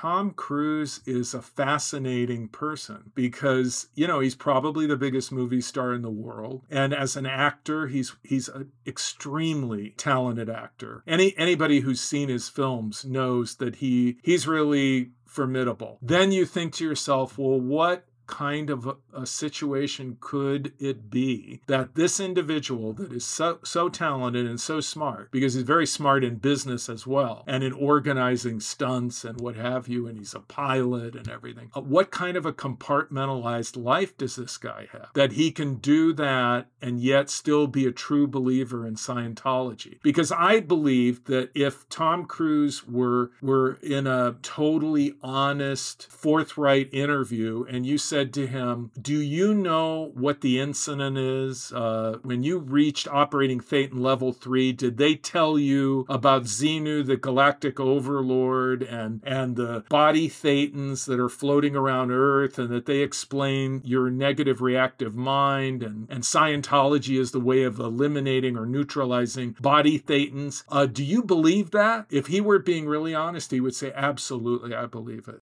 Tom Cruise is a fascinating person because, you know, he's probably the biggest movie star in the world. And as an actor, he's he's an extremely talented actor. Any anybody who's seen his films knows that he he's really formidable. Then you think to yourself, well, what kind of a, a, situation could it be that this individual that is so so talented and so smart because he's very smart in business as well and in organizing stunts and what have you and he's a pilot and everything uh, what kind of a compartmentalized life does this guy have? That he can do that and yet still be a true believer in Scientology? Because I believe that if Tom Cruise were were in a totally honest forthright interview and you said said to him, Do you know what the incident is? Uh, when you reached operating Thetan level three, did they tell you about Xenu, the galactic overlord, and, and the body Thetans that are floating around Earth, and that they explain your negative reactive mind, and, and Scientology is the way of eliminating or neutralizing body Thetans? Uh, do you believe that? If he were being really honest, he would say, Absolutely, I believe it.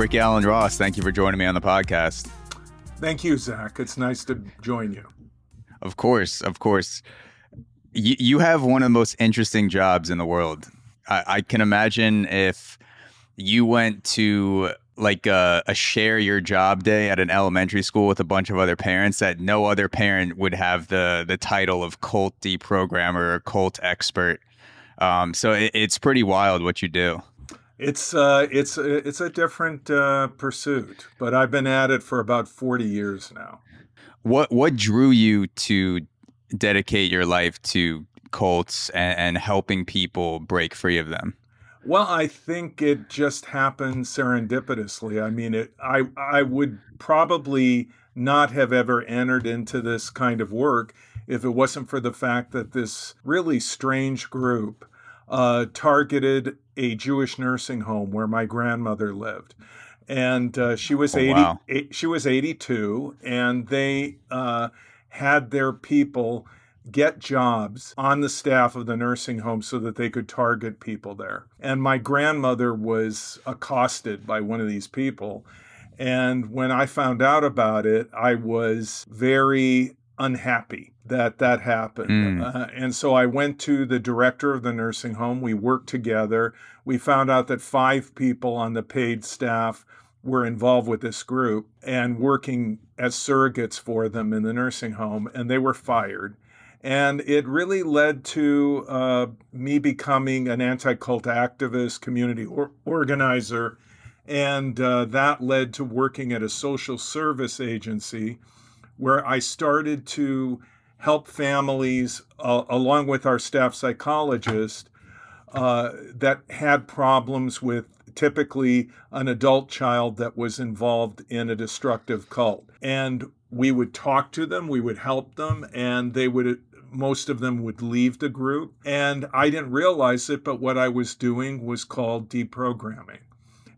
Rick Alan Ross, thank you for joining me on the podcast. Thank you, Zach. It's nice to join you. Of course, of course. You, you have one of the most interesting jobs in the world. I, I can imagine if you went to like a, a, share your job day at an elementary school with a bunch of other parents that no other parent would have the the title of cult deprogrammer or cult expert. Um, so it, it's pretty wild what you do. It's uh, it's uh, it's a different uh, pursuit, but I've been at it for about forty years now. What what drew you to dedicate your life to cults and, and helping people break free of them? Well, I think it just happened serendipitously. I mean, it. I I would probably not have ever entered into this kind of work if it wasn't for the fact that this really strange group uh, targeted a Jewish nursing home where my grandmother lived. And uh, she was oh, 80, wow. eight, she was 82, and they uh, had their people get jobs on the staff of the nursing home so that they could target people there. And my grandmother was accosted by one of these people. And when I found out about it, I was very unhappy that that happened. Mm. Uh, and so I went to the director of the nursing home. We worked together. We found out that five people on the paid staff were involved with this group and working as surrogates for them in the nursing home, and they were fired. And it really led to uh, me becoming an anti cult activist, community or- organizer. And uh, that led to working at a social service agency where I started to help families, uh, along with our staff psychologist, uh, that had problems with typically an adult child that was involved in a destructive cult. And we would talk to them, we would help them, and they would most of them would leave the group. And I didn't realize it, but what I was doing was called deprogramming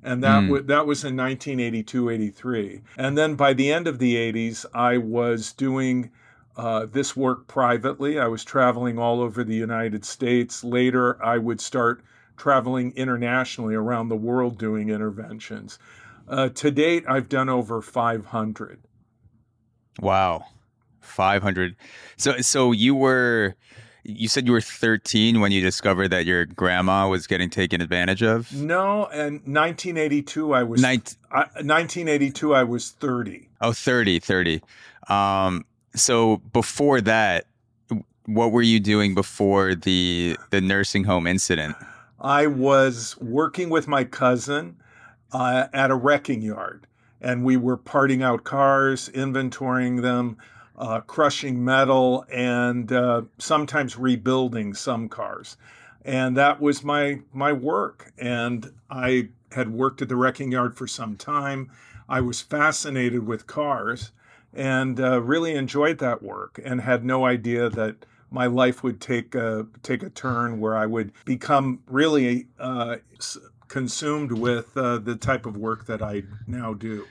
and that mm. w- that was in 1982 83 and then by the end of the 80s i was doing uh, this work privately i was traveling all over the united states later i would start traveling internationally around the world doing interventions uh, to date i've done over 500 wow 500 so so you were you said you were 13 when you discovered that your grandma was getting taken advantage of? No, and 1982 I was Nin- I, 1982 I was 30. Oh, 30, 30. Um, so before that, what were you doing before the the nursing home incident? I was working with my cousin uh, at a wrecking yard, and we were parting out cars, inventorying them, uh, crushing metal, and uh, sometimes rebuilding some cars. And that was my my work. And I had worked at the wrecking yard for some time. I was fascinated with cars and uh, really enjoyed that work, and had no idea that my life would take a take a turn where I would become really uh, consumed with uh, the type of work that I now do.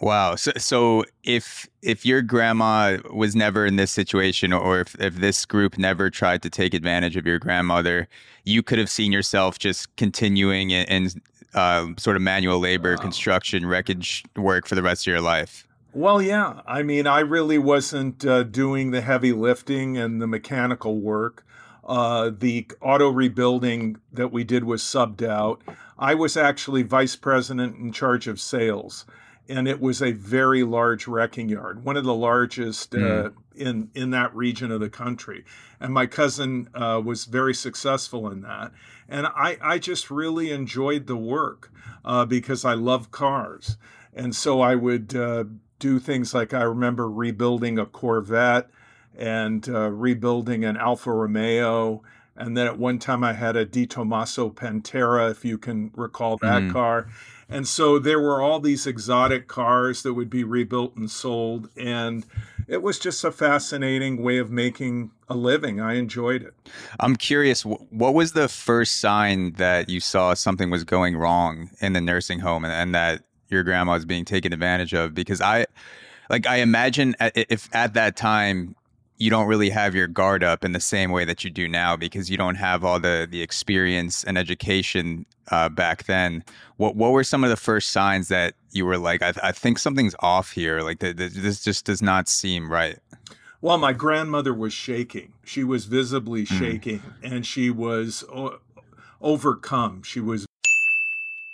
Wow. So, so if if your grandma was never in this situation, or if, if this group never tried to take advantage of your grandmother, you could have seen yourself just continuing in, in uh, sort of manual labor, wow. construction, wreckage work for the rest of your life. Well, yeah. I mean, I really wasn't uh, doing the heavy lifting and the mechanical work. Uh, the auto rebuilding that we did was subbed out. I was actually vice president in charge of sales and it was a very large wrecking yard, one of the largest mm. uh, in in that region of the country. And my cousin uh, was very successful in that, and I I just really enjoyed the work uh, because I love cars, and so I would uh, do things like I remember rebuilding a Corvette and uh, rebuilding an Alfa Romeo. And then at one time I had a Di Tomaso Pantera, if you can recall that mm. car and so there were all these exotic cars that would be rebuilt and sold. And it was just a fascinating way of making a living. I enjoyed it. I'm curious, what was the first sign that you saw something was going wrong in the nursing home and, and that your grandma was being taken advantage of? Because I, like, I imagine if at that time you don't really have your guard up in the same way that you do now because you don't have all the the experience and education uh, back then. What what were some of the first signs that you were like, I, I think something's off here. Like the, the, this just does not seem right. Well, my grandmother was shaking. She was visibly hmm. shaking, mm. and she was o- overcome. She was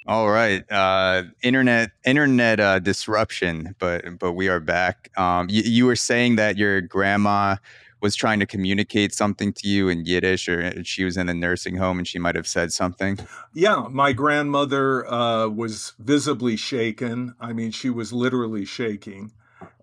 all right, uh, internet internet uh, disruption, but but we are back. Um, you, you were saying that your grandma was trying to communicate something to you in Yiddish, or she was in the nursing home and she might have said something. Yeah, my grandmother uh, was visibly shaken. I mean, she was literally shaking,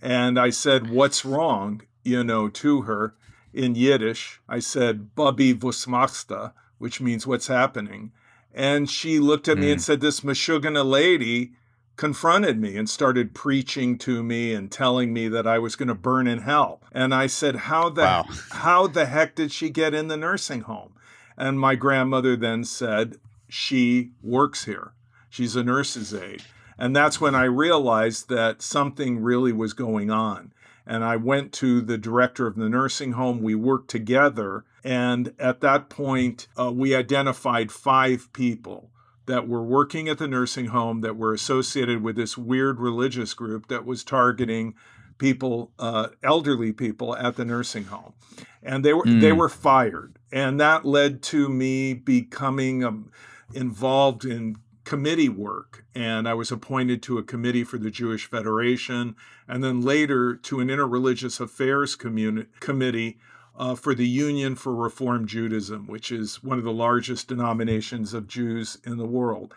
and I said, "What's wrong?" You know, to her in Yiddish. I said, "Bubby vusmachsta," which means "What's happening." And she looked at mm. me and hmm. said, This Meshuggah lady confronted me and started preaching to me and telling me that I was going to burn in hell. And I said, How the wow. how the heck did she get in the nursing home? And my grandmother then said, She works here. She's a nurse's aide. And that's when I realized that something really was going on. And I went to the director of the nursing home. We worked together and at that point, uh, we identified five people that were working at the nursing home that were associated with this weird religious group that was targeting people, uh, elderly people at the nursing home, and they were mm. they were fired, and that led to me becoming um, involved in committee work, and I was appointed to a committee for the Jewish Federation, and then later to an interreligious affairs communi- committee uh, for the Union for Reform Judaism, which is one of the largest denominations of Jews in the world.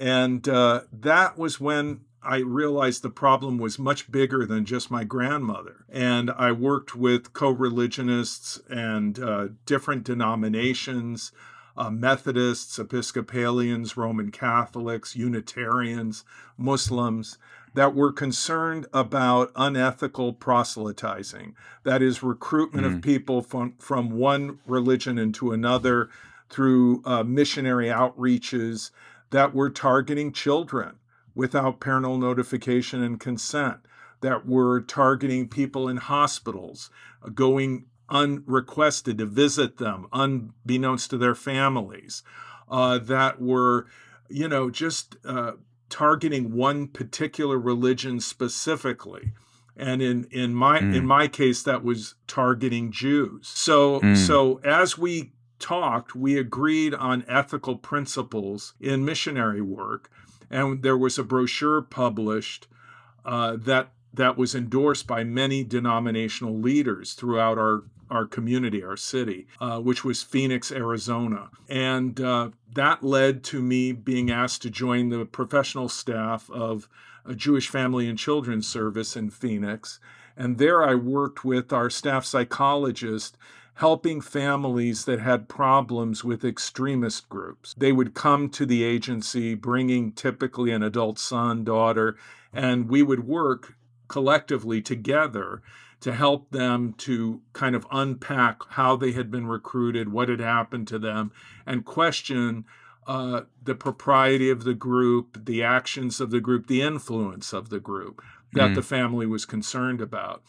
And uh, that was when I realized the problem was much bigger than just my grandmother. And I worked with co religionists and uh, different denominations. Uh, Methodists, Episcopalians, Roman Catholics, Unitarians, Muslims, that were concerned about unethical proselytizing. That is, recruitment mm. of people from, from one religion into another through uh, missionary outreaches that were targeting children without parental notification and consent, that were targeting people in hospitals, uh, going unrequested to visit them, unbeknownst to their families, uh, that were, you know, just uh, targeting one particular religion specifically and in in my mm. in my case that was targeting Jews so mm. so as we talked we agreed on ethical principles in missionary work and there was a brochure published uh, that that was endorsed by many denominational leaders throughout our our community, our city, uh, which was Phoenix, Arizona. And uh, that led to me being asked to join the professional staff of a Jewish Family and Children's Service in Phoenix. And there I worked with our staff psychologist helping families that had problems with extremist groups. They would come to the agency bringing typically an adult son, daughter, and we would work collectively together to help them to kind of unpack how they had been recruited, what had happened to them, and question uh, the propriety of the group, the actions of the group, the influence of the group that mm. the family was concerned about.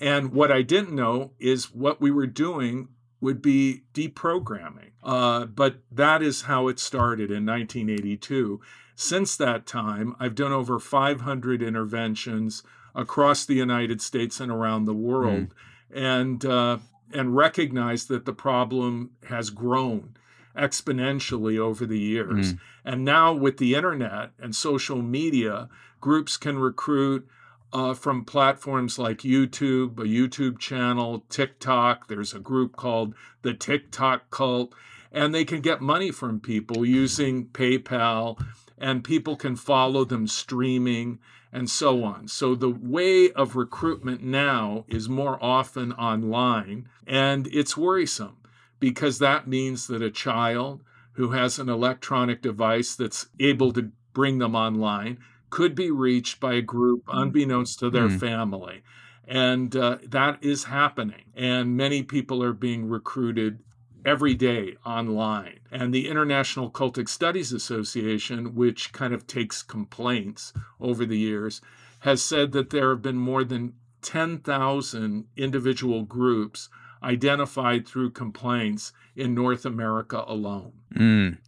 And what I didn't know is what we were doing would be deprogramming. Uh, but that is how it started in 1982. Since that time, I've done over 500 interventions across the United States and around the world, mm. and uh, and recognized that the problem has grown exponentially over the years. Mm. And now with the internet and social media, groups can recruit uh, from platforms like YouTube, a YouTube channel, TikTok. There's a group called the TikTok Cult, and they can get money from people using PayPal, and people can follow them streaming and so on. So the way of recruitment now is more often online, and it's worrisome because that means that a child who has an electronic device that's able to bring them online could be reached by a group mm. unbeknownst to their mm. family. And uh, that is happening. And many people are being recruited every day online. And the International Cultic Studies Association, which kind of takes complaints over the years, has said that there have been more than 10,000 individual groups identified through complaints in North America alone. Mm.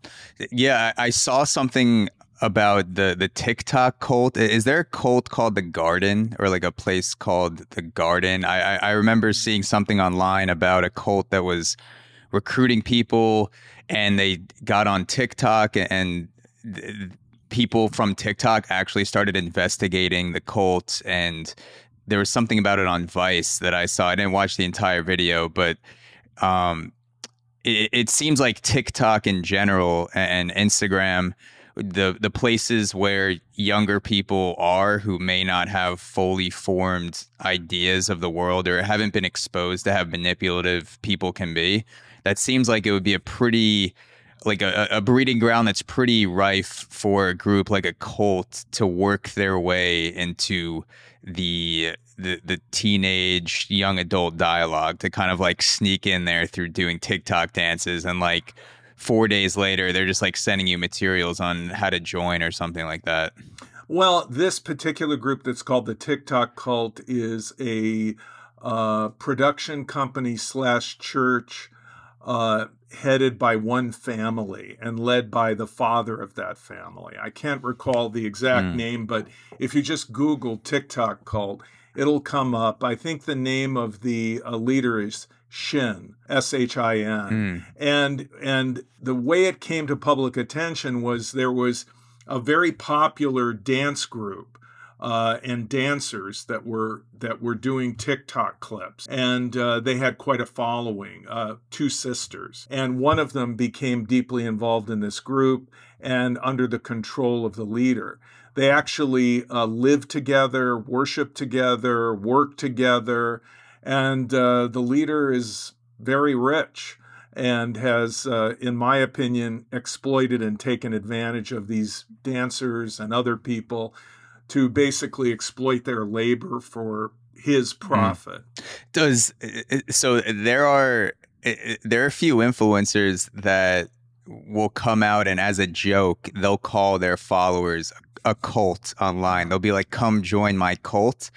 Yeah, I saw something about the the TikTok cult. Is there a cult called the Garden or like a place called the Garden? I, I, I remember seeing something online about a cult that was recruiting people and they got on TikTok and people from TikTok actually started investigating the cult and there was something about it on Vice that I saw. I didn't watch the entire video, but um, it, it seems like TikTok in general and Instagram the the places where younger people are who may not have fully formed ideas of the world or haven't been exposed to how manipulative people can be that seems like it would be a pretty like a, a breeding ground that's pretty rife for a group like a cult to work their way into the the the teenage young adult dialogue to kind of like sneak in there through doing TikTok dances and like four days later they're just like sending you materials on how to join or something like that. Well, this particular group that's called the TikTok Cult is a uh, production company slash church uh, headed by one family and led by the father of that family. I can't recall the exact mm. name, but if you just Google TikTok Cult, it'll come up. I think the name of the uh, leader is Shin, S H I N. Mm. And and the way it came to public attention was there was a very popular dance group uh, and dancers that were that were doing TikTok clips, and uh, they had quite a following. Uh, two sisters, and one of them became deeply involved in this group and under the control of the leader. They actually uh, lived together, worshiped together, worked together and uh, the leader is very rich and has, uh, in my opinion, exploited and taken advantage of these dancers and other people to basically exploit their labor for his hmm. profit. Does so? There are there are a few influencers that will come out and as a joke they'll call their followers a cult online. They'll be like, "Come join my cult."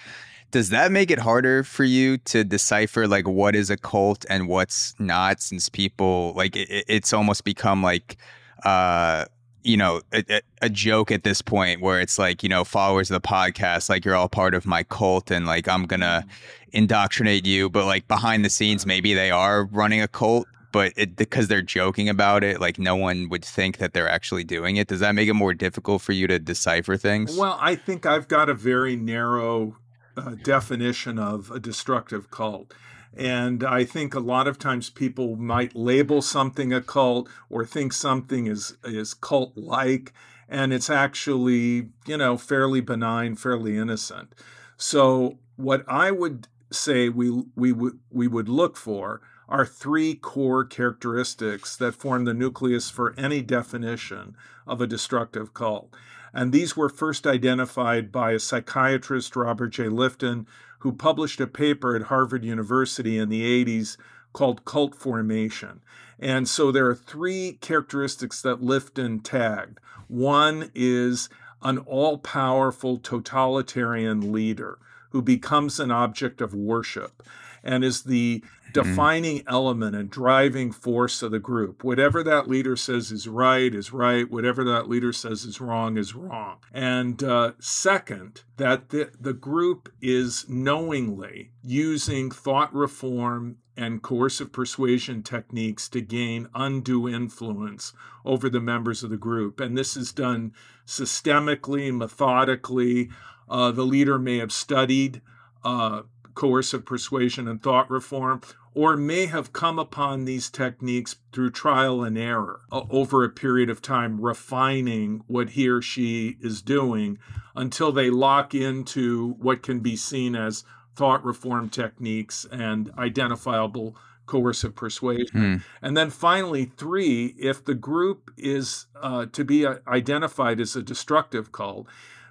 does that make it harder for you to decipher like what is a cult and what's not since people like it, it's almost become like uh you know a, a, joke at this point where it's like you know followers of the podcast like you're all part of my cult and like i'm gonna mm-hmm. indoctrinate you but like behind the scenes maybe they are running a cult but it, because they're joking about it like no one would think that they're actually doing it does that make it more difficult for you to decipher things well i think i've got a very narrow uh, definition of a destructive cult. And I think a lot of times people might label something a cult or think something is, is cult like, and it's actually, you know, fairly benign, fairly innocent. So, what I would say we, we, would we would look for are three core characteristics that form the nucleus for any definition of a destructive cult. And these were first identified by a psychiatrist, Robert J. Lifton, who published a paper at Harvard University in the 80s called cult formation. And so there are three characteristics that Lifton tagged. One is an all powerful totalitarian leader who becomes an object of worship and is the mm-hmm. defining element and driving force of the group. Whatever that leader says is right is right. Whatever that leader says is wrong is wrong. And uh, second, that the, the group is knowingly using thought reform and coercive persuasion techniques to gain undue influence over the members of the group. And this is done systemically, methodically. Uh, the leader may have studied uh, coercive persuasion and thought reform, or may have come upon these techniques through trial and error uh, over a period of time, refining what he or she is doing until they lock into what can be seen as thought reform techniques and identifiable coercive persuasion. Hmm. And then finally, three, if the group is uh, to be uh, identified as a destructive cult,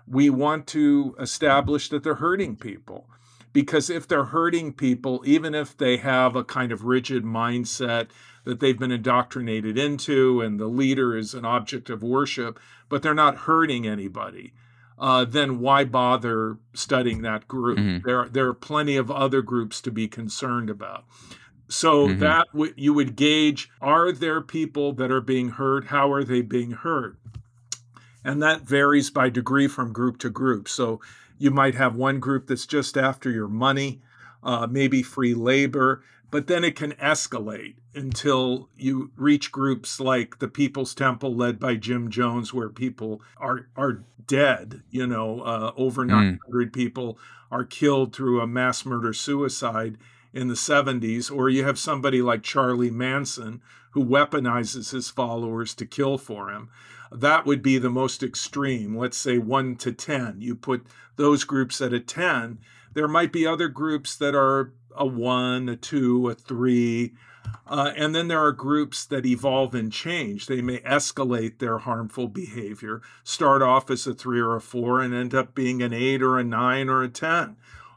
we want to establish that they're hurting people because if they're hurting people, even if they have a kind of rigid mindset that they've been indoctrinated into and the leader is an object of worship, but they're not hurting anybody, uh, then why bother studying that group? Mm-hmm. There, there are plenty of other groups to be concerned about. So mm-hmm. that w- you would gauge: Are there people that are being hurt? How are they being hurt? And that varies by degree from group to group. So you might have one group that's just after your money, uh, maybe free labor, but then it can escalate until you reach groups like the People's Temple, led by Jim Jones, where people are are dead. You know, uh, over 900 mm. people are killed through a mass murder suicide in the 70s, or you have somebody like Charlie Manson who weaponizes his followers to kill for him that would be the most extreme. Let's say one to 10. You put those groups at a 10. There might be other groups that are a one, a two, a three. Uh, and then there are groups that evolve and change. They may escalate their harmful behavior, start off as a three or a four, and end up being an eight or a nine or a 10.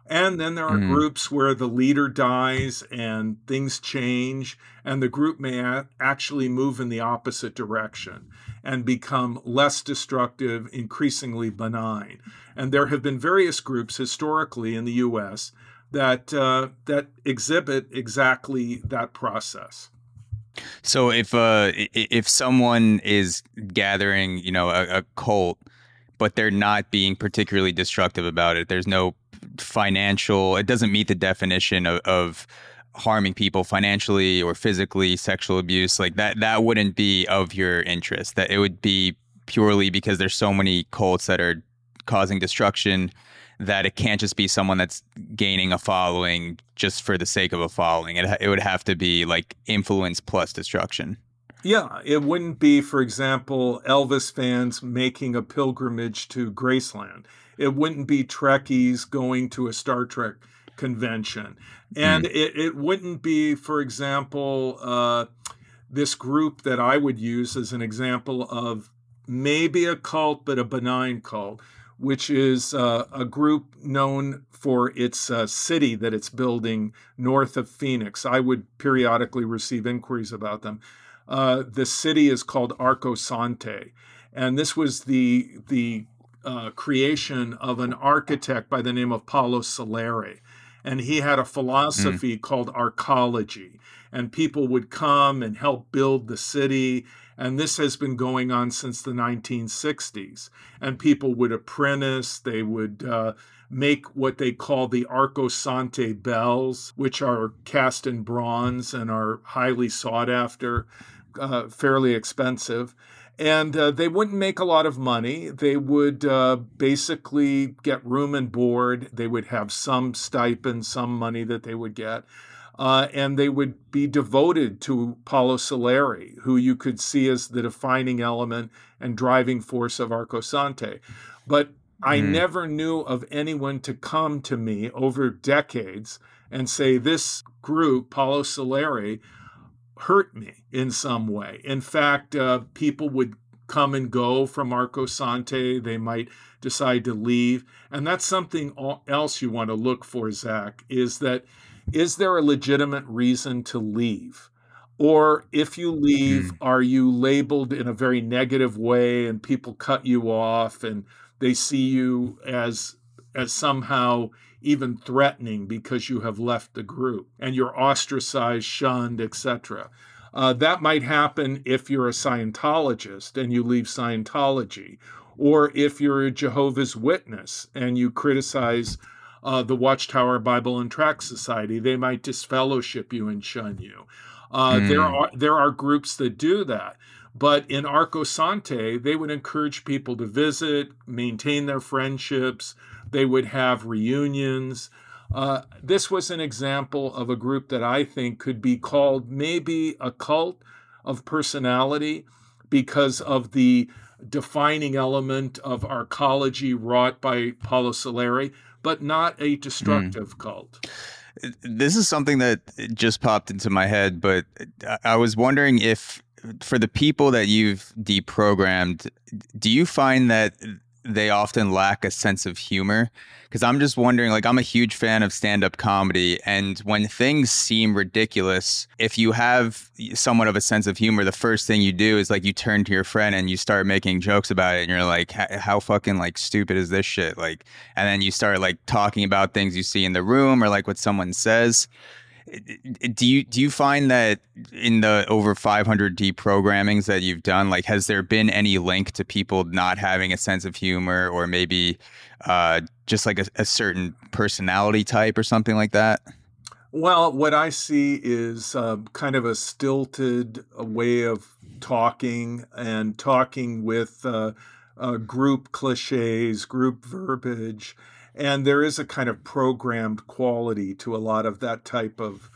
And then there are mm-hmm. groups where the leader dies and things change, and the group may a- actually move in the opposite direction and become less destructive, increasingly benign. And there have been various groups historically in the U.S. that uh, that exhibit exactly that process. So if uh, if someone is gathering, you know, a, a cult, but they're not being particularly destructive about it, there's no financial. It doesn't meet the definition of, of harming people financially or physically, sexual abuse, like that, that wouldn't be of your interest. That it would be purely because there's so many cults that are causing destruction that it can't just be someone that's gaining a following just for the sake of a following. It, it would have to be like influence plus destruction. Yeah, it wouldn't be, for example, Elvis fans making a pilgrimage to Graceland. It wouldn't be Trekkies going to a Star Trek convention. And mm. it, it wouldn't be, for example, uh, this group that I would use as an example of maybe a cult, but a benign cult, which is uh, a group known for its uh, city that it's building north of Phoenix. I would periodically receive inquiries about them. Uh, the city is called Arcosanti, and this was the the uh, creation of an architect by the name of Paolo Soleri. And he had a philosophy mm. called arcology. And people would come and help build the city. And this has been going on since the 1960s. And people would apprentice, they would uh, make what they call the Arcosanti bells, which are cast in bronze and are highly sought after, uh, fairly expensive and uh, they wouldn't make a lot of money. They would uh, basically get room and board. They would have some stipend, some money that they would get. Uh, and they would be devoted to Paolo Soleri, who you could see as the defining element and driving force of Arcosanti. But I mm. never knew of anyone to come to me over decades and say, This group, Paolo Soleri, hurt me in some way. In fact, uh, people would come and go from Arcosanti. They might decide to leave. And that's something else you want to look for, Zach, is that is there a legitimate reason to leave? Or if you leave, mm. are you labeled in a very negative way and people cut you off and they see you as as somehow even threatening because you have left the group and you're ostracized, shunned, etc. Uh, that might happen if you're a Scientologist and you leave Scientology, or if you're a Jehovah's Witness and you criticize uh, the Watchtower Bible and Tract Society. They might disfellowship you and shun you. Uh, mm. There are there are groups that do that. But in Arcosanti, they would encourage people to visit, maintain their friendships. They would have reunions. Uh, this was an example of a group that I think could be called maybe a cult of personality because of the defining element of arcology wrought by Paolo Soleri, but not a destructive mm. cult. This is something that just popped into my head, but I was wondering if for the people that you've deprogrammed, do you find that they often lack a sense of humor. Because I'm just wondering like I'm a huge fan of stand-up comedy and when things seem ridiculous if you have somewhat of a sense of humor the first thing you do is like you turn to your friend and you start making jokes about it and you're like how fucking like stupid is this shit? Like and then you start like talking about things you see in the room or like what someone says do you do you find that in the over 500 deprogrammings that you've done like has there been any link to people not having a sense of humor or maybe uh, just like a, a certain personality type or something like that? Well what i see is uh, kind of a stilted way of talking and talking with uh, uh group cliches group verbiage and there is a kind of programmed quality to a lot of that type of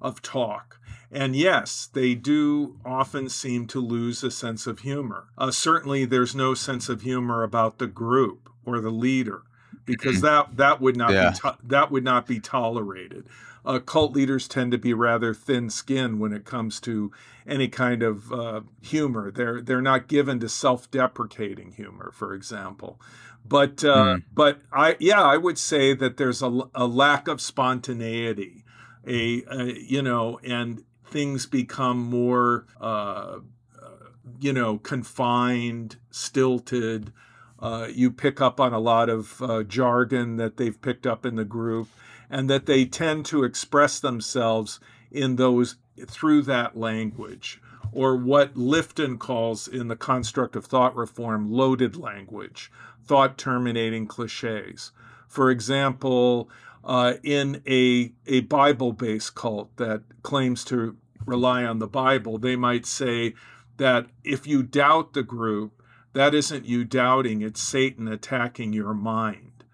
of talk. And yes, they do often seem to lose a sense of humor. Uh, certainly, there's no sense of humor about the group or the leader, because that that would not yeah. be to- that would not be tolerated. Uh, cult leaders tend to be rather thin-skinned when it comes to any kind of uh, humor. They're they're not given to self-deprecating humor, for example. But uh, mm. but I yeah I would say that there's a, a lack of spontaneity, a, a, you know, and things become more uh, you know confined, stilted. Uh, you pick up on a lot of uh, jargon that they've picked up in the group, and that they tend to express themselves in those through that language or what Lifton calls in the construct of thought reform loaded language, thought terminating cliches. For example, uh, in a, a Bible based cult that claims to rely on the Bible, they might say that if you doubt the group, that isn't you doubting, it's Satan attacking your mind.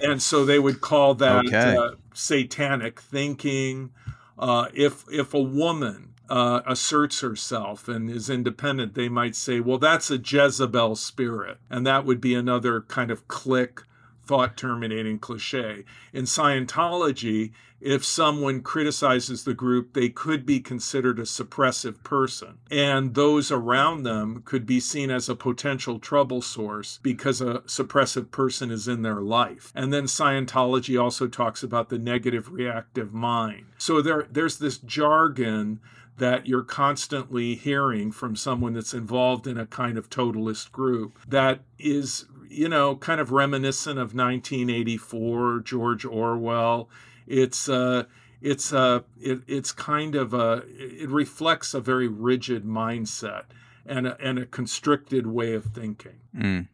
And so they would call that okay. uh, satanic thinking. Uh, if if a woman uh, asserts herself and is independent, they might say, well, that's a Jezebel spirit. And that would be another kind of click, thought terminating cliche. In Scientology, if someone criticizes the group, they could be considered a suppressive person. And those around them could be seen as a potential trouble source because a suppressive person is in their life. And then Scientology also talks about the negative reactive mind. So there, there's this jargon that you're constantly hearing from someone that's involved in a kind of totalist group that is, you know, kind of reminiscent of 1984, George Orwell. It's uh, it's uh, it, it's kind of a it reflects a very rigid mindset and a, and a constricted way of thinking. Mm.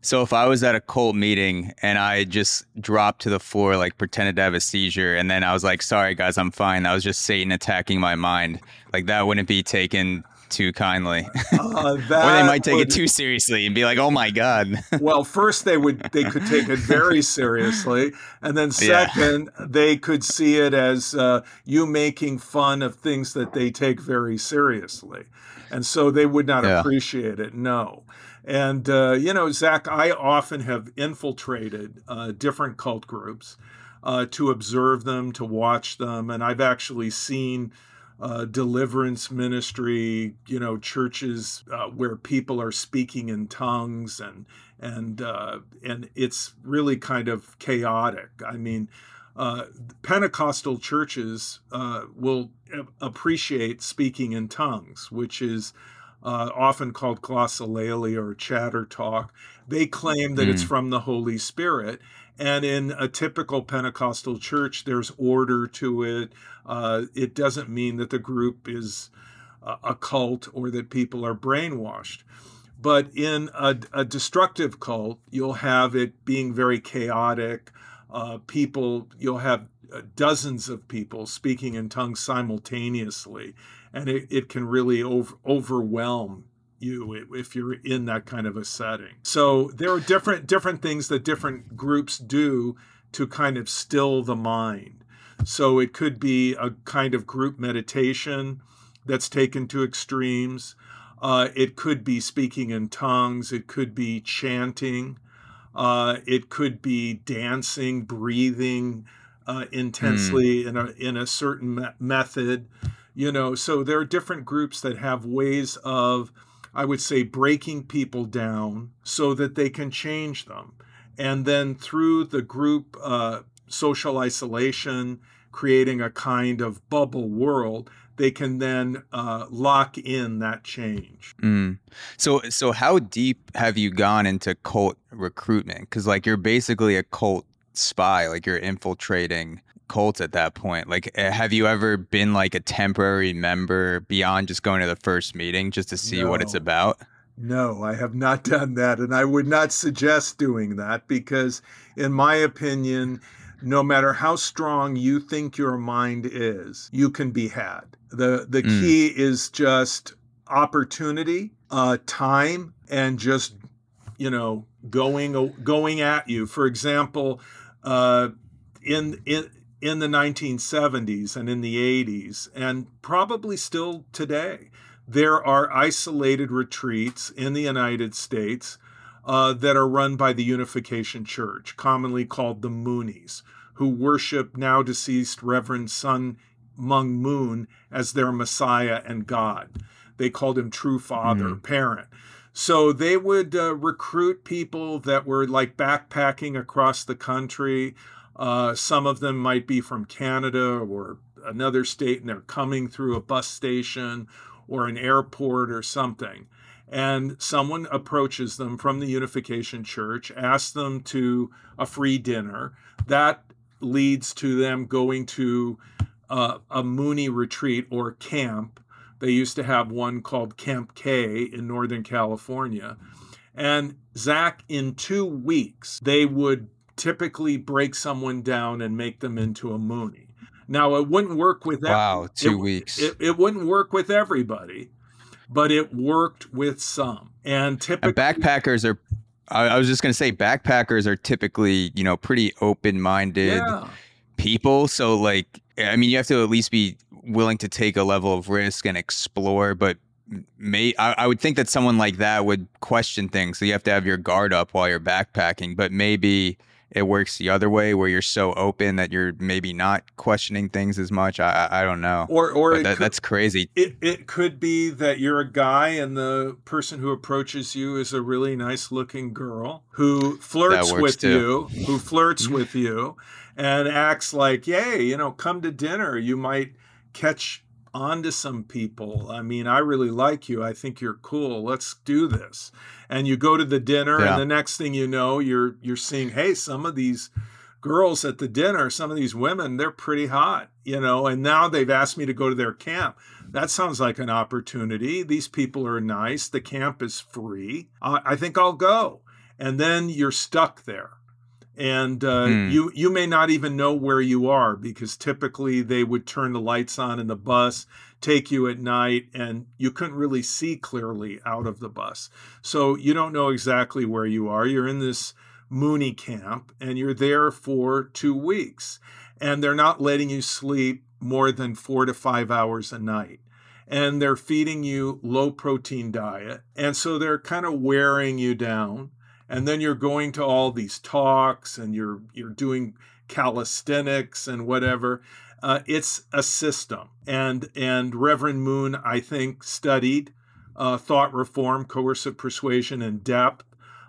So if I was at a cult meeting and I just dropped to the floor, like pretended to have a seizure, and then I was like, "Sorry guys, I'm fine," that was just Satan attacking my mind. Like that wouldn't be taken too kindly, uh, or they might take would, it too seriously and be like, "Oh my god." well, first they would they could take it very seriously, and then second yeah. they could see it as uh, you making fun of things that they take very seriously, and so they would not yeah. appreciate it. No. And, uh, you know, Zach, I often have infiltrated uh, different cult groups uh, to observe them, to watch them. And I've actually seen uh, deliverance ministry, you know, churches uh, where people are speaking in tongues and, and, uh, and it's really kind of chaotic. I mean, Pentecostal churches will appreciate speaking in tongues, which is uh, often called glossolalia or chatter talk. They claim that mm. it's from the Holy Spirit. And in a typical Pentecostal church, there's order to it. Uh, it doesn't mean that the group is a cult or that people are brainwashed. But in a, a destructive cult, you'll have it being very chaotic. Uh, people, you'll have uh, dozens of people speaking in tongues simultaneously, and it, it can really over, overwhelm you if you're in that kind of a setting. So there are different different things that different groups do to kind of still the mind. So it could be a kind of group meditation that's taken to extremes. Uh, it could be speaking in tongues. It could be chanting. Uh, it could be dancing, breathing uh, intensely mm. in a in a certain me- method. You know, so there are different groups that have ways of, I would say, breaking people down so that they can change them, and then through the group uh, social isolation, creating a kind of bubble world they can then uh, lock in that change. Mm. So, so how deep have you gone into cult recruitment? Because like you're basically a cult spy, like you're infiltrating cults at that point. Like, eh, have you ever been like a temporary member beyond just going to the first meeting just to see no. what it's about? No, I have not done that. And I would not suggest doing that because, in my opinion, no matter how strong you think your mind is, you can be had. The the mm. key is just opportunity, uh, time, and just you know going going at you. For example, uh, in in in the 1970s and in the 80s, and probably still today, there are isolated retreats in the United States uh, that are run by the Unification Church, commonly called the Moonies, who worship now deceased Reverend Sun Myung Moon as their Messiah and God. They called him true father, mm. parent. So they would uh, recruit people that were like backpacking across the country. Uh, some of them might be from Canada or another state, and they're coming through a bus station or an airport or something. And someone approaches them from the Unification Church, asks them to a free dinner. That leads to them going to uh, a Moonie retreat or camp. They used to have one called Camp K in Northern California. And Zach, in two weeks, they would typically break someone down and make them into a Moonie. Now, it wouldn't work with wow, two it, weeks. It, it, wouldn't work with everybody, but it worked with some. And typically, and backpackers are. I was just going to say, backpackers are typically, you know, pretty open-minded yeah. people. So, like, I mean, you have to at least be willing to take a level of risk and explore. But may I, I, would think that someone like that would question things. So you have to have your guard up while you're backpacking. But maybe it works the other way where you're so open that you're maybe not questioning things as much. I I, don't know. Or or that, could, that's crazy. It it could be that you're a guy and the person who approaches you is a really nice looking girl who flirts with too. you, who flirts mm-hmm. with you and acts like, yay, you know, come to dinner. You might catch on to some people. I mean, I really like you. I think you're cool. Let's do this. And you go to the dinner, yeah. and the next thing you know, you're you're seeing, hey, some of these girls at the dinner, some of these women, they're pretty hot, you know, and now they've asked me to go to their camp. That sounds like an opportunity. These people are nice. The camp is free. I, I think I'll go. And then you're stuck there and uh, mm. you you may not even know where you are because typically they would turn the lights on in the bus take you at night and you couldn't really see clearly out of the bus. So you don't know exactly where you are. You're in this Moonie camp and you're there for two weeks. And they're not letting you sleep more than four to five hours a night. And they're feeding you low protein diet. And so they're kind of wearing you down and then you're going to all these talks and you're you're doing calisthenics and whatever uh, it's a system and and reverend moon i think studied uh, thought reform coercive persuasion and depth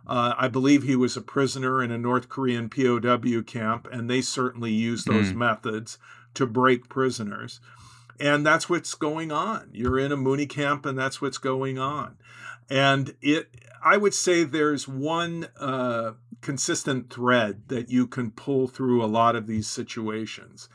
Uh, I believe he was a prisoner in a North Korean POW camp, and they certainly use those mm. methods to break prisoners. And that's what's going on. You're in a Moonie camp, and that's what's going on. And it, I would say, there's one uh, consistent thread that you can pull through a lot of these situations.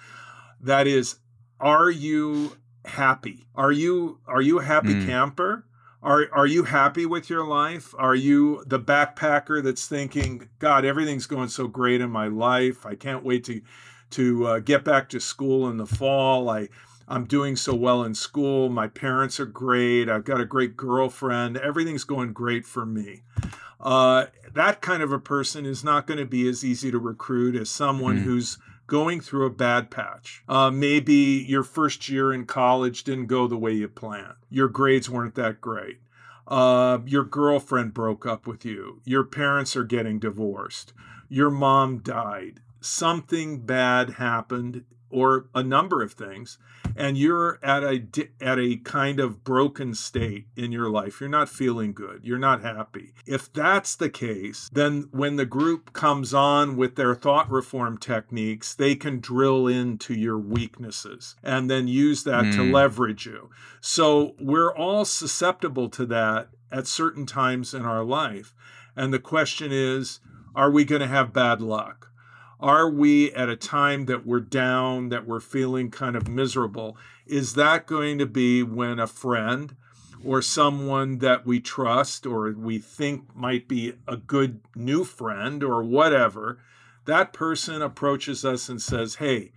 That is, are you happy? Are you are you a happy mm. camper? Are are you happy with your life? Are you the backpacker that's thinking, God, everything's going so great in my life. I can't wait to to uh, get back to school in the fall. I I'm doing so well in school. My parents are great. I've got a great girlfriend. Everything's going great for me. Uh, that kind of a person is not going to be as easy to recruit as someone mm. who's going through a bad patch. Uh, maybe your first year in college didn't go the way you planned. Your grades weren't that great. Uh, your girlfriend broke up with you. Your parents are getting divorced. Your mom died. Something bad happened or a number of things and you're at a at a kind of broken state in your life. You're not feeling good. You're not happy. If that's the case then when the group comes on with their thought reform techniques they can drill into your weaknesses and then use that mm. to leverage you. So we're all susceptible to that at certain times in our life. And the question is are we going to have bad luck are we at a time that we're down, that we're feeling kind of miserable? Is that going to be when a friend or someone that we trust or we think might be a good new friend or whatever, that person approaches us and says, Hey,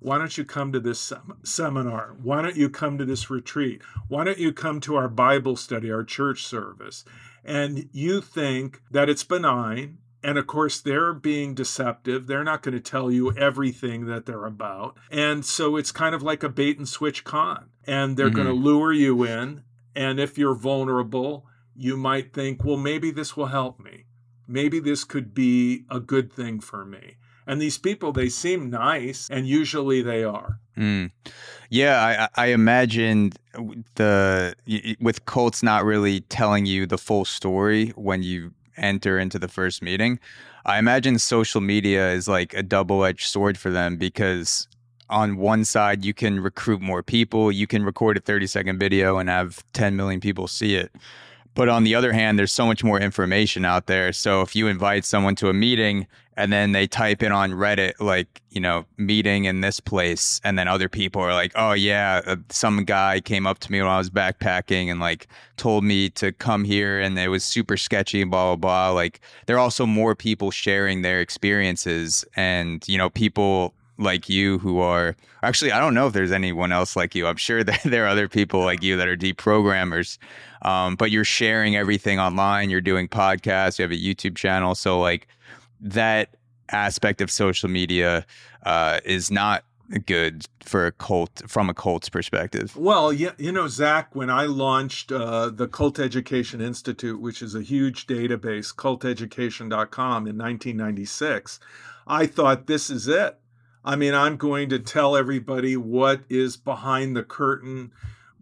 why don't you come to this sem- seminar? Why don't you come to this retreat? Why don't you come to our Bible study, our church service? And you think that it's benign and of course, they're being deceptive. They're not going to tell you everything that they're about. And so it's kind of like a bait and switch con. And they're mm-hmm. going to lure you in. And if you're vulnerable, you might think, well, maybe this will help me. Maybe this could be a good thing for me. And these people, they seem nice, and usually they are. Mm. Yeah, I, I imagine the with cults not really telling you the full story when you enter into the first meeting. I imagine social media is like a double edged sword for them because on one side, you can recruit more people, you can record a 30 second video and have 10 million people see it. But on the other hand, there's so much more information out there. So if you invite someone to a meeting and then they type in on Reddit, like, you know, meeting in this place, and then other people are like, oh, yeah, uh, some guy came up to me when I was backpacking and like told me to come here and it was super sketchy and blah, blah, blah. Like, there are also more people sharing their experiences and, you know, people like you who are actually I don't know if there's anyone else like you. I'm sure that there are other people like you that are deprogrammers. Um, but you're sharing everything online. You're doing podcasts. You have a YouTube channel. So like that aspect of social media uh, is not good for a cult from a cult's perspective. Well, yeah, you know, Zach, when I launched uh, the Cult Education Institute, which is a huge database, culteducation.com in 1996, I thought this is it. I mean, I'm going to tell everybody what is behind the curtain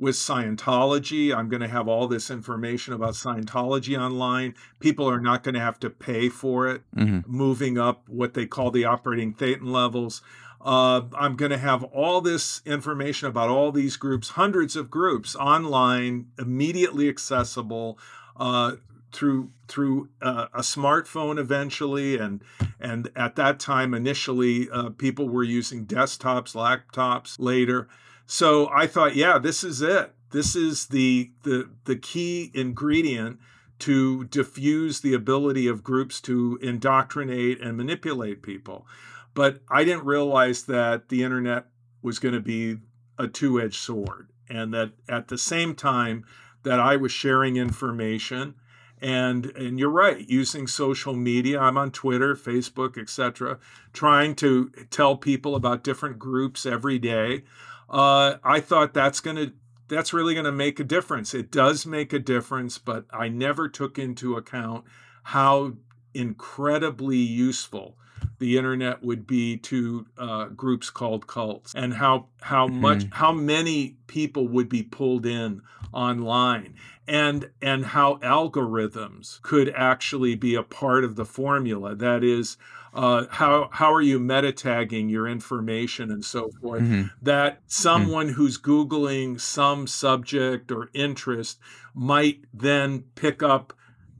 with Scientology. I'm going to have all this information about Scientology online. People are not going to have to pay for it, mm-hmm. moving up what they call the operating thetan levels. Uh, I'm going to have all this information about all these groups, hundreds of groups online, immediately accessible. Uh, through through uh, a smartphone eventually and and at that time initially uh, people were using desktops laptops later so i thought yeah this is it. This is the the the key ingredient to diffuse the ability of groups to indoctrinate and manipulate people. But i didn't realize that the internet was going to be a two-edged sword and that at the same time that i was sharing information and and you're right using social media i'm on twitter facebook etc trying to tell people about different groups every day uh, i thought that's going to that's really going to make a difference it does make a difference but i never took into account how incredibly useful the internet would be to uh, groups called cults, and how how mm-hmm. much how many people would be pulled in online and and how algorithms could actually be a part of the formula that is uh, how how are you meta tagging your information and so forth mm-hmm. that someone mm-hmm. who's googling some subject or interest might then pick up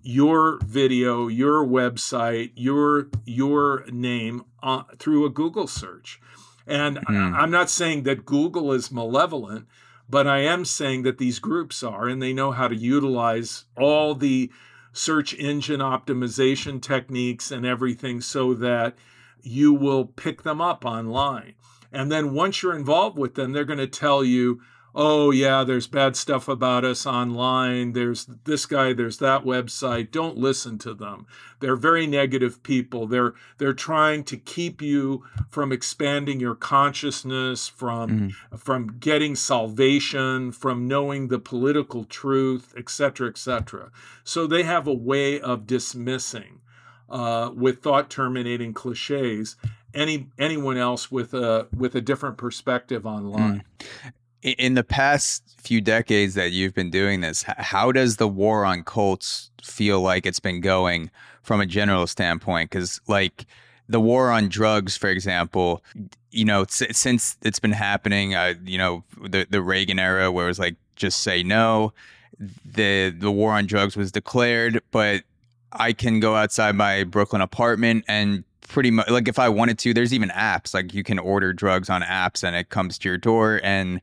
your video your website your your name uh, through a google search and mm. i'm not saying that google is malevolent but I am saying that these groups are, and they know how to utilize all the search engine optimization techniques and everything so that you will pick them up online. And then once you're involved with them, they're going to tell you, oh yeah there's bad stuff about us online there's this guy there's that website don't listen to them they're very negative people they're they're trying to keep you from expanding your consciousness from mm-hmm. from getting salvation from knowing the political truth etc etc so they have a way of dismissing uh, with thought terminating cliches any anyone else with a with a different perspective online. Mm in the past few decades that you've been doing this, how does the war on cults feel like it's been going from a general standpoint? Because, like, the war on drugs, for example, you know, since it's been happening, uh, you know, the the Reagan era where it was like just say no, the the war on drugs was declared, but I can go outside my Brooklyn apartment and pretty much like if I wanted to, there's even apps like you can order drugs on apps and it comes to your door and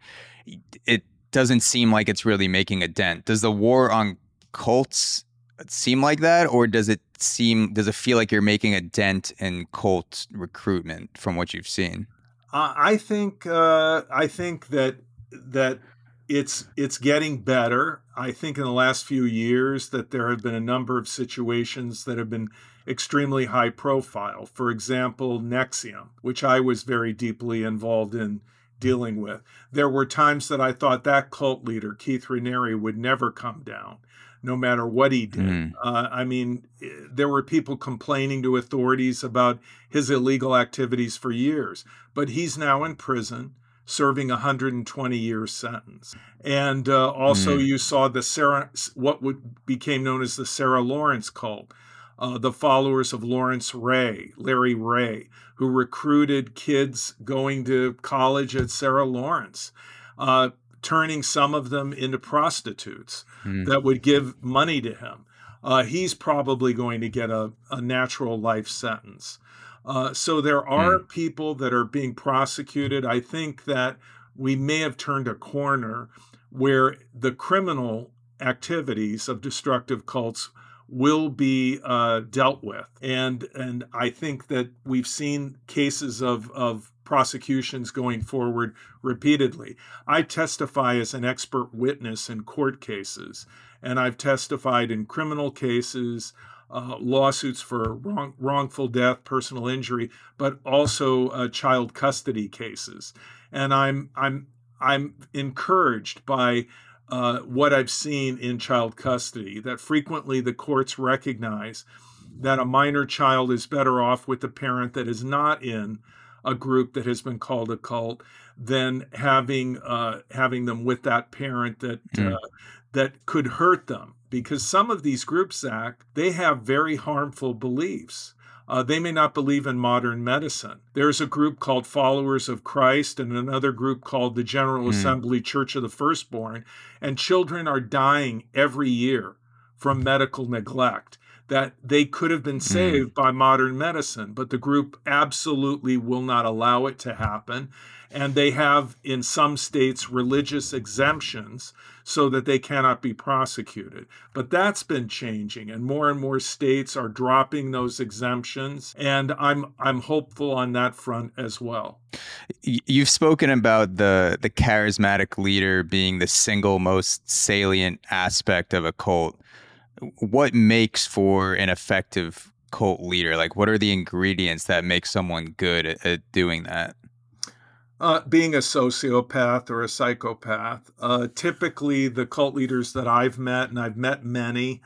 it doesn't seem like it's really making a dent. Does the war on cults seem like that, or does it seem does it feel like you're making a dent in cult recruitment from what you've seen? I think uh, I think that that it's it's getting better. I think in the last few years that there have been a number of situations that have been extremely high profile. For example, NXIVM, which I was very deeply involved in dealing with. There were times that I thought that cult leader, Keith Raniere, would never come down, no matter what he did. Mm. Uh, I mean, there were people complaining to authorities about his illegal activities for years, but he's now in prison serving a 120 year sentence. And uh, also, mm. you saw the Sarah, what would became known as the Sarah Lawrence cult uh, the followers of Lawrence Ray, Larry Ray, who recruited kids going to college at Sarah Lawrence, uh, turning some of them into prostitutes mm. that would give money to him. Uh, he's probably going to get a, a natural life sentence. Uh, so there are mm. people that are being prosecuted. I think that we may have turned a corner where the criminal activities of destructive cults will be uh, dealt with. And and I think that we've seen cases of of prosecutions going forward repeatedly. I testify as an expert witness in court cases, and I've testified in criminal cases. Uh, lawsuits for wrong, wrongful death, personal injury, but also uh, child custody cases, and I'm I'm I'm encouraged by uh, what I've seen in child custody that frequently the courts recognize that a minor child is better off with a parent that is not in a group that has been called a cult than having uh, having them with that parent that mm. uh, that could hurt them because some of these groups, Zach, they have very harmful beliefs. Uh, they may not believe in modern medicine. There's a group called Followers of Christ and another group called the General mm. Assembly Church of the Firstborn. And children are dying every year from medical neglect that they could have been hmm. saved mm. by modern medicine, but the group absolutely will not allow it to happen. And they have, in some states, religious exemptions so that they cannot be prosecuted. But that's been changing, and more and more states are dropping those exemptions. And I'm I'm hopeful on that front as well. You've spoken about the the charismatic leader being the single most salient aspect of a cult. What makes for an effective cult leader? Like, what are the ingredients that make someone good at, at doing that? uh, being a sociopath or a psychopath. Uh, typically, the cult leaders that I've met, and I've met many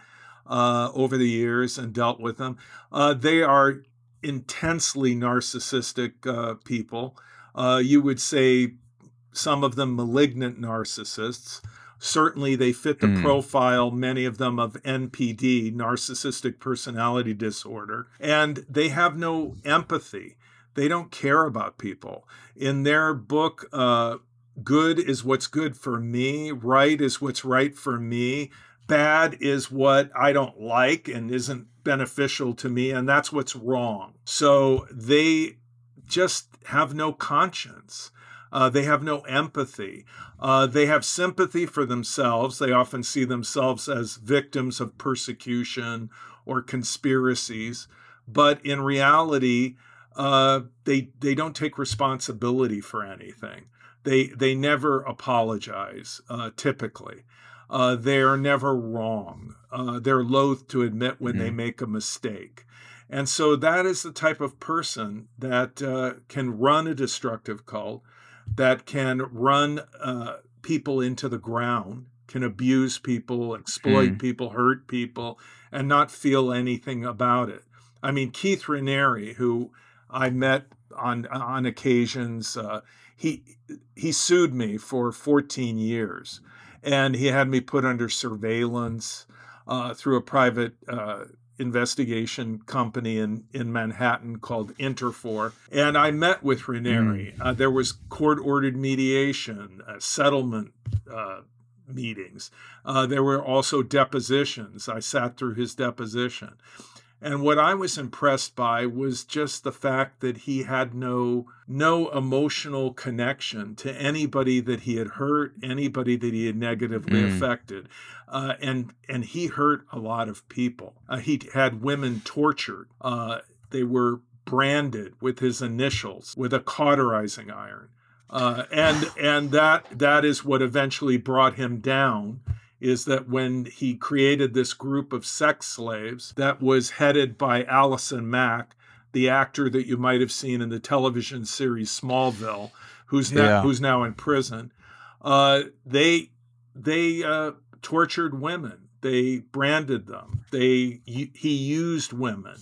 uh, over the years and dealt with them, uh, they are intensely narcissistic uh, people. Uh, you would say some of them malignant narcissists. Certainly, they fit the mm. profile, many of them, of NPD, narcissistic personality disorder, and they have no empathy. They don't care about people. In their book, uh, Good is what's good for me, right is what's right for me, bad is what I don't like and isn't beneficial to me, and that's what's wrong. So they just have no conscience. Uh, they have no empathy. Uh, they have sympathy for themselves. They often see themselves as victims of persecution or conspiracies. But in reality, uh, they they don't take responsibility for anything. They they never apologize. Uh, typically, uh, they are never wrong. Uh, they're loath to admit when mm-hmm. they make a mistake. And so that is the type of person that uh, can run a destructive cult, that can run uh, people into the ground, can abuse people, exploit mm. people, hurt people, and not feel anything about it. I mean, Keith Raniere, who I met on on occasions, uh, he he sued me for 14 years, and he had me put under surveillance uh, through a private uh, investigation company in, in Manhattan called Interfor. And I met with Raniere. Mm. Uh, there was court ordered mediation, uh, settlement uh, meetings. Uh, there were also depositions. I sat through his deposition. And what I was impressed by was just the fact that he had no no emotional connection to anybody that he had hurt, anybody that he had negatively mm. affected, uh, and and he hurt a lot of people. Uh, he had women tortured. Uh, they were branded with his initials with a cauterizing iron, uh, and and that that is what eventually brought him down is that when he created this group of sex slaves that was headed by Allison Mack, the actor that you might have seen in the television series Smallville, who's now yeah. who's now in prison, uh, they they uh, tortured women. They branded them. They he used women,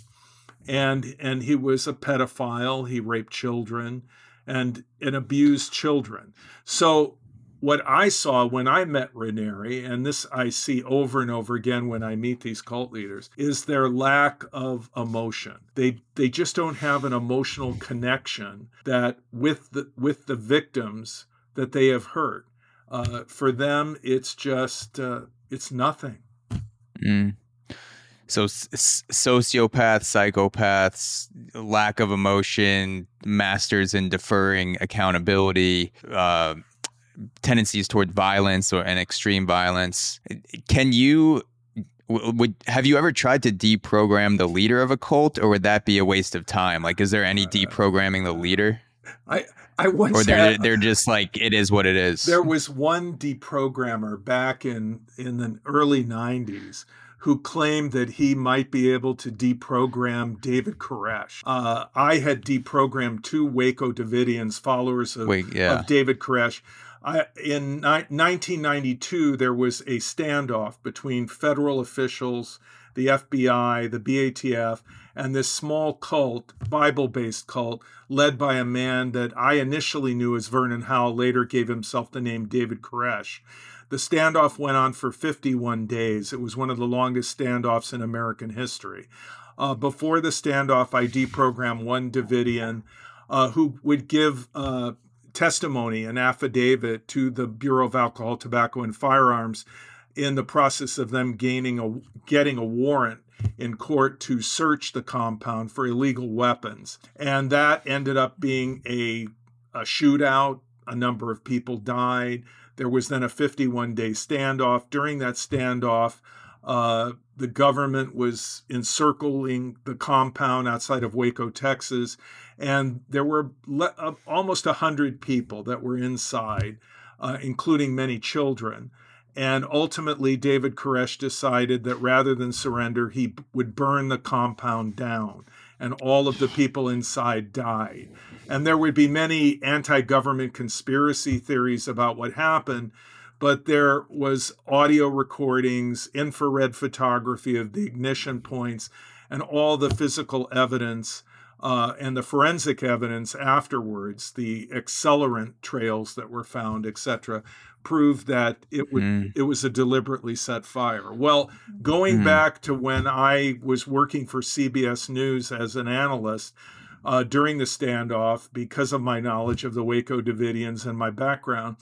and and he was a pedophile. He raped children, and and abused children. So what I saw when I met Raniere, and this I see over and over again when I meet these cult leaders, is their lack of emotion. They they just don't have an emotional connection that with the with the victims that they have hurt. Uh, for them, it's just uh, it's nothing. Mm. So sociopaths, psychopaths, lack of emotion, masters in deferring accountability. Uh, tendencies toward violence or and extreme violence. Can you would have you ever tried to deprogram the leader of a cult, or would that be a waste of time? Like, is there any uh, deprogramming the leader? I I once or they're had, they're just like it is what it is. There was one deprogrammer back in in the early '90s who claimed that he might be able to deprogram David Koresh. Uh, I had deprogrammed two Waco Davidians, followers of, Wait, yeah. of David Koresh. In ni- 1992, there was a standoff between federal officials, the FBI, the BATF, and this small cult, Bible based cult, led by a man that I initially knew as Vernon Howell, later gave himself the name David Koresh. The standoff went on for 51 days. It was one of the longest standoffs in American history. Uh, before the standoff, I deprogrammed one Davidian uh, who would give uh, testimony, an affidavit to the Bureau of Alcohol, Tobacco, and Firearms in the process of them gaining a getting a warrant in court to search the compound for illegal weapons. And that ended up being a, a shootout. A number of people died. There was then a 51 day standoff. During that standoff, uh, the government was encircling the compound outside of Waco, Texas, and there were le- uh, almost 100 people that were inside, uh, including many children. And ultimately, David Koresh decided that rather than surrender, he would burn the compound down, and all of the people inside died. And there would be many anti government conspiracy theories about what happened, but there was audio recordings, infrared photography of the ignition points, and all the physical evidence uh, and the forensic evidence afterwards, the accelerant trails that were found, etc., proved that it would mm. it was a deliberately set fire. Well, going mm. back to when I was working for CBS News as an analyst uh, during the standoff, because of my knowledge of the Waco Davidians and my background,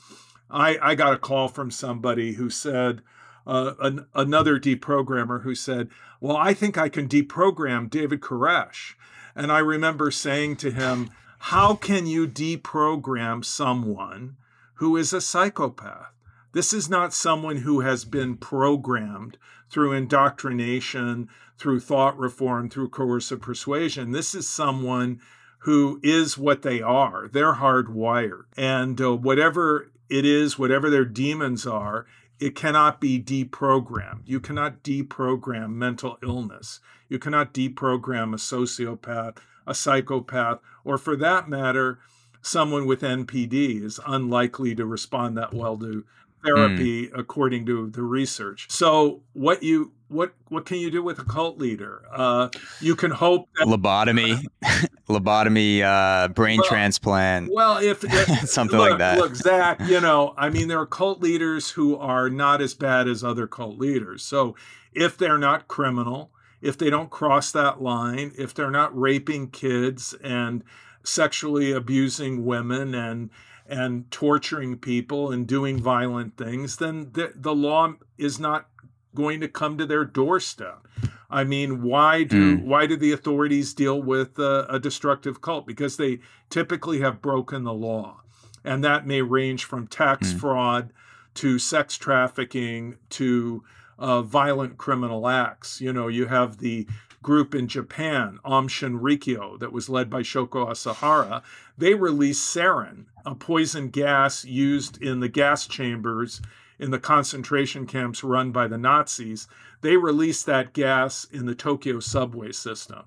I, I got a call from somebody who said. Uh, an, another deprogrammer who said, Well, I think I can deprogram David Koresh. And I remember saying to him, How can you deprogram someone who is a psychopath. This is not someone who has been programmed through indoctrination, through thought reform, through coercive persuasion. This is someone who is what they are. They're hardwired. And uh, whatever it is, whatever their demons are, it cannot be deprogrammed. You cannot deprogram mental illness. You cannot deprogram a sociopath, a psychopath, or for that matter, someone with NPD is unlikely to respond that well to therapy mm. according to the research. So what you what what can you do with a cult leader? Uh, you can hope that, lobotomy, lobotomy, uh, brain well, transplant. Well, if, if something look, like that. Look, Zach, you know, I mean, there are cult leaders who are not as bad as other cult leaders. So if they're not criminal, if they don't cross that line, if they're not raping kids and sexually abusing women and and torturing people and doing violent things, then the, the law is not going to come to their doorstep. I mean, why do mm. why do the authorities deal with a, a destructive cult? Because they typically have broken the law, and that may range from tax mm. fraud to sex trafficking to uh, violent criminal acts. You know, you have the group in Japan, Aum Shinrikyo, that was led by Shoko Asahara, they released sarin, a poison gas used in the gas chambers in the concentration camps run by the Nazis. They released that gas in the Tokyo subway system.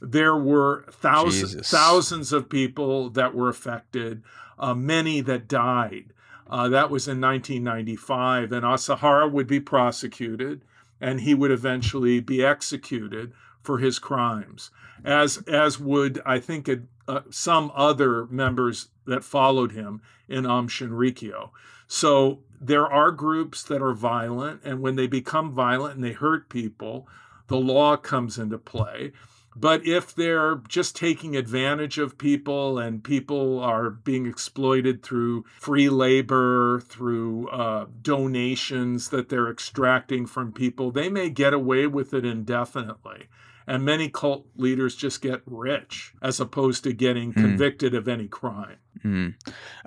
There were thousands, thousands of people that were affected, uh, many that died. Uh, that was in 1995, and Asahara would be prosecuted and he would eventually be executed for his crimes, as as would I think uh, some other members that followed him in Aum Shinrikyo. So there are groups that are violent, and when they become violent and they hurt people, the law comes into play. But if they're just taking advantage of people and people are being exploited through free labor, through uh, donations that they're extracting from people, they may get away with it indefinitely. And many cult leaders just get rich as opposed to getting mm. convicted of any crime. Mm.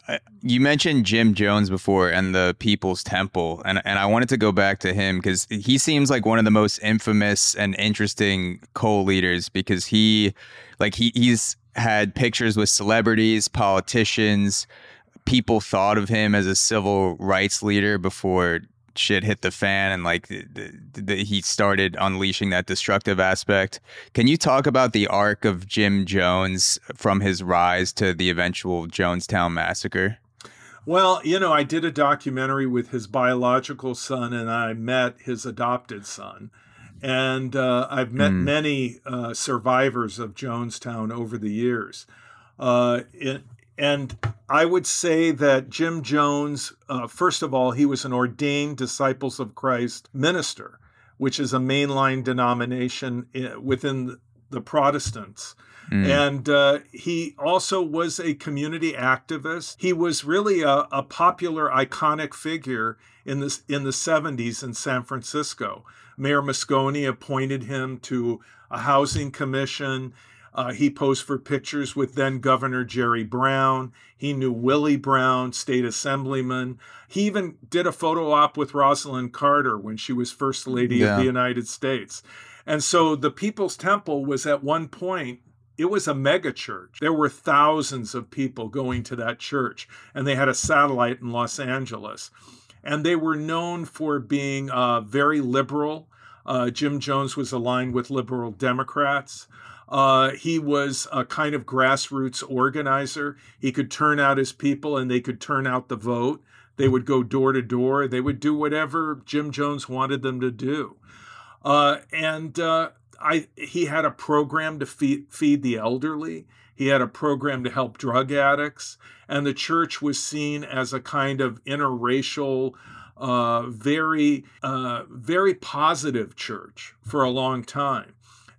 Uh, you mentioned Jim Jones before and the People's Temple, and and I wanted to go back to him because he seems like one of the most infamous and interesting cult leaders because he, like he he's had pictures with celebrities, politicians. People thought of him as a civil rights leader before shit hit the fan and like the, the, he started unleashing that destructive aspect. Can you talk about the arc of Jim Jones from his rise to the eventual Jonestown massacre? Well, you know, I did a documentary with his biological son, and I met his adopted son. And uh, I've met mm. many uh, survivors of Jonestown over the years. Uh, it, and I would say that Jim Jones, uh, first of all, he was an ordained Disciples of Christ minister, which is a mainline denomination eh, within the Protestants. Mm. And uh, he also was a community activist. He was really a, a popular, iconic figure in the, in the 70s in San Francisco. Mayor Moscone appointed him to a housing commission. Uh, he posed for pictures with then Governor Jerry Brown. He knew Willie Brown, state assemblyman. He even did a photo op with Rosalynn Carter when she was First Lady yeah. of the United States. And so the People's Temple was at one point it was a mega church. There were thousands of people going to that church, and they had a satellite in Los Angeles. And they were known for being uh, very liberal. Uh, Jim Jones was aligned with liberal Democrats. Uh, he was a kind of grassroots organizer. He could turn out his people and they could turn out the vote. They would go door to door. They would do whatever Jim Jones wanted them to do. Uh, and uh, I he had a program to feed feed the elderly. He had a program to help drug addicts, and the church was seen as a kind of interracial, uh, very, uh, very positive church for a long time.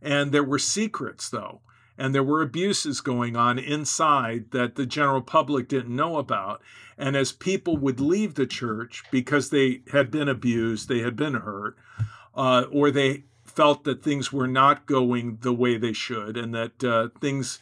And there were secrets, though, and there were abuses going on inside that the general public didn't know about. And as people would leave the church because they had been abused, they had been hurt, uh, or they felt that things were not going the way they should and that uh, things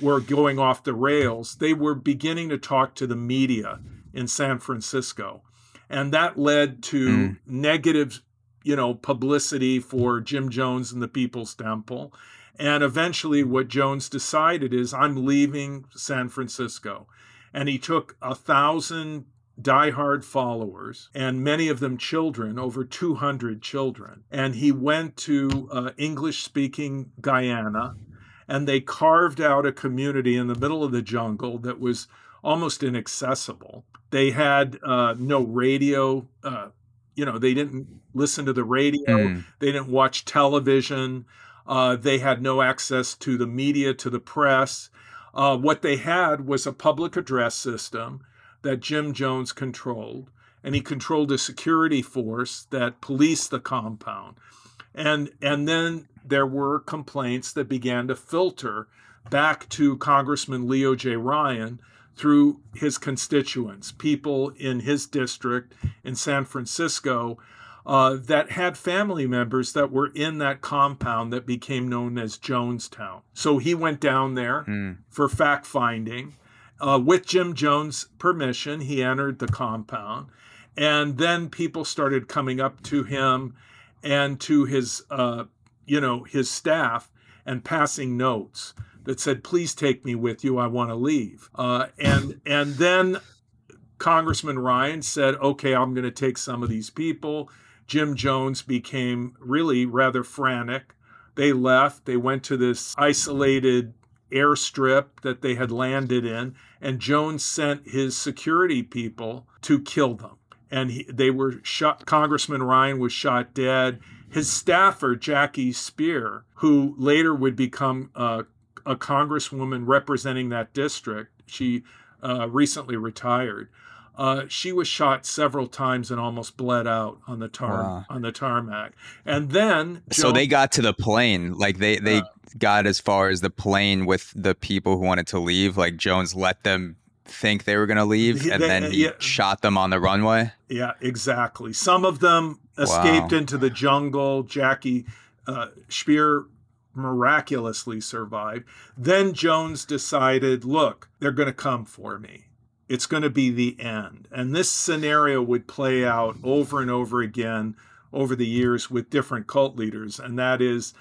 were going off the rails, they were beginning to talk to the media in San Francisco. And that led to mm. negative, you know, publicity for Jim Jones and the People's Temple. And eventually, what Jones decided is, I'm leaving San Francisco. And he took a thousand diehard followers, and many of them children, over 200 children. And he went to uh, English speaking Guyana and they carved out a community in the middle of the jungle that was almost inaccessible. They had uh, no radio. Uh, you know, they didn't listen to the radio. Mm. They didn't watch television. Uh, they had no access to the media, to the press. Uh, what they had was a public address system that Jim Jones controlled, and he controlled a security force that policed the compound. And and then there were complaints that began to filter back to Congressman Leo J. Ryan through his constituents, people in his district in San Francisco uh, that had family members that were in that compound that became known as Jonestown. So he went down there mm. for fact finding. Uh, with Jim Jones' permission, he entered the compound. And then people started coming up to him and to his uh, you know, his staff and passing notes that said, "Please take me with you. I want to leave." Uh, and and then Congressman Ryan said, "Okay, I'm going to take some of these people." Jim Jones became really rather frantic. They left. They went to this isolated airstrip that they had landed in, and Jones sent his security people to kill them. And he, they were shot. Congressman Ryan was shot dead his staffer, Jackie Speier, who later would become uh, a congresswoman representing that district, she uh, recently retired. Uh, she was shot several times and almost bled out on the tar wow. on the tarmac. And then so they got to the plane, like they they uh, got as far as the plane with the people who wanted to leave. Like Jones let them think they were going to leave, and they, then he yeah, shot them on the runway. Yeah, exactly. Some of them escaped wow. into the jungle. Jackie uh, Speier miraculously survived. Then Jones decided, look, they're going to come for me. It's going to be the end. And this scenario would play out over and over again over the years with different cult leaders. And that is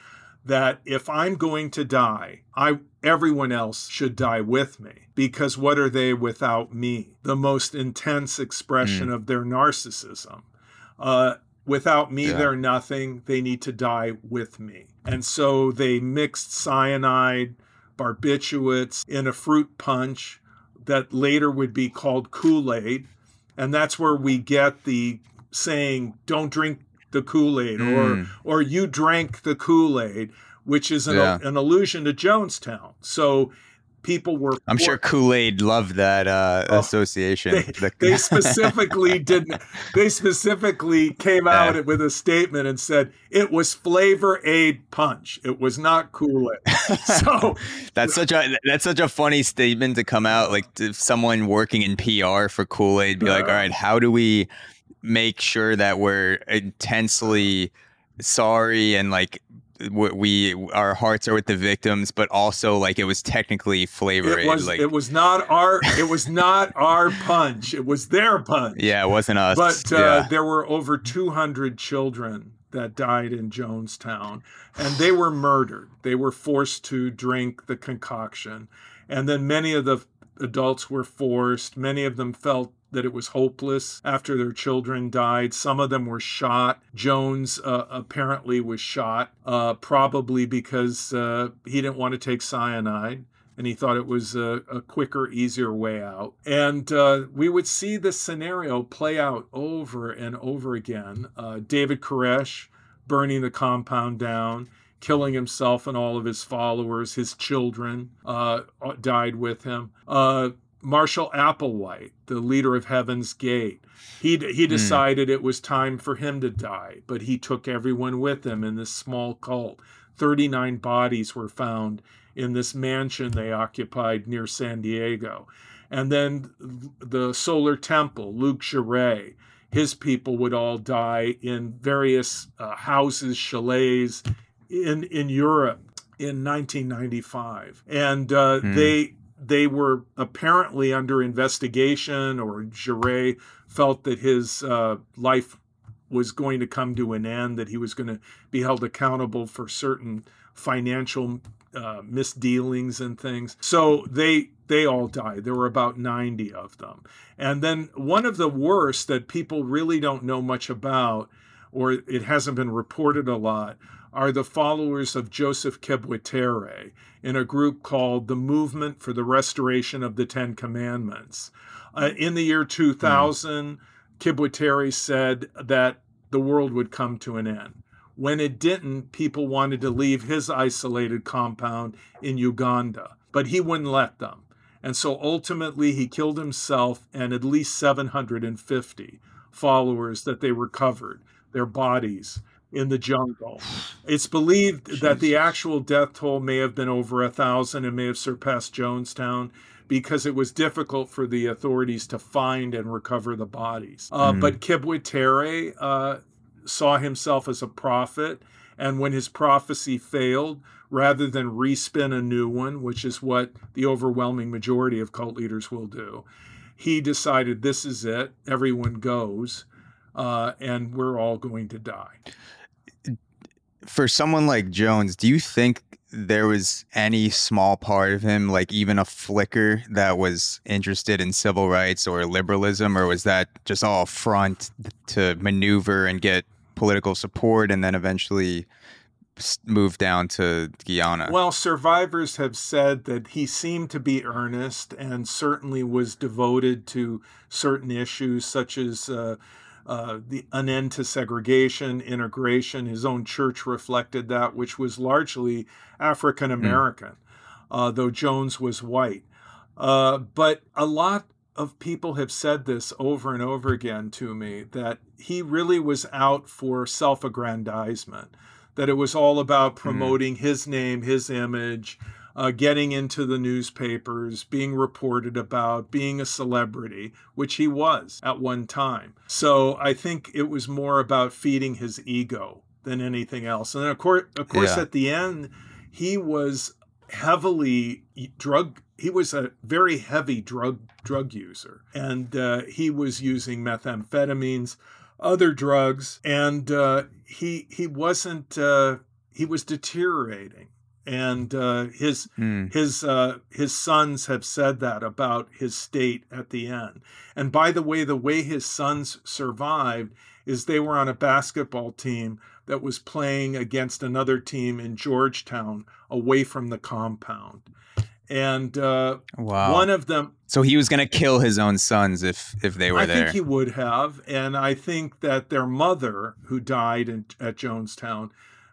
that if I'm going to die, I everyone else should die with me because what are they without me? The most intense expression mm. of their narcissism. Uh, Without me, yeah. they're nothing. They need to die with me. And so they mixed cyanide, barbiturates in a fruit punch that later would be called Kool Aid. And that's where we get the saying, don't drink the Kool Aid mm. or, or you drank the Kool Aid, which is an, yeah. an allusion to Jonestown. So people were. I'm sure Kool Aid loved that uh, oh, association. They, the- they specifically didn't. They specifically came out with a statement and said it was Flavor Aid Punch. It was not Kool Aid. So that's such a that's such a funny statement to come out. Like someone working in PR for Kool Aid be like, all right, how do we make sure that we're intensely sorry and like we our hearts are with the victims, but also like it was technically flavored. It was, like it was not our it was not our punch. It was their punch. Yeah, it wasn't us. But uh, yeah. there were over 200 children that died in Jonestown, and they were murdered. They were forced to drink the concoction, and then many of the adults were forced. Many of them felt that it was hopeless after their children died. Some of them were shot. Jones uh, apparently was shot, uh, probably because uh, he didn't want to take cyanide and he thought it was a, a quicker, easier way out. And uh, we would see this scenario play out over and over again. Uh, David Koresh burning the compound down. killing himself and all of his followers. His children uh, died with him. Marshall Applewhite, the leader of Heaven's Gate, he he hmm. decided mm. it was time for him to die, but he took everyone with him in this small cult. 39 bodies were found in this mansion they occupied near San Diego. And then the Solar Temple, Luc Jouret, his people would all die in various uh, houses, chalets in, in Europe in 1995. And uh, mm. they they were apparently under investigation, or Jouret felt that his uh, life was going to come to an end, that he was going to be held accountable for certain financial uh, misdealings and things. So they they all died. There were about 90 of them. And then one of the worst that people really don't know much about, or it hasn't been reported a lot, are the followers of Joseph Kibwetere in a group called the Movement for the Restoration of the Ten Commandments. Uh, in the year 2000, mm. Kibwetere said that the world would come to an end. When it didn't, people wanted to leave his isolated compound in Uganda, but he wouldn't let them. And so ultimately, he killed himself and at least 750 followers that they recovered, their bodies in the jungle. It's believed Jesus. that the actual death toll may have been over a thousand and may have surpassed Jonestown because it was difficult for the authorities to find and recover the bodies. Uh, mm. But Kibwetere uh, saw himself as a prophet, and when his prophecy failed, rather than respin a new one, which is what the overwhelming majority of cult leaders will do, he decided this is it, everyone goes, uh, and we're all going to die. For someone like Jones, do you think there was any small part of him, like even a flicker, that was interested in civil rights or liberalism, or was that just all front to maneuver and get political support and then eventually move down to Guyana? Well, survivors have said that he seemed to be earnest and certainly was devoted to certain issues such as uh, uh, the an end to segregation, integration. His own church reflected that, which was largely African American, mm. uh, though Jones was white. Uh, but a lot of people have said this over and over again to me that he really was out for self aggrandizement, that it was all about hmm. promoting mm. his name, his image, uh, getting into the newspapers, being reported about, being a celebrity, which he was at one time. So I think it was more about feeding his ego than anything else. And of course, of course, yeah. at the end, he was heavily drug. He was a very heavy drug drug user, and uh, he was using methamphetamines, other drugs, and uh, he he wasn't. Uh, he was deteriorating and uh, his mm. his uh, his sons have said that about his state at the end. And by the way, the way his sons survived is they were on a basketball team that was playing against another team in Georgetown, away from the compound. And uh, wow. one of them. So he was going to kill his own sons if if they were I there. I think he would have, and I think that their mother, who died in, at Jonestown,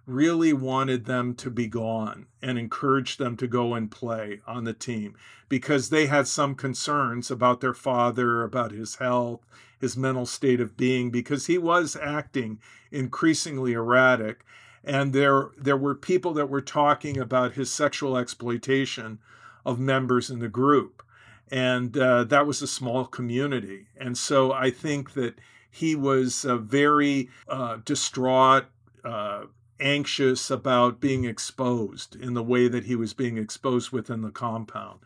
really wanted them to be gone and encouraged them to go and play on the team because they had some concerns about their father, about his health, his mental state of being, because he was acting increasingly erratic. And there, there were people that were talking about his sexual exploitation of members in the group. And uh, that was a small community. And so I think that he was uh, very uh, distraught, uh, anxious about being exposed in the way that he was being exposed within the compound.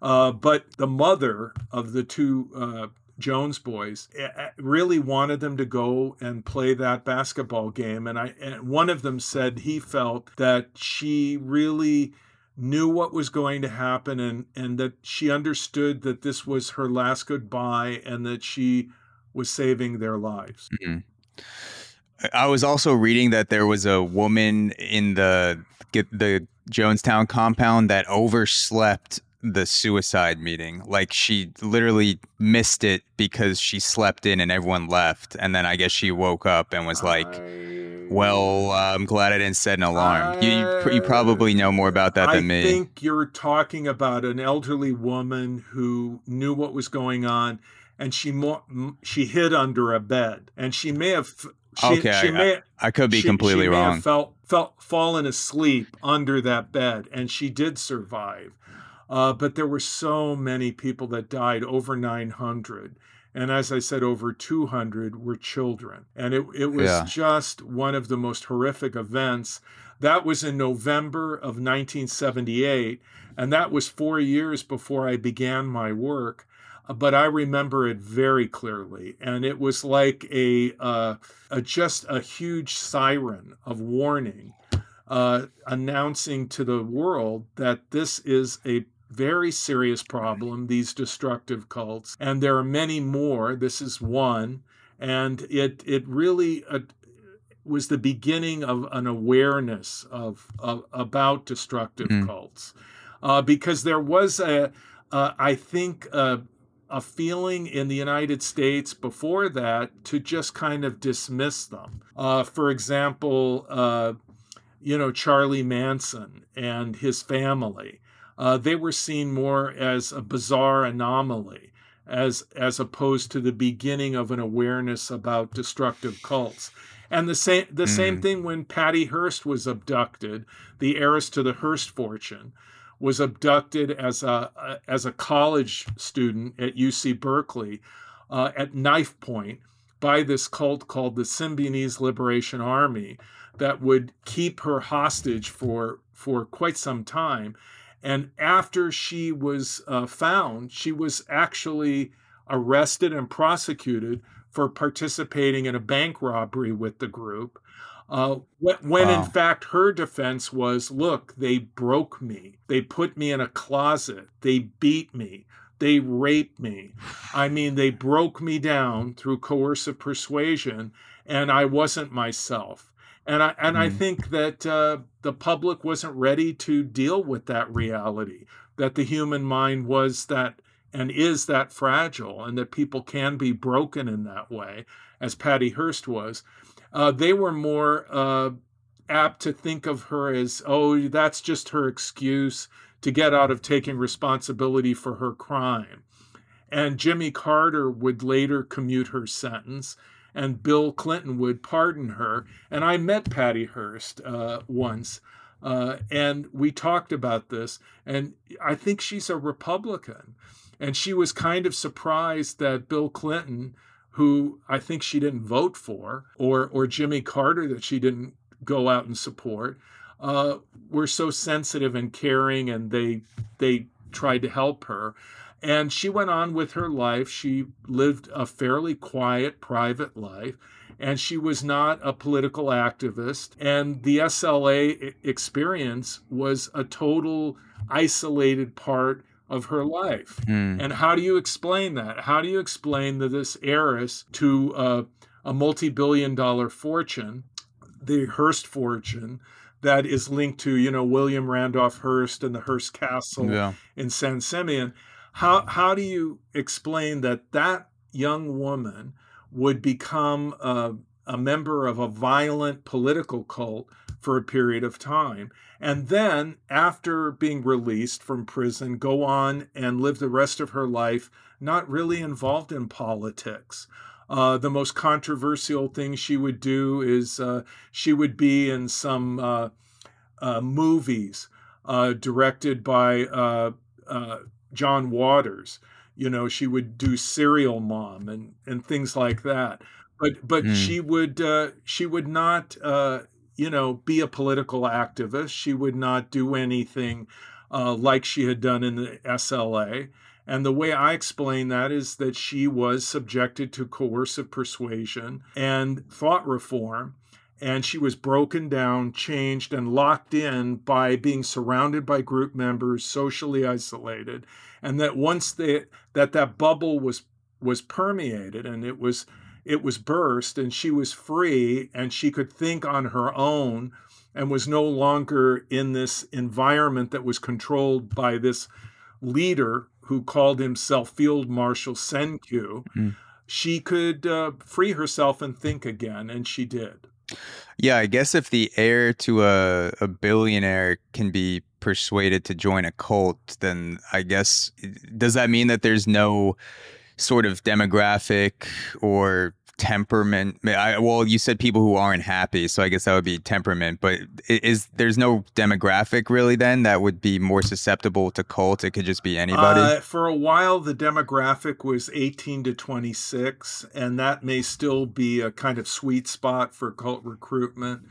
Uh, but the mother of the two uh, Jones boys really wanted them to go and play that basketball game, and I and one of them said he felt that she really knew what was going to happen and and that she understood that this was her last goodbye and that she was saving their lives. Mm-hmm. I was also reading that there was a woman in the the Jonestown compound that overslept the suicide meeting. Like she literally missed it because she slept in and everyone left. And then I guess she woke up and was like, I Well, uh, I'm glad I didn't set an alarm. You, you, you probably know more about that I than me. I think you're talking about an elderly woman who knew what was going on, and she mo- she hid under a bed, and she may have. She, Okay, she I- may, I could be she- completely she wrong. Felt, felt fallen asleep under that bed, and she did survive. Uh, but there were so many people that died, over 900. And as I said, over 200 were children. And it, it was Yeah. just one of the most horrific events. That was in November of 1978. And that was four years before I began my work. Uh, But I remember it very clearly. And it was like a, uh, a just a huge siren of warning uh, announcing to the world that this is a very serious problem, these destructive cults, and there are many more. This is one, and it it really uh, was the beginning of an awareness of, of about destructive Mm. cults, uh, because there was a, uh, I think. A, a feeling in the United States before that to just kind of dismiss them. Uh, for example, uh, you know, Charlie Manson and his family. Uh, they were seen more as a bizarre anomaly, as as opposed to the beginning of an awareness about destructive cults. And the same the same Mm. thing when Patty Hearst was abducted, the heiress to the Hearst fortune, was abducted as a, as a college student at UC Berkeley uh, at knife point by this cult called the Symbionese Liberation Army that would keep her hostage for for quite some time. And after she was uh, found, she was actually arrested and prosecuted for participating in a bank robbery with the group. Uh, when when in fact her defense was, look, they broke me. They put me in a closet. They beat me. They raped me. I mean, they broke me down through coercive persuasion, and I wasn't myself. And I and I Mm. think that uh, the public wasn't ready to deal with that reality that the human mind was that and is that fragile, and that people can be broken in that way, as Patty Hearst was. Uh, they were more uh, apt to think of her as, oh, that's just her excuse to get out of taking responsibility for her crime. And Jimmy Carter would later commute her sentence, and Bill Clinton would pardon her. And I met Patty Hearst uh, once, uh, and we talked about this. And I think she's a Republican. And she was kind of surprised that Bill Clinton, who I think she didn't vote for, or, or Jimmy Carter that she didn't go out and support, uh, were so sensitive and caring, and they they tried to help her. And she went on with her life. She lived a fairly quiet, private life, and she was not a political activist. And the SLA experience was a total isolated part of her life. Mm. And how do you explain that? How do you explain that this heiress to uh, a multi billion dollar fortune, the Hearst fortune, that is linked to, you know, William Randolph Hearst and the Hearst Castle Yeah. in San Simeon. How how do you explain that that young woman would become a, a member of a violent political cult for a period of time, and then after being released from prison, go on and live the rest of her life not really involved in politics? Uh, the most controversial thing she would do is uh, she would be in some uh, uh, movies uh, directed by uh, uh, John Waters. You know, she would do Serial Mom and and things like that. But but Mm. she would uh, she would not uh, you know be a political activist. She would not do anything uh, like she had done in the SLA. And the way I explain that is that she was subjected to coercive persuasion and thought reform. And she was broken down, changed, and locked in by being surrounded by group members, socially isolated. And that once they, that that bubble was was permeated and it was it was burst and she was free and she could think on her own and was no longer in this environment that was controlled by this leader who called himself Field Marshal Cinque, Mm. she could uh, free herself and think again, and she did. Yeah, I guess if the heir to a, a billionaire can be persuaded to join a cult, then I guess does that mean that there's no sort of demographic or temperament I, well you said people who aren't happy so i guess that would be temperament but is there's no demographic really then that would be more susceptible to cult? It could just be anybody? Uh, for a while the demographic was 18 to 26 and that may still be a kind of sweet spot for cult recruitment.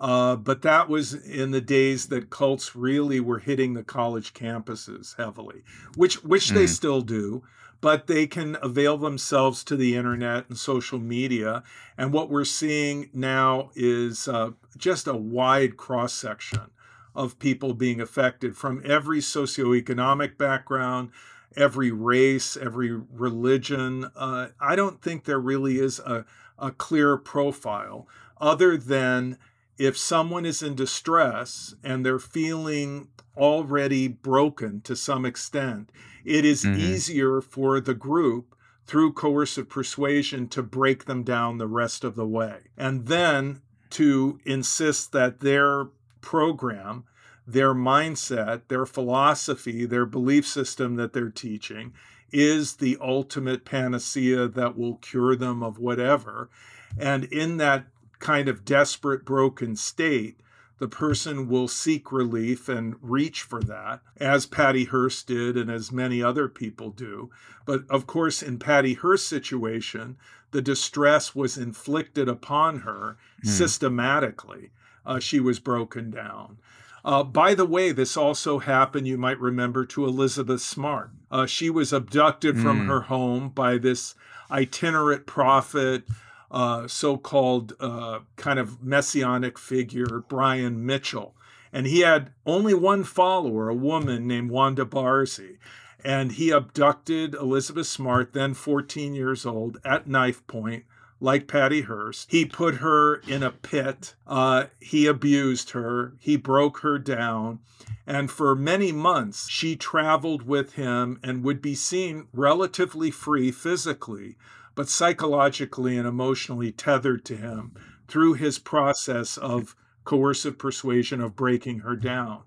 Uh, but that was in the days that cults really were hitting the college campuses heavily which which mm. they still do but they can avail themselves to the internet and social media. And what we're seeing now is uh, just a wide cross section of people being affected from every socioeconomic background, every race, every religion. Uh, I don't think there really is a, a clear profile other than if someone is in distress and they're feeling already broken to some extent, it is mm-hmm. easier for the group through coercive persuasion to break them down the rest of the way. And then to insist that their program, their mindset, their philosophy, their belief system that they're teaching is the ultimate panacea that will cure them of whatever. And in that kind of desperate, broken state, the person will seek relief and reach for that, as Patty Hearst did and as many other people do. But of course, in Patty Hearst's situation, the distress was inflicted upon her mm. systematically. Uh, she was broken down. Uh, by the way, this also happened, you might remember, to Elizabeth Smart. Uh, she was abducted mm. from hmm. her home by this itinerant prophet uh, so-called uh, kind of messianic figure, Brian Mitchell, and he had only one follower, a woman named Wanda Barzee. And he abducted Elizabeth Smart, then 14 years old, at knife point, like Patty Hearst. He put her in a pit. Uh, he abused her. He broke her down. And for many months, she traveled with him and would be seen relatively free physically but psychologically and emotionally tethered to him through his process of coercive persuasion of breaking her down.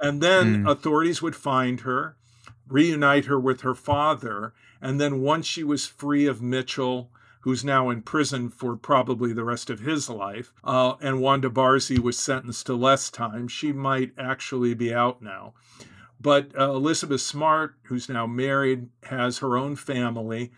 And then mm. authorities would find her, reunite her with her father, and then once she was free of Mitchell, who's now in prison for probably the rest of his life, uh, and Wanda Barzee was sentenced to less time, she might actually be out now. But uh, Elizabeth Smart, who's now married, has her own family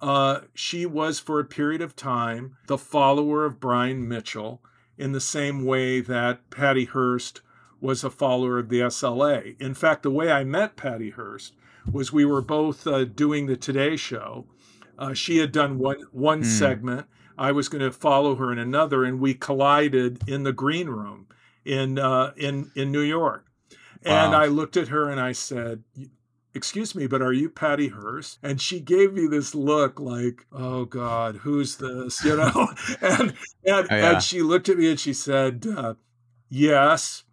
uh, she was, for a period of time, the follower of Brian Mitchell in the same way that Patty Hearst was a follower of the SLA. In fact, the way I met Patty Hearst was we were both uh, doing the Today Show. Uh, she had done one one mm. segment. I was going to follow her in another, and we collided in the green room in uh, in in New York. And. I looked at her and I said, excuse me, but are you Patty Hearst? And she gave me this look like, oh God, who's this? You know? and and, oh, yeah. and she looked at me and she said, uh, yes.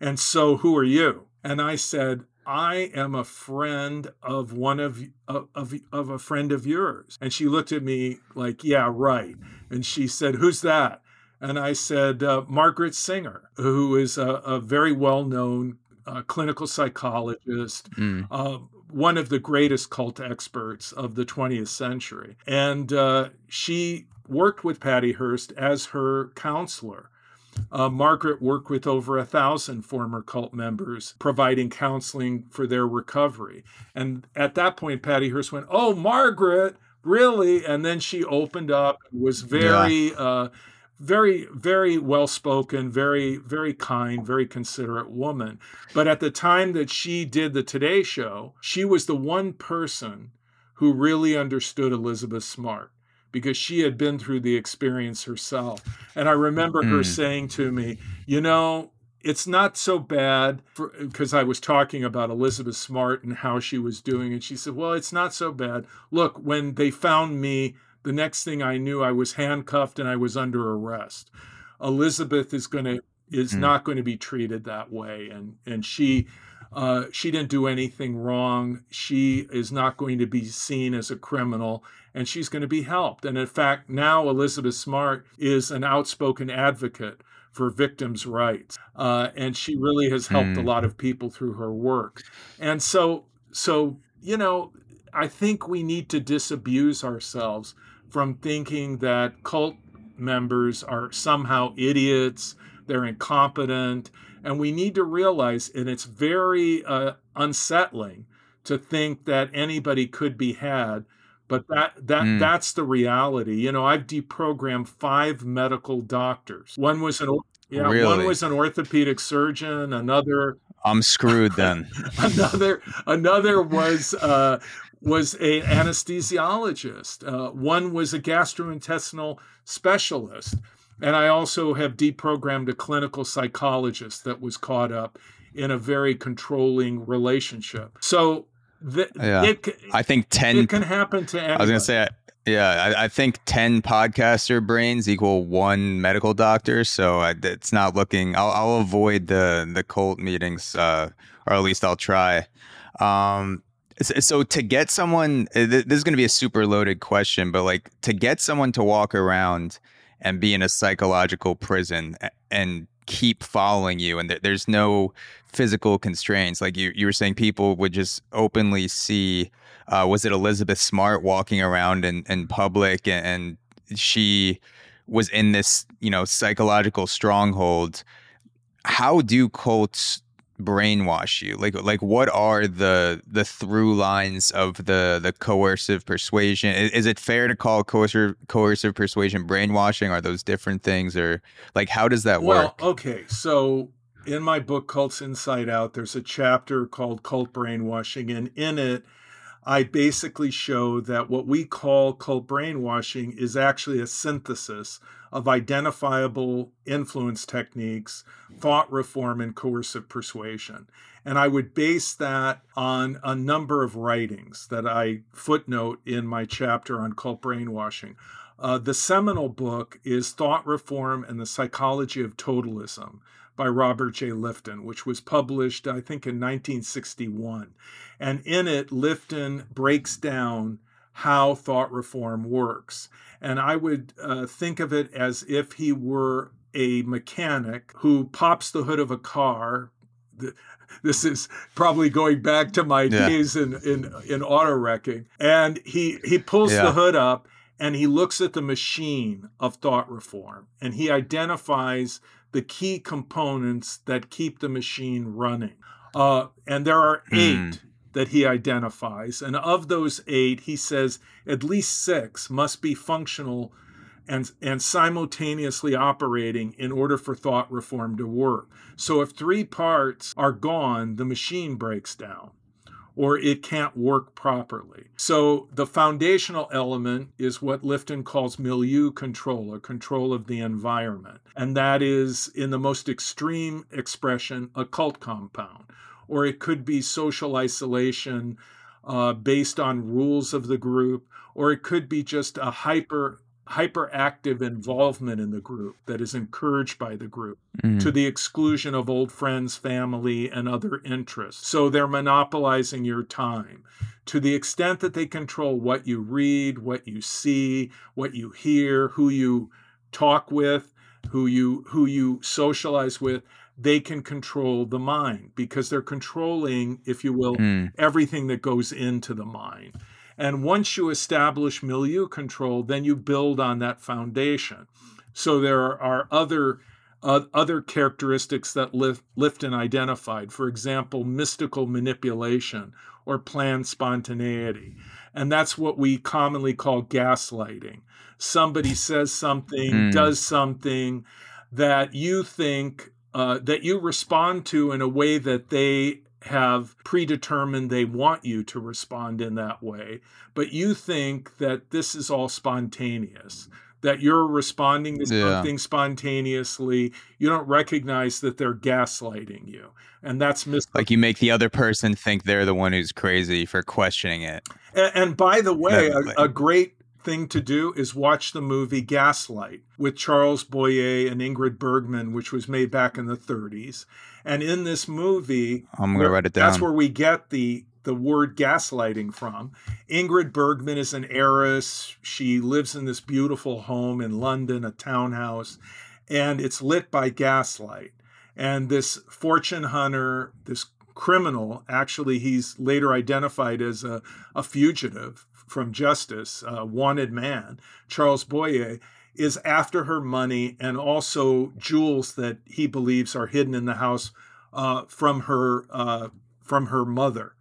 And so who are you? And I said, I am a friend of one of, of of of a friend of yours. And she looked at me like, yeah, right. And she said, who's that? And I said, uh, Margaret Singer, who is a, a very well known uh, clinical psychologist, mm. uh, one of the greatest cult experts of the 20th century. And uh, she worked with Patty Hearst as her counselor. Uh, Margaret worked with over a thousand former cult members, providing counseling for their recovery. And at that point, Patty Hearst went, Oh, Margaret, really? And then she opened up, was very. Yeah. Uh, very very well spoken very very kind very considerate woman but at the time that she did the today show she was the one person who really understood elizabeth smart because she had been through the experience herself and i remember mm. her saying to me you know it's not so bad because I was talking about Elizabeth Smart and how she was doing. And she said, Well, it's not so bad. Look, when they found me the next thing I knew, I was handcuffed and I was under arrest. Elizabeth is going to is mm. not going to be treated that way, and and she Uh, she didn't do anything wrong. She is not going to be seen as a criminal and she's going to be helped. And in fact, now Elizabeth Smart is an outspoken advocate for victims' rights. Uh, and she really has helped mm. a hmm. lot of people through her work. And so, so, you know, I think we need to disabuse ourselves from thinking that cult members are somehow idiots, they're incompetent. And we need to realize, and it's very uh, unsettling to think that anybody could be had but that that mm. that's the reality you know i've deprogrammed five medical doctors one was an yeah really? one was an orthopedic surgeon another i'm screwed then another another was uh was a anesthesiologist uh, one was a gastrointestinal specialist and i also have deprogrammed a clinical psychologist that was caught up in a very controlling relationship so the, yeah. It, I think 10 it can happen to anybody. I was going to say yeah, I, I, think 10 podcaster brains equal one medical doctor. So I, it's not looking, I'll, I'll, avoid the, the cult meetings, uh, or at least I'll try. Um, so to get someone, uh, this is going to be a super loaded question, but like to get someone to walk around and be in a psychological prison and keep following you and there's no physical constraints like you, you were saying people would just openly see uh, was it elizabeth smart walking around in, in public and, and she was in this you know psychological stronghold. How do cults brainwash you? Like like what are the the through lines of the the coercive persuasion? Is, is, it fair to call coercive coercive persuasion brainwashing? Are those different things or like how does that work? well okay so in my book cults inside out there's a chapter called cult brainwashing and in it I basically show that what we call cult brainwashing is actually a synthesis of identifiable influence techniques, thought reform, and coercive persuasion. And I would base that on a number of writings that I footnote in my chapter on cult brainwashing. Uh, the seminal book is Thought Reform and the Psychology of Totalism by Robert J. Lifton, which was published, I think, in 1961. And in it, Lifton breaks down how thought reform works. And I would uh, think of it as if he were a mechanic who pops the hood of a car. This is probably going back to my yeah. days in, in, in auto wrecking. And he, he pulls yeah. the hood up and he looks at the machine of thought reform and he identifies the key components that keep the machine running. Uh, and there are hmm. eight mm. that he identifies. And of those eight, he says at least six must be functional and, and simultaneously operating in order for thought reform to work. So if three parts are gone, the machine breaks down or it can't work properly. So the foundational element is what Lifton calls milieu control, or control of the environment. And that is, in the most extreme expression, a cult compound. Or it could be social isolation uh, based on rules of the group, or it could be just a hyper hyperactive involvement in the group that is encouraged by the group mm. to the exclusion of old friends, family, and other interests. So they're monopolizing your time to the extent that they control what you read, what you see, what you hear, who you talk with, who you who you socialize with they can control the mind because they're controlling if you will mm. everything that goes into the mind and once you establish milieu control, then you build on that foundation. So there are other uh, other characteristics that Lifton identified. For example, mystical manipulation or planned spontaneity. And that's what we commonly call gaslighting. Somebody says something, mm. does something that you think, uh, that you respond to in a way that they have predetermined they want you to respond in that way, but you think that this is all spontaneous, that you're responding to something spontaneously. You don't recognize that they're gaslighting you. And that's mis- like you make the other person think they're the one who's crazy for questioning it. And, and by the way, a, a great thing to do is watch the movie Gaslight with Charles Boyer and Ingrid Bergman, which was made back in the 30s. And in this movie, I'm going to write it down. That's where we get the the word gaslighting from. Ingrid Bergman is an heiress. She lives in this beautiful home in London, a townhouse, and it's lit by gaslight. And this fortune hunter, this criminal, actually, he's later identified as a, a fugitive from justice, a wanted man, Charles Boyer, is after her money and also jewels that he believes are hidden in the house uh, from her uh, from her mother.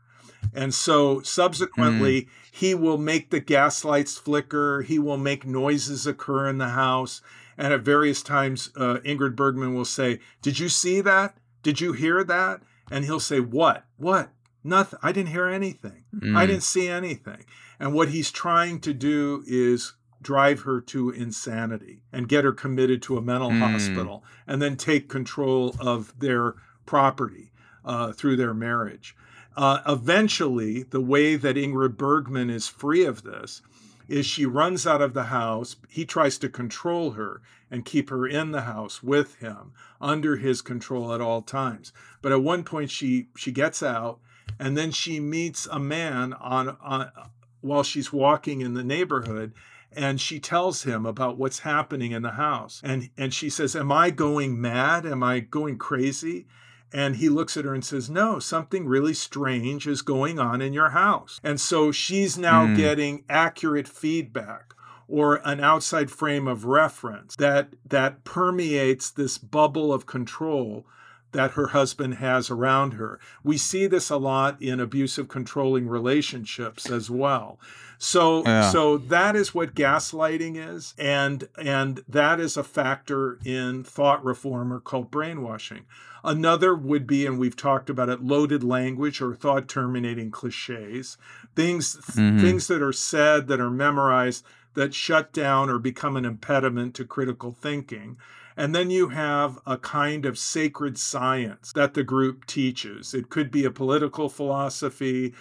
And so subsequently, mm. he will make the gas lights flicker. He will make noises occur in the house. And at various times, uh, Ingrid Bergman will say, Did you see that? Did you hear that? And he'll say, What? What? Nothing. I didn't hear anything. Mm. I didn't see anything. And what he's trying to do is drive her to insanity and get her committed to a mental mm. hospital and then take control of their property uh, through their marriage. Uh, eventually, the way that Ingrid Bergman is free of this is she runs out of the house. He tries to control her and keep her in the house with him under his control at all times. But at one point, she she gets out, and then she meets a man on, on while she's walking in the neighborhood and she tells him about what's happening in the house and and she says am i going mad am i going crazy and he looks at her and says, No, something really strange is going on in your house. And so she's now mm. getting accurate feedback or an outside frame of reference that that permeates this bubble of control that her husband has around her. We see this a lot in abusive controlling relationships as well. So yeah. so that is what gaslighting is and and that is a factor in thought reform or cult brainwashing. Another would be and we've talked about it loaded language or thought terminating clichés, things mm-hmm. things that are said that are memorized that shut down or become an impediment to critical thinking. And then you have a kind of sacred science that the group teaches. It could be a political philosophy,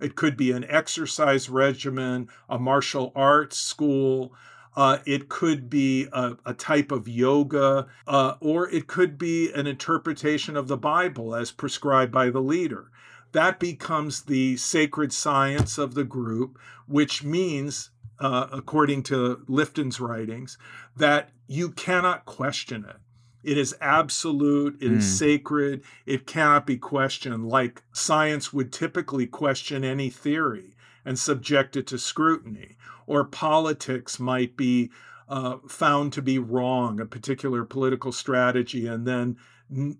it could be an exercise regimen, a martial arts school. Uh, it could be a, a type of yoga, uh, or it could be an interpretation of the Bible as prescribed by the leader. That becomes the sacred science of the group, which means, uh, according to Lifton's writings, that you cannot question it. It is absolute, It mm. is hmm. sacred, it cannot be questioned, like science would typically question any theory and subject it to scrutiny, or politics might be uh, found to be wrong, a particular political strategy, and then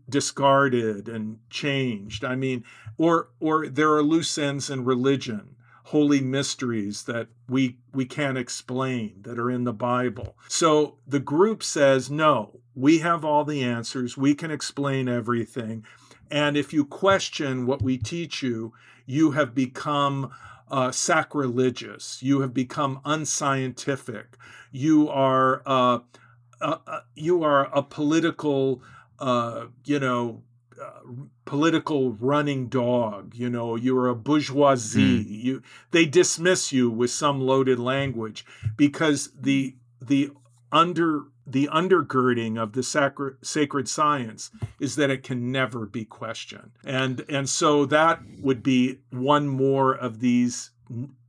discarded and changed. I mean, or or there are loose ends in religion holy mysteries that we we can't explain that are in the Bible. So the group says, "No, we have all the answers. We can explain everything." And if you question what we teach you, you have become uh, sacrilegious. You have become unscientific. You are uh, uh, uh you are a political, uh, you know, political running dog you know you're a bourgeoisie mm. you they dismiss you with some loaded language because the the under the undergirding of the sacred sacred science is that it can never be questioned and and so that would be one more of these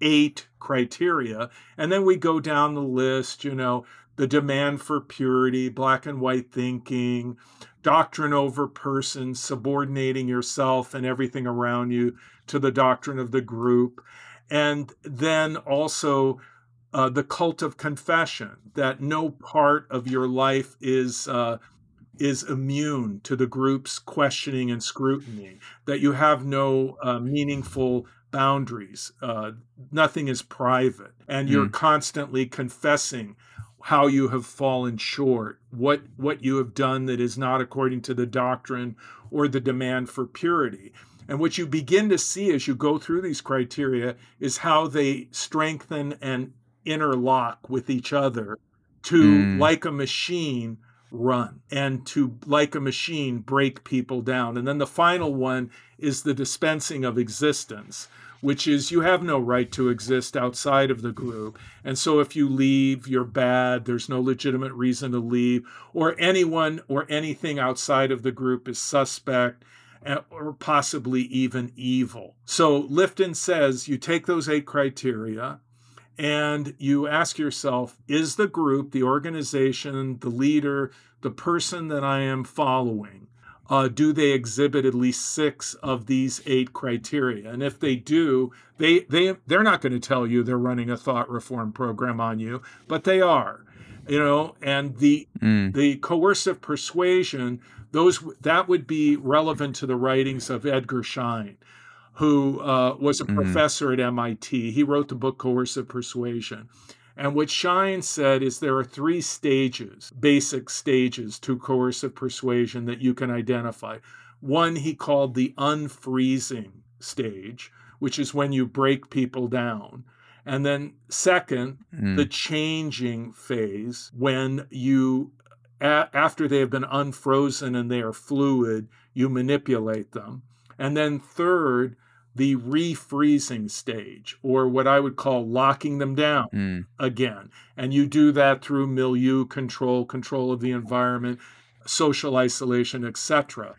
eight criteria and then we go down the list you know the demand for purity black and white thinking doctrine over person, subordinating yourself and everything around you to the doctrine of the group. And then also uh, the cult of confession, that no part of your life is. Uh, is immune to the group's questioning and scrutiny, that you have no uh, meaningful boundaries. Uh, nothing is private. And you're mm. constantly confessing how you have fallen short, what what you have done that is not according to the doctrine or the demand for purity. And what you begin to see as you go through these criteria is how they strengthen and interlock with each other to, mm. like a machine, run and to, like a machine, break people down. And then the final one is the dispensing of existence, which is you have no right to exist outside of the group. And so if you leave, you're bad. There's no legitimate reason to leave, or anyone or anything outside of the group is suspect eh, or possibly even evil. So Lifton says you take those eight criteria and you ask yourself is the group, the organization, the leader, the person that I am following, uh, do they exhibit at least six of these eight criteria? And if they do, they they they're not going to tell you they're running a thought reform program on you, but they are, you know. And the mm. the coercive persuasion, those that would be relevant to the writings of Edgar Schein who uh, was a mm. professor at MIT. He wrote the book Coercive Persuasion. And what Schein said is there are three stages, basic stages to coercive persuasion that you can identify. One he called the unfreezing stage, which is when you break people down. And then, second, mm. the changing phase, when you, a- after they have been unfrozen and they are fluid, you manipulate them. And then, third, the refreezing stage, or what I would call locking them down mm. again. And you do that through milieu control, control of the environment, social isolation, etc.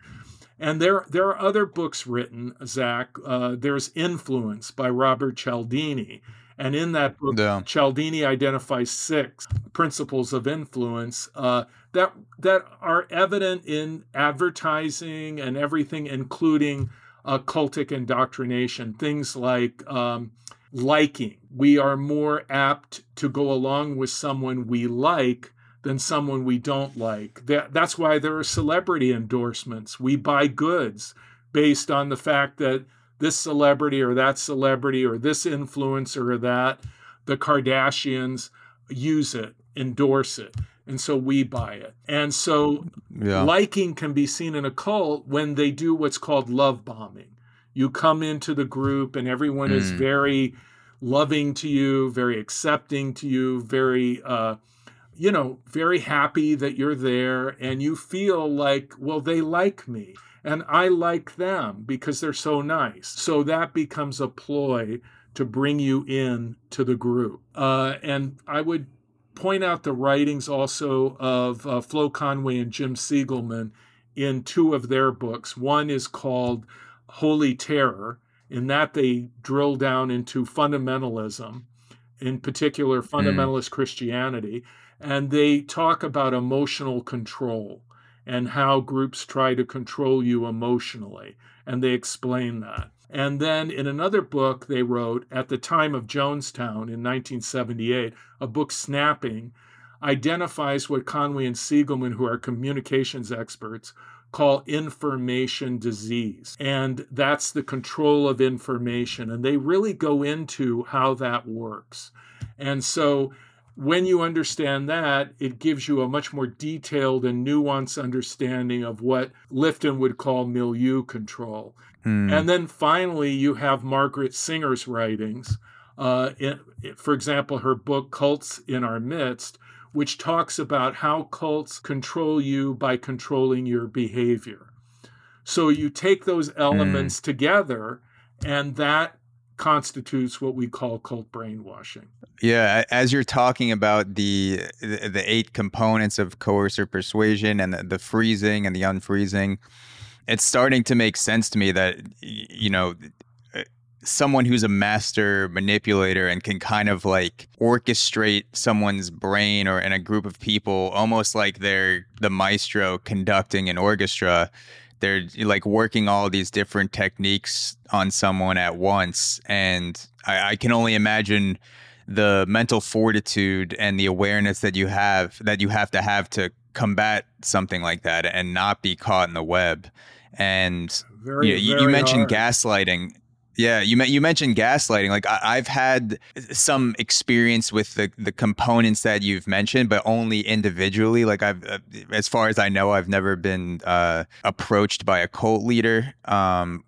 And there, there are other books written, Zach. Uh, there's Influence by Robert Cialdini. And in that book, yeah. Cialdini identifies six principles of influence uh, that, that are evident in advertising and everything, including uh, cultic indoctrination, things like um, liking. We are more apt to go along with someone we like than someone we don't like. That, that's why there are celebrity endorsements. We buy goods based on the fact that this celebrity or that celebrity or this influencer or that, the Kardashians use it, endorse it and so we buy it. And so yeah. liking can be seen in a cult when they do what's called love bombing. You come into the group and everyone mm. is very loving to you, very accepting to you, very uh, you know, very happy that you're there and you feel like, well, they like me and I like them because they're so nice. So that becomes a ploy to bring you in to the group. Uh, and I would point out the writings also of uh, Flo Conway and Jim Siegelman in two of their books. One is called Holy Terror. In that, they drill down into fundamentalism, in particular, hmm. fundamentalist mm. Christianity, and they talk about emotional control and how groups try to control you emotionally. And they explain that. And then in another book they wrote at the time of Jonestown in 1978, a book Snapping identifies what Conway and Siegelman, who are communications experts, call information disease. And that's the control of information. And they really go into how that works. And so when you understand that, it gives you a much more detailed and nuanced understanding of what Lifton would call milieu control. Mm. And then finally, you have Margaret Singer's writings. Uh, in, for example, her book, Cults in Our Midst, which talks about how cults control you by controlling your behavior. So you take those elements mm. together, and that constitutes what we call cult brainwashing. Yeah, as you're talking about the the eight components of coercive persuasion and the, the freezing and the unfreezing, it's starting to make sense to me that you know uh, someone who's a master manipulator and can kind of like orchestrate someone's brain or in a group of people almost like they're the maestro conducting an orchestra they're like working all these different techniques on someone at once. And I, I can only imagine the mental fortitude and the awareness that you have that you have to have to combat something like that and not be caught in the web and very, you, you mentioned hard. gaslighting. Yeah, you you mentioned gaslighting. Like I, have had some experience with the the components that you've mentioned, but only individually. Like I've, uh, as far as I know, I've never been uh, approached by a cult leader. Um,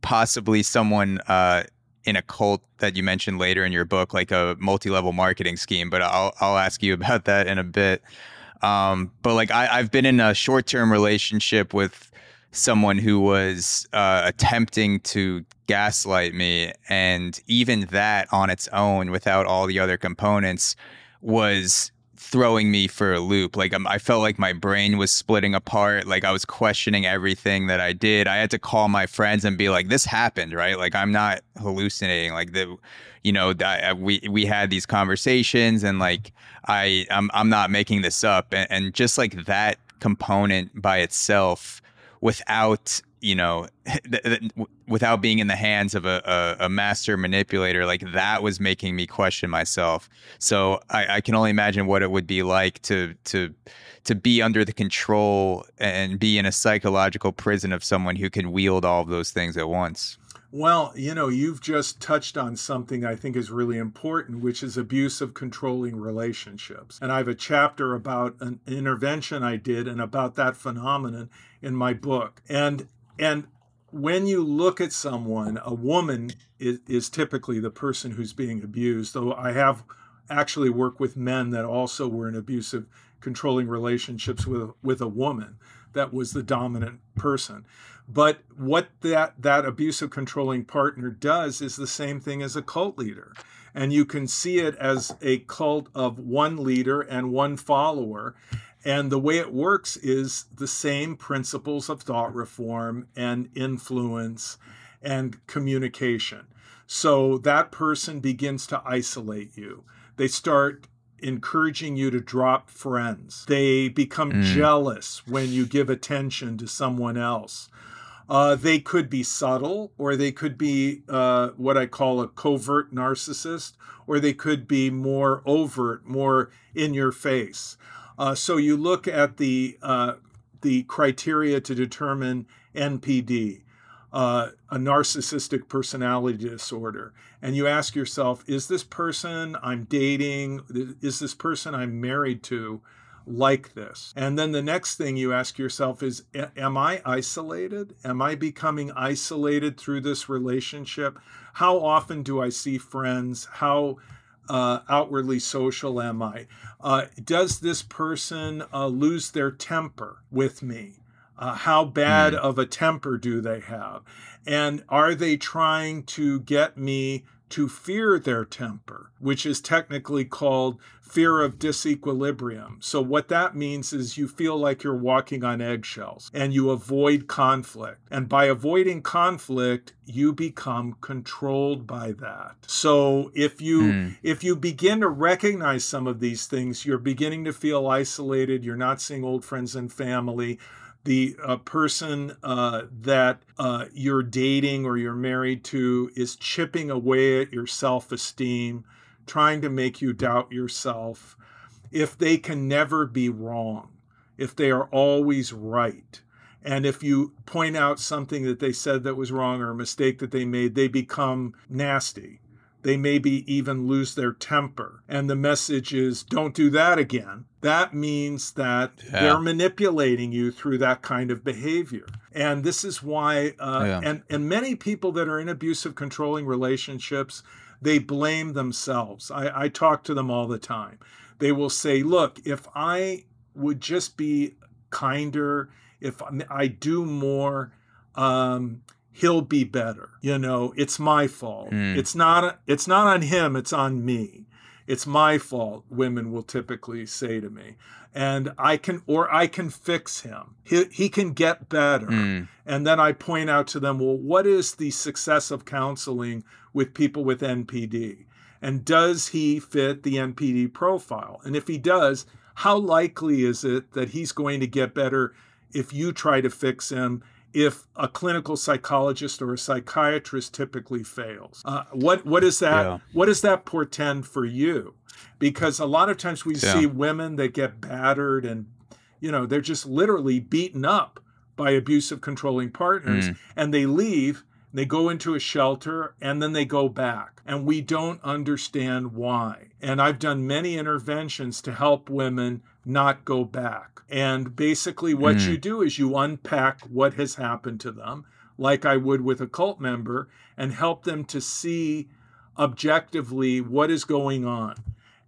possibly someone uh, in a cult that you mentioned later in your book, like a multi level marketing scheme. But I'll I'll ask you about that in a bit. Um, but like I, I've been in a short term relationship with someone who was uh, attempting to gaslight me. And even that on its own, without all the other components, was throwing me for a loop. Like um, I felt like my brain was splitting apart. Like I was questioning everything that I did. I had to call my friends and be like, "This happened, right? Like I'm not hallucinating. Like the, you know, I, we we had these conversations, and like I I'm I'm not making this up. And, and just like that component by itself, without you know, without being in the hands of a, a, a, master manipulator, like that was making me question myself. So I, I, can only imagine what it would be like to to to be under the control and be in a psychological prison of someone who can wield all of those things at once. Well, you know, you've just touched on something I think is really important, which is abuse of controlling relationships. And I have a chapter about an intervention I did and about that phenomenon in my book. And and when you look at someone, a woman is, is typically the person who's being abused, though I have actually worked with men that also were in abusive controlling relationships with with a woman that was the dominant person. But what that that abusive controlling partner does is the same thing as a cult leader. And you can see it as a cult of one leader and one follower and the way it works is the same principles of thought reform and influence and communication. So that person begins to isolate you. They start encouraging you to drop friends. They become mm. jealous when you give attention to someone else. Uh, they could be subtle, or they could be uh, what I call a covert narcissist, or they could be more overt, more in your face. Uh, so you look at the uh, the criteria to determine NPD, uh, a narcissistic personality disorder, and you ask yourself: Is this person I'm dating? Is this person I'm married to? like this. And then the next thing you ask yourself is Am I isolated? Am I becoming isolated through this relationship? How often do I see friends? How uh, outwardly social am I? Uh, does this person uh, lose their temper with me? Uh, how bad mm. of a temper do they have? And are they trying to get me to fear their temper, which is technically called fear of disequilibrium. So, what that means is you feel like you're walking on eggshells and you avoid conflict. And by avoiding conflict, you become controlled by that. So, if you mm. if you begin to recognize some of these things, you're beginning to feel isolated, you're not seeing old friends and family, the uh, person uh, that uh, you're dating or you're married to is chipping away at your self esteem, trying to make you doubt yourself, if they can never be wrong, if they are always right, and if you point out something that they said that was wrong or a mistake that they made, they become nasty. They maybe even lose their temper. And the message is don't do that again. That means that yeah. they're manipulating you through that kind of behavior. And this is why, uh, yeah. and, and many people that are in abusive, controlling relationships, they blame themselves. I, I talk to them all the time. They will say, look, if I would just be kinder, if I do more, um, he'll be better. You know, it's my fault. Mm. It's not it's not on him, it's on me. It's my fault, women will typically say to me. And I can or I can fix him. He he can get better. Mm. And then I point out to them, well, what is the success of counseling with people with NPD? And does he fit the NPD profile? And if he does, how likely is it that he's going to get better if you try to fix him if a clinical psychologist or a psychiatrist typically fails. Uh, what what is that? Yeah. What does that portend for you? Because a lot of times we yeah. see women that get battered and you know they're just literally beaten up by abusive controlling partners, mm. and they leave. They go into a shelter and then they go back, and we don't understand why. And I've done many interventions to help women not go back. And basically, what mm. you do is you unpack what has happened to them, like I would with a cult member, and help them to see objectively what is going on.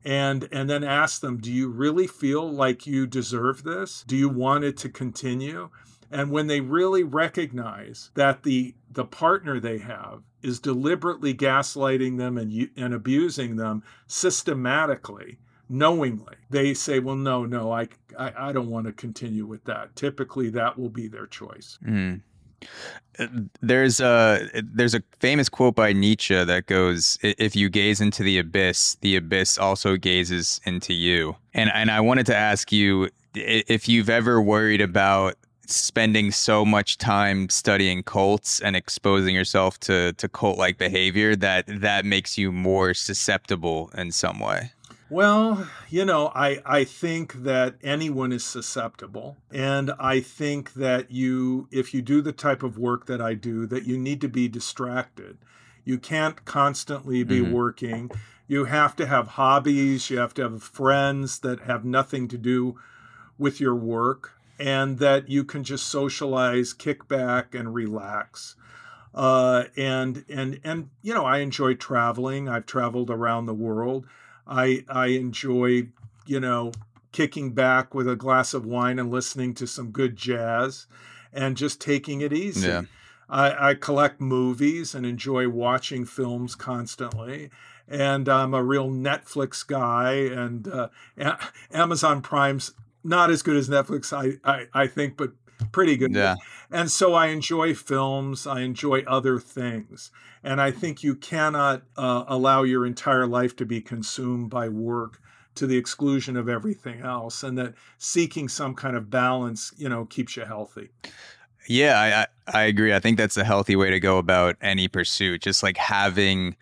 And, and then ask them, do you really feel like you deserve this? Do you want it to continue? And when they really recognize that the the partner they have is deliberately gaslighting them and and abusing them systematically, knowingly, they say, "Well, no, no, I I, I don't want to continue with that." Typically, that will be their choice. Mm. There's a there's a famous quote by Nietzsche that goes, "If you gaze into the abyss, the abyss also gazes into you." And and I wanted to ask you if you've ever worried about spending so much time studying cults and exposing yourself to to cult like behavior that that makes you more susceptible in some way. Well, you know, I, I think that anyone is susceptible. And I think that you, if you do the type of work that I do, that you need to be distracted. You can't constantly be mm-hmm. working. You have to have hobbies. You have to have friends that have nothing to do with your work and that you can just socialize, kick back, and relax. Uh, and and and you know, I enjoy traveling. I've traveled around the world. I I enjoy, you know, kicking back with a glass of wine and listening to some good jazz and just taking it easy. Yeah. I, I collect movies and enjoy watching films constantly. And I'm a real Netflix guy, and uh, Amazon Prime's not as good as Netflix, I, I, I think, but pretty good. Yeah. And so I enjoy films, I enjoy other things. And I think you cannot uh, allow your entire life to be consumed by work to the exclusion of everything else. And that seeking some kind of balance, you know, keeps you healthy. Yeah, I, I agree. I think that's a healthy way to go about any pursuit. Just like having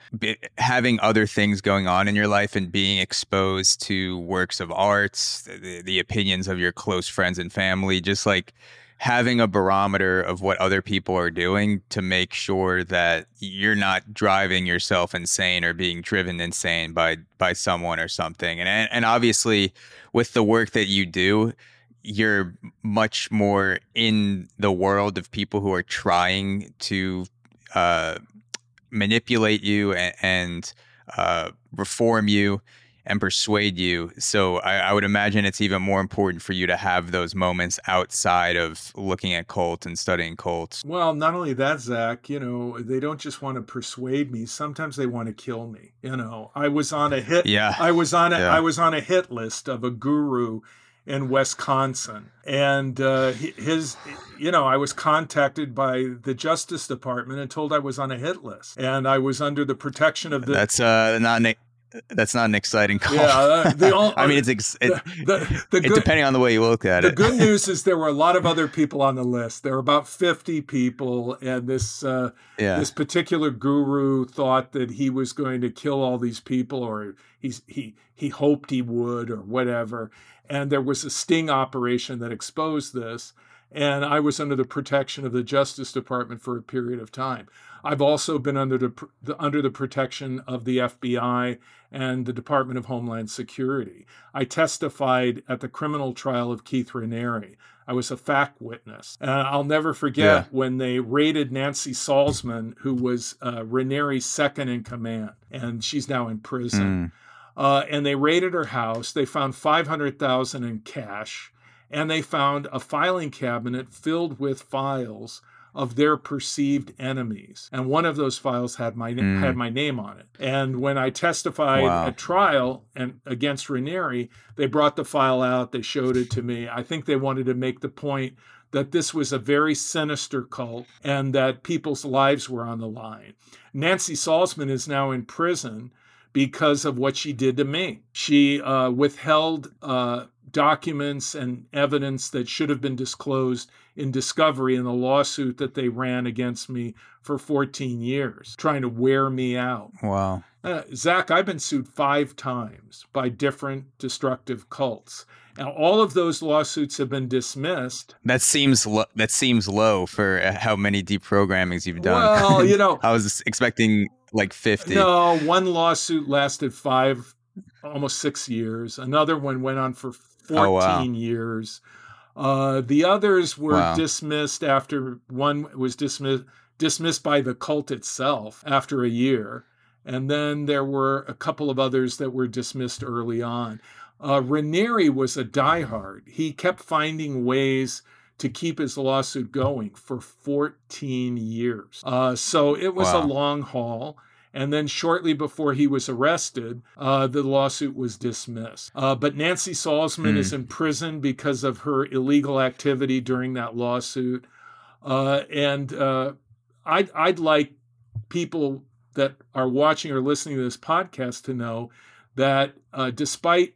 having other things going on in your life and being exposed to works of arts, the, the opinions of your close friends and family. Just like having a barometer of what other people are doing to make sure that you're not driving yourself insane or being driven insane by by someone or something. And and obviously with the work that you do, you're much more in the world of people who are trying to uh, manipulate you and, and uh, reform you and persuade you. So I, I, would imagine it's even more important for you to have those moments outside of looking at cults and studying cults. Well, not only that, Zach, you know, they don't just want to persuade me. Sometimes they want to kill me. You know, I was on a hit. Yeah. I was on a, yeah. I was on a hit list of a guru in Wisconsin. And uh, his, you know, I was contacted by the Justice Department and told I was on a hit list, and I was under the protection of the. That's uh, not that's not an exciting call. Yeah, uh, all, I mean, it's ex- it, the, the, good, depending on the way you look at the it. The good news is there were a lot of other people on the list. There were about fifty people, and this uh, yeah. this particular guru thought that he was going to kill all these people, or he's he he hoped he would, or whatever. And there was a sting operation that exposed this, and I was under the protection of the Justice Department for a period of time. I've also been under the, the, under the protection of the FBI and the Department of Homeland Security. I testified at the criminal trial of Keith Raniere. I was a fact witness. And I'll never forget yeah. when they raided Nancy Salzman, who was uh, Raniere's second in command, and she's now in prison. Mm. Uh, and they raided her house. They found 500,000 in cash, and they found a filing cabinet filled with files of their perceived enemies. And one of those files had my mm. had my name on it. And when I testified wow. at trial and against Raniere, they brought the file out, they showed it to me. I think they wanted to make the point that this was a very sinister cult and that people's lives were on the line. Nancy Salzman is now in prison because of what she did to me. She uh, withheld uh, documents and evidence that should have been disclosed in discovery in the lawsuit that they ran against me for 14 years, trying to wear me out. Wow. Uh, Zach, I've been sued five times by different destructive cults. Now, all of those lawsuits have been dismissed. That seems lo- that seems low for uh, how many deprogrammings you've done. Well, you know, I was expecting like 50. No, one lawsuit lasted five, almost six years. Another one went on for 14 oh, wow. years. Uh, the others were wow. dismissed after one was dismissed dismissed by the cult itself after a year, and then there were a couple of others that were dismissed early on. Uh, Raniere was a diehard. He kept finding ways to keep his lawsuit going for 14 years. Uh, so it was wow. a long haul. And then shortly before he was arrested, uh, the lawsuit was dismissed. Uh, but Nancy Salzman mm. is in prison because of her illegal activity during that lawsuit. Uh, and uh, I'd, I'd like people that are watching or listening to this podcast to know that uh, despite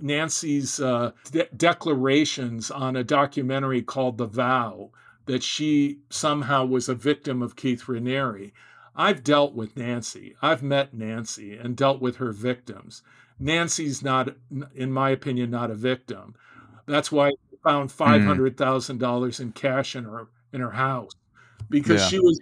Nancy's uh, de- declarations on a documentary called The Vow that she somehow was a victim of Keith Raniere. I've dealt with Nancy. I've met Nancy and dealt with her victims. Nancy's not, in my opinion, not a victim. That's why I found hmm. five hundred thousand dollars in cash in her in her house because yeah. she was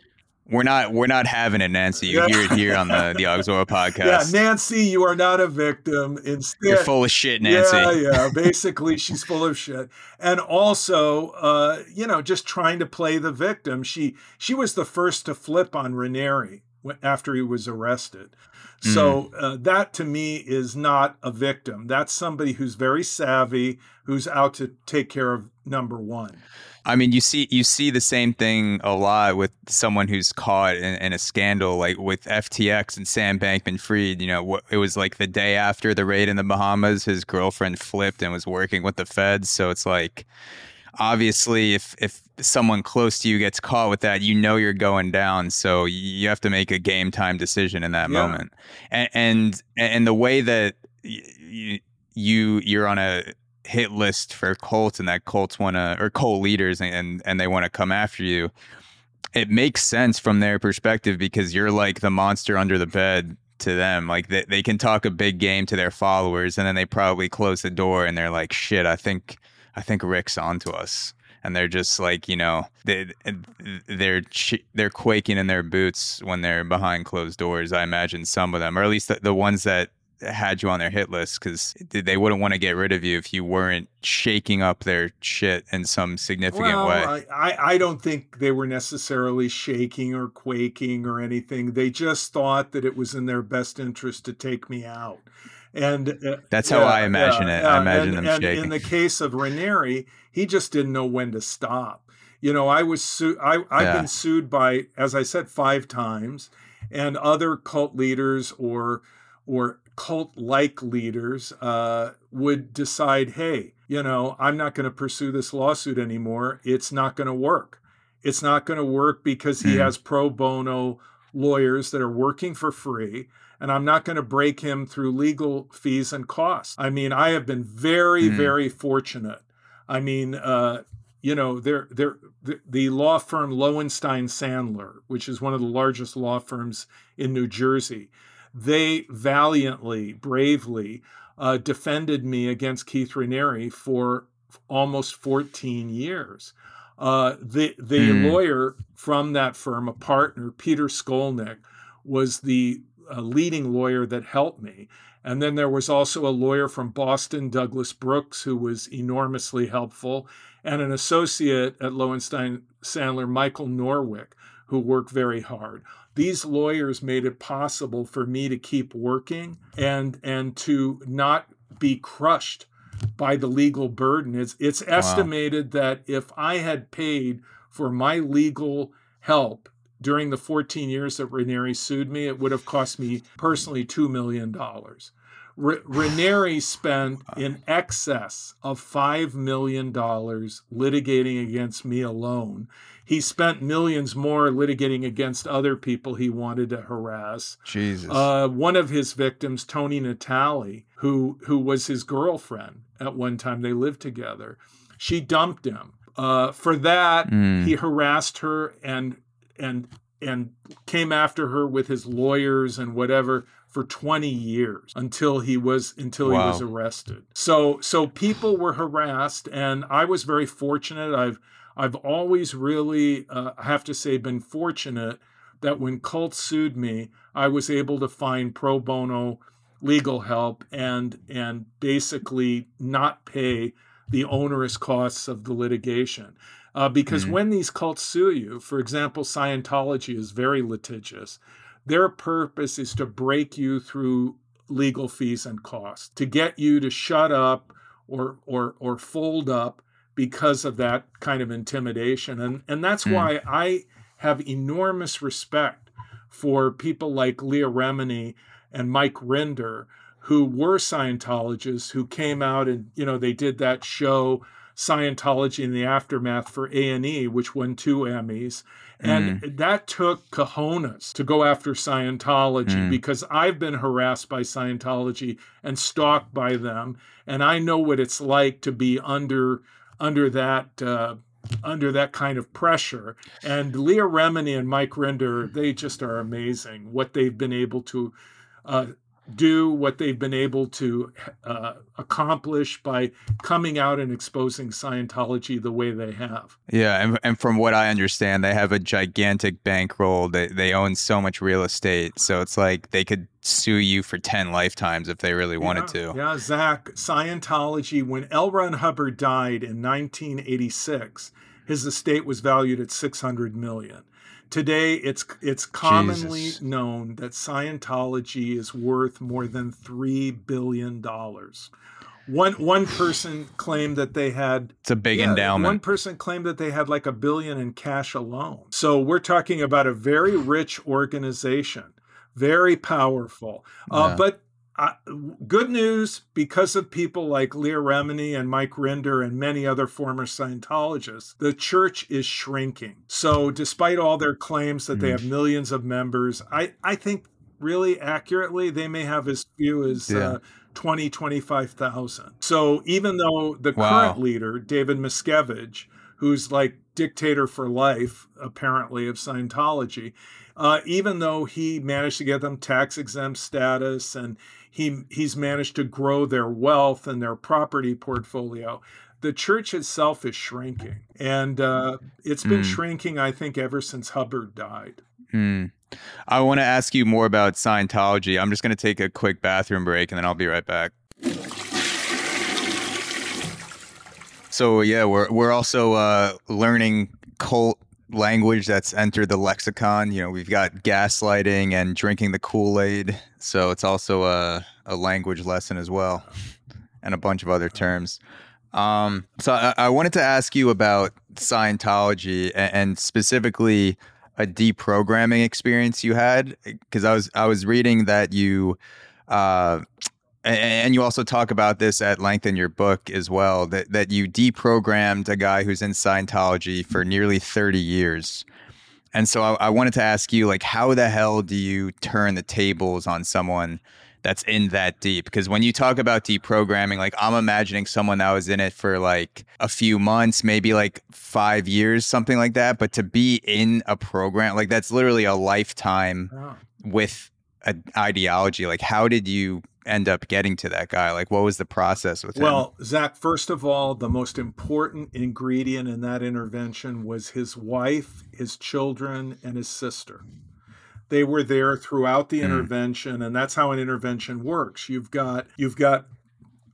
we're not we're not having it, Nancy. You hear it here on the the AUXORO podcast. Yeah, Nancy, you are not a victim. Instead, you're full of shit, Nancy. Yeah, yeah. Basically, she's full of shit, and also, uh, you know, just trying to play the victim. She she was the first to flip on Raniere after he was arrested. So mm. uh, that to me is not a victim. That's somebody who's very savvy, who's out to take care of number one. I mean, you see you see the same thing a lot with someone who's caught in, in a scandal, like with FTX and Sam Bankman-Fried. You know, it was like the day after the raid in the Bahamas, his girlfriend flipped and was working with the feds. So it's like, obviously, if if someone close to you gets caught with that, you know you're going down. So you have to make a game time decision in that yeah. moment. And, and and the way that you you you're on a hit list for cults and that cults want to or cult leaders and and they want to come after you, it makes sense from their perspective because you're like the monster under the bed to them. Like they, they can talk a big game to their followers and then they probably close the door and they're like, shit, I think I think Rick's onto us. And they're just like, you know, they, they're they're quaking in their boots when they're behind closed doors. I imagine some of them, or at least the, the ones that had you on their hit list because they wouldn't want to get rid of you if you weren't shaking up their shit in some significant well, way. I, I don't think they were necessarily shaking or quaking or anything. They just thought that it was in their best interest to take me out. And uh, that's how I imagine it. I imagine and, them and shaking. In the case of Raniere, he just didn't know when to stop. You know, I was su- I, I've yeah. been sued by, as I said, five times, and other cult leaders or or cult like leaders uh, would decide, hey, you know, I'm not going to pursue this lawsuit anymore. It's not going to work. It's not going to work because he mm. has pro bono lawyers that are working for free. And I'm not going to break him through legal fees and costs. I mean, I have been very, mm. very fortunate. I mean, uh, you know, they're, they're, the, the law firm Lowenstein Sandler, which is one of the largest law firms in New Jersey, they valiantly, bravely uh, defended me against Keith Raniere for almost 14 years. Uh, the the mm. lawyer from that firm, a partner, Peter Skolnick, was the uh, leading lawyer that helped me. And then there was also a lawyer from Boston, Douglas Brooks, who was enormously helpful, and an associate at Lowenstein Sandler, Michael Norwick, who worked very hard these lawyers made it possible for me to keep working and and to not be crushed by the legal burden. It's it's estimated wow. that if I had paid for my legal help during the 14 years that Raniere sued me, it would have cost me personally $2 million. R- Raniere spent in excess of $5 million litigating against me alone he spent millions more litigating against other people he wanted to harass. Jesus. Uh, one of his victims, Toni Natalie, who who was his girlfriend at one time, they lived together. She dumped him. Uh, for that, mm. he harassed her and and and came after her with his lawyers and whatever for 20 years until he was until wow. he was arrested. So so people were harassed and I was very fortunate. I've I've always really, uh, I have to say, been fortunate that when cult sued me, I was able to find pro bono legal help and and basically not pay the onerous costs of the litigation. Uh, because mm-hmm. when these cults sue you, for example, Scientology is very litigious. Their purpose is to break you through legal fees and costs, to get you to shut up or or or fold up because of that kind of intimidation. And, and that's mm. why I have enormous respect for people like Leah Remini and Mike Rinder, who were Scientologists, who came out and, you know, they did that show, Scientology in the Aftermath for A&E, which won two Emmys. And mm. that took cojones to go after Scientology mm. because I've been harassed by Scientology and stalked by them. And I know what it's like to be under under that uh, under that kind of pressure. And Leah Remini and Mike Rinder, they just are amazing. What they've been able to uh, do what they've been able to uh, accomplish by coming out and exposing Scientology the way they have. Yeah, and, and from what I understand, they have a gigantic bankroll. They they own so much real estate, so it's like they could sue you for ten lifetimes if they really wanted yeah, to. Yeah, Zach, Scientology. When L. Ron Hubbard died in 1986, his estate was valued at 600 million. Today, it's it's commonly Jesus. known that Scientology is worth more than three billion dollars. One one person claimed that they had it's a big yeah, endowment. One person claimed that they had like a billion in cash alone. So we're talking about a very rich organization, very powerful. Uh, yeah. But uh, good news because of people like Leah Remini and Mike Rinder and many other former Scientologists, the church is shrinking. So, despite all their claims that they have millions of members, I, I think really accurately they may have as few as yeah. uh, 20, 25,000. So, even though the wow. current leader, David Miscavige, who's like dictator for life, apparently, of Scientology, uh, even though he managed to get them tax exempt status and he he's managed to grow their wealth and their property portfolio. The church itself is shrinking, and uh, it's been mm. shrinking, I think, ever since Hubbard died. Mm. I want to ask you more about Scientology. I'm just going to take a quick bathroom break, and then I'll be right back. So yeah, we're we're also uh, learning cult language that's entered the lexicon. You know, we've got gaslighting and drinking the Kool Aid. So it's also a, a language lesson as well, and a bunch of other terms. Um, so I, I, wanted to ask you about Scientology and, and specifically a deprogramming experience you had because I was I was reading that you uh, and you also talk about this at length in your book as well that, that you deprogrammed a guy who's in Scientology for mm-hmm. nearly 30 years. And so I, I, wanted to ask you, like, how the hell do you turn the tables on someone that's in that deep? Because when you talk about deprogramming, like, I'm imagining someone that was in it for like a few months, maybe like five years, something like that. But to be in a program, like, that's literally a lifetime with an ideology. Like, how did you end up getting to that guy? Like, what was the process with well, him? Well, Zach, first of all, the most important ingredient in that intervention was his wife, his children, and his sister. They were there throughout the mm. intervention, and that's how an intervention works. You've got you've got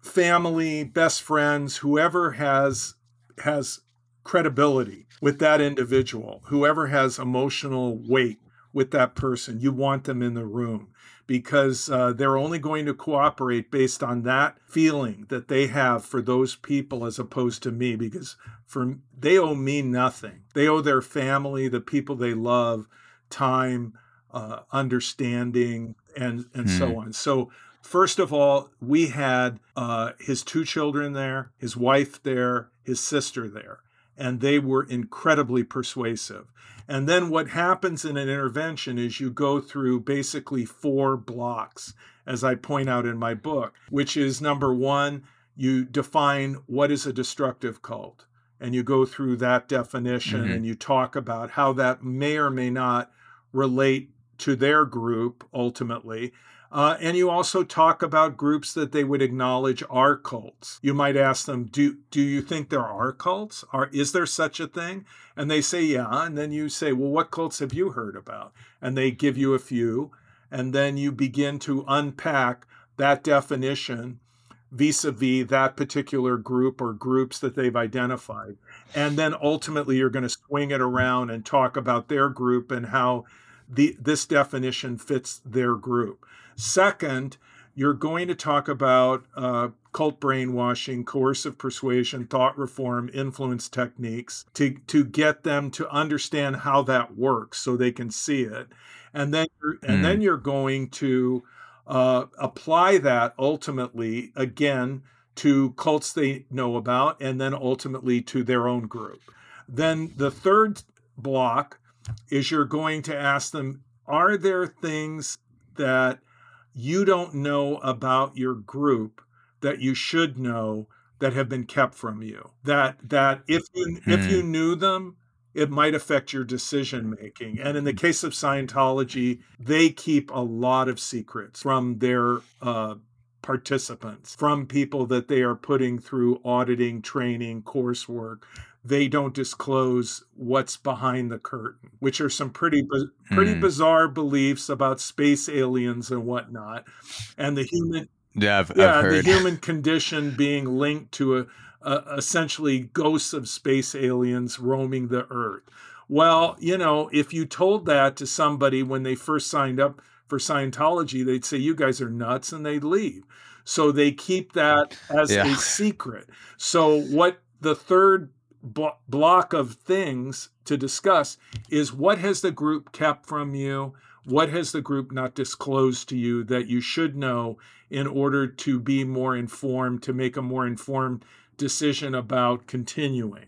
family, best friends, whoever has has credibility with that individual, whoever has emotional weight with that person, you want them in the room because uh, they're only going to cooperate based on that feeling that they have for those people as opposed to me because for they owe me nothing they owe their family the people they love time uh, understanding and and mm. so hmm. on so first of all we had uh, his two children there his wife there his sister there and they were incredibly persuasive and then what happens in an intervention is you go through basically four blocks, as I point out in my book, which is number one, you define what is a destructive cult. And you go through that definition mm-hmm. and you talk about how that may or may not relate to their group ultimately. Uh, and you also talk about groups that they would acknowledge are cults. You might ask them, "Do do you think there are cults? Are is there such a thing?" And they say, "Yeah." And then you say, "Well, what cults have you heard about?" And they give you a few, and then you begin to unpack that definition vis-a-vis that particular group or groups that they've identified. And then ultimately you're going to swing it around and talk about their group and how the this definition fits their group. Second, you're going to talk about uh, cult brainwashing, coercive persuasion, thought reform, influence techniques to, to get them to understand how that works so they can see it. And then you're, and then you're going to uh, apply that ultimately again to cults they know about and then ultimately to their own group. Then the third block is you're going to ask them are there things that you don't know about your group that you should know that have been kept from you that that if you if you hmm. knew them it might affect your decision making and in the case of scientology they keep a lot of secrets from their uh, participants from people that they are putting through auditing training coursework they don't disclose what's behind the curtain, which are some pretty pretty mm. bizarre beliefs about space aliens and whatnot, and the human yeah, I've, yeah I've the human condition being linked to a, a, essentially ghosts of space aliens roaming the Earth. Well, you know, if you told that to somebody when they first signed up for Scientology, they'd say you guys are nuts, and they'd leave. So they keep that as yeah. a secret. So what the third block of things to discuss is what has the group kept from you? What has the group not disclosed to you that you should know in order to be more informed, to make a more informed decision about continuing?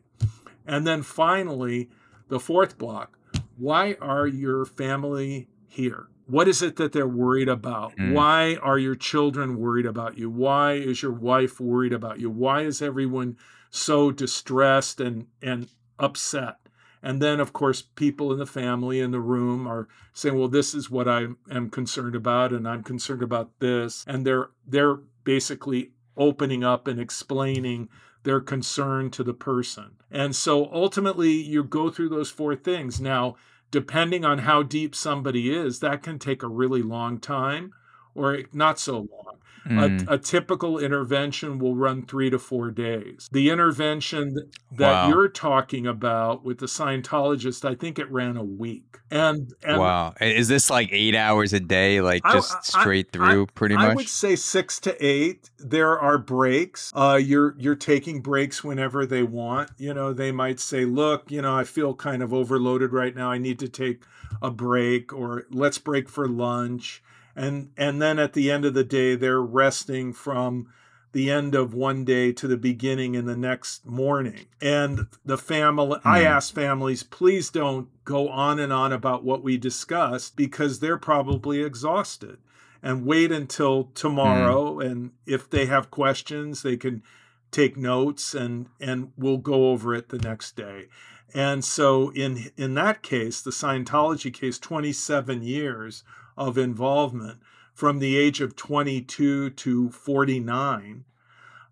And then finally, the fourth block why are your family here? What is it that they're worried about? Mm. Why are your children worried about you? Why is your wife worried about you? Why is everyone so distressed and and upset. And then of course people in the family in the room are saying well this is what i am concerned about and i'm concerned about this. And they're they're basically opening up and explaining their concern to the person. And so ultimately you go through those four things. Now depending on how deep somebody is that can take a really long time or not so long Mm. A, a, typical intervention will run three to four days. The intervention that wow. you're talking about with the Scientologist, I think it ran a week. And, and wow, is this like eight hours a day, like just I, straight I, through, I, pretty much? I would say six to eight. There are breaks. Uh, you're you're taking breaks whenever they want. You know, they might say, "Look, you know, I feel kind of overloaded right now. I need to take a break," or "Let's break for lunch." And and then at the end of the day they're resting from the end of one day to the beginning in the next morning and the family mm. i hmm. ask families please don't go on and on about what we discussed because they're probably exhausted and wait until tomorrow mm. and if they have questions they can take notes and and we'll go over it the next day and so in in that case the scientology case 27 years of involvement from the age of 22 to 49.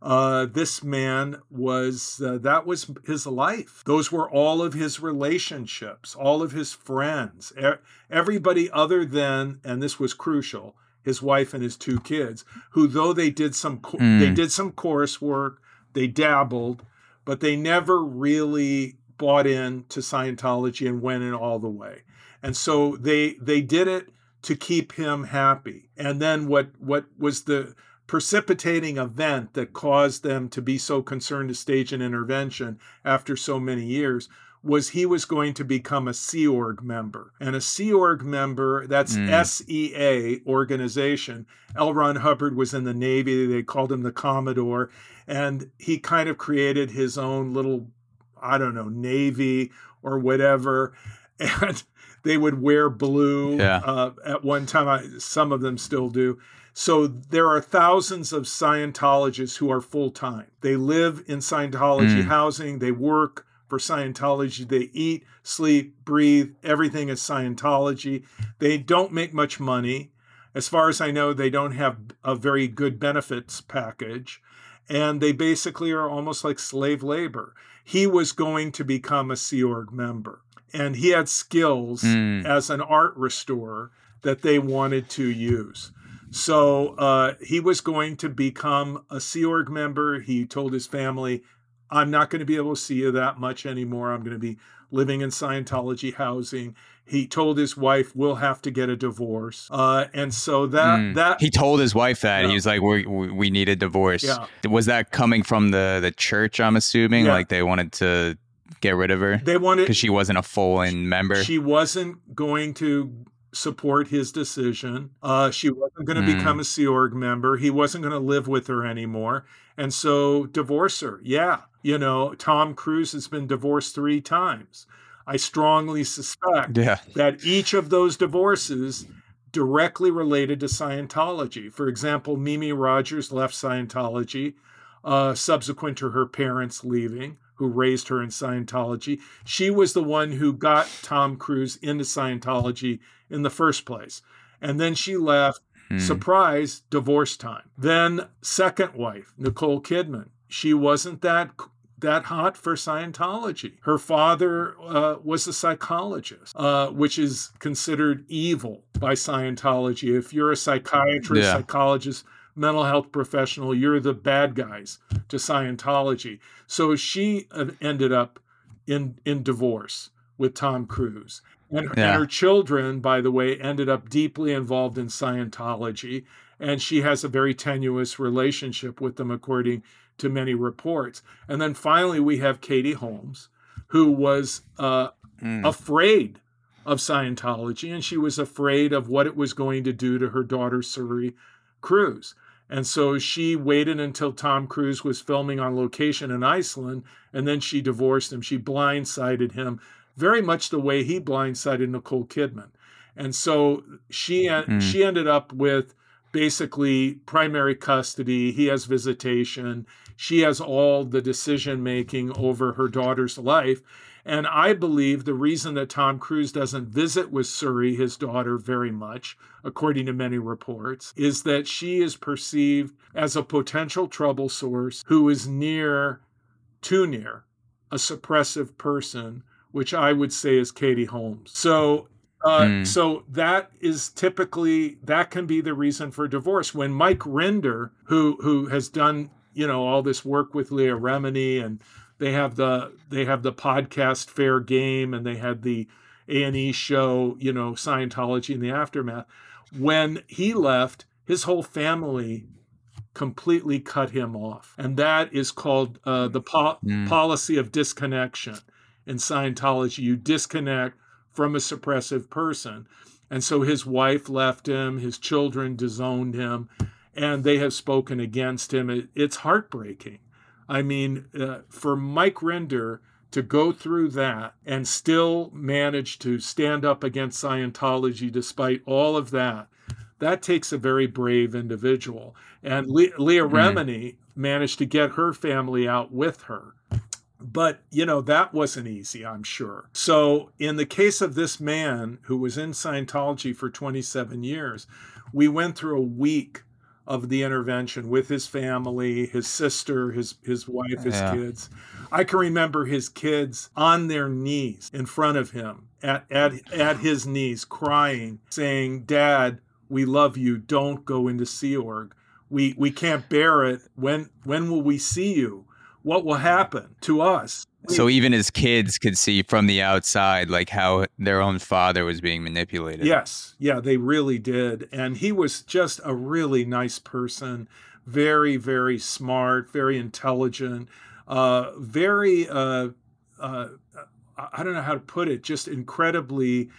Uh, this man was, uh, that was his life. Those were all of his relationships, all of his friends, er- everybody other than, and this was crucial, his wife and his two kids, who though they did some, co- mm. they did some coursework, they dabbled, but they never really bought in to Scientology and went in all the way. And so they they did it to keep him happy. And then what what was the precipitating event that caused them to be so concerned to stage an intervention after so many years was he was going to become a Sea Org member. And a Sea Org member, that's mm. SEA organization. L. Ron Hubbard was in the Navy. They called him the Commodore. And he kind of created his own little, I don't know, Navy or whatever. And they would wear blue. Yeah. Uh, at one time, I, some of them still do. So there are thousands of Scientologists who are full time. They live in Scientology mm. housing. They work for Scientology. They eat, sleep, breathe. Everything is Scientology. They don't make much money. As far as I know, they don't have a very good benefits package. And they basically are almost like slave labor. He was going to become a Sea Org member and he had skills mm. as an art restorer that they wanted to use. So uh, he was going to become a Sea Org member. He told his family, I'm not going to be able to see you that much anymore. I'm going to be living in Scientology housing. He told his wife, "We'll have to get a divorce," uh, and so that mm. that he told his wife that yeah. he was like, we "We need a divorce." Yeah. Was that coming from the the church? I'm assuming, yeah. like they wanted to get rid of her. They wanted because she wasn't a full in member. She wasn't going to support his decision. Uh, she wasn't going to mm. become a Sea Org member. He wasn't going to live with her anymore, and so divorce her. Yeah, you know, Tom Cruise has been divorced three times. I strongly suspect yeah. that each of those divorces directly related to Scientology. For example, Mimi Rogers left Scientology uh, subsequent to her parents leaving, who raised her in Scientology. She was the one who got Tom Cruise into Scientology in the first place. And then she left, hmm. surprise, divorce time. Then, second wife, Nicole Kidman. She wasn't that that hot for Scientology. Her father uh, was a psychologist, uh, which is considered evil by Scientology. If you're a psychiatrist, yeah. psychologist, mental health professional, you're the bad guys to Scientology. So she uh, ended up in in divorce with Tom Cruise. And, yeah. and her children, by the way, ended up deeply involved in Scientology. And she has a very tenuous relationship with them, according to many reports. And then finally, we have Katie Holmes, who was uh, mm. afraid of Scientology, and she was afraid of what it was going to do to her daughter, Suri Cruise. And so she waited until Tom Cruise was filming on location in Iceland, and then she divorced him. She blindsided him, very much the way he blindsided Nicole Kidman. And so she mm. she ended up with basically primary custody. He has visitation. She has all the decision making over her daughter's life. And I believe the reason that Tom Cruise doesn't visit with Suri, his daughter, very much, according to many reports, is that she is perceived as a potential trouble source who is near, too near, a suppressive person, which I would say is Katie Holmes. So uh, mm. So that is typically that can be the reason for divorce. When Mike Rinder, who who has done you know all this work with Leah Remini, and they have the they have the podcast Fair Game, and they had the A and E show, you know, Scientology in the aftermath. When he left, his whole family completely cut him off, and that is called uh, the po- mm. policy of disconnection in Scientology. You disconnect from a suppressive person. And so his wife left him, his children disowned him, and they have spoken against him. It, it's heartbreaking. I mean, uh, for Mike Rinder to go through that and still manage to stand up against Scientology despite all of that, that takes a very brave individual. And Le- Leah mm. Remini managed to get her family out with her. But, you know, that wasn't easy, I'm sure. So, in the case of this man who was in Scientology for 27 years, we went through a week of the intervention with his family, his sister, his his wife, his yeah. kids. I can remember his kids on their knees in front of him at at at his knees crying saying, "Dad, we love you. Don't go into Sea Org. We we can't bear it. When when will we see you?" what will happen to us. So even his kids could see from the outside like how their own father was being manipulated. Yes. Yeah, they really did. And he was just a really nice person, very very smart, very intelligent, uh very uh uh I don't know how to put it, just incredibly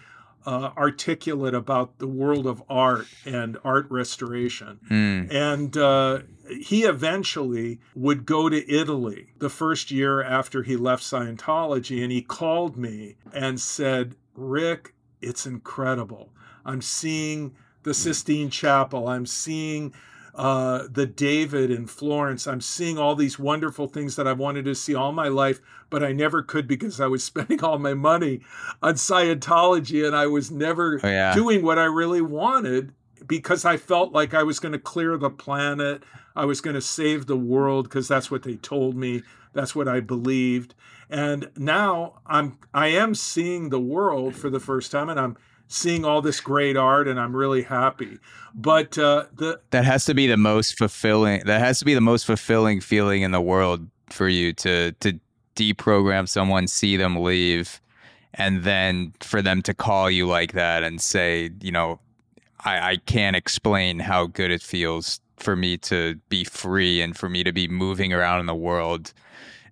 uh, articulate about the world of art and art restoration. Mm. And uh, he eventually would go to Italy the first year after he left Scientology. And he called me and said, Rick, it's incredible. I'm seeing the Sistine Chapel. I'm seeing uh, the David in Florence. I'm seeing all these wonderful things that I wanted to see all my life, but I never could because I was spending all my money on Scientology and I was never oh, yeah. doing what I really wanted because I felt like I was going to clear the planet. I was going to save the world because that's what they told me. That's what I believed. And now I'm I am seeing the world for the first time and I'm seeing all this great art and I'm really happy. But uh, the that has to be the most fulfilling. That has to be the most fulfilling feeling in the world for you to to deprogram someone, see them leave, and then for them to call you like that and say, you know, I, I can't explain how good it feels for me to be free and for me to be moving around in the world,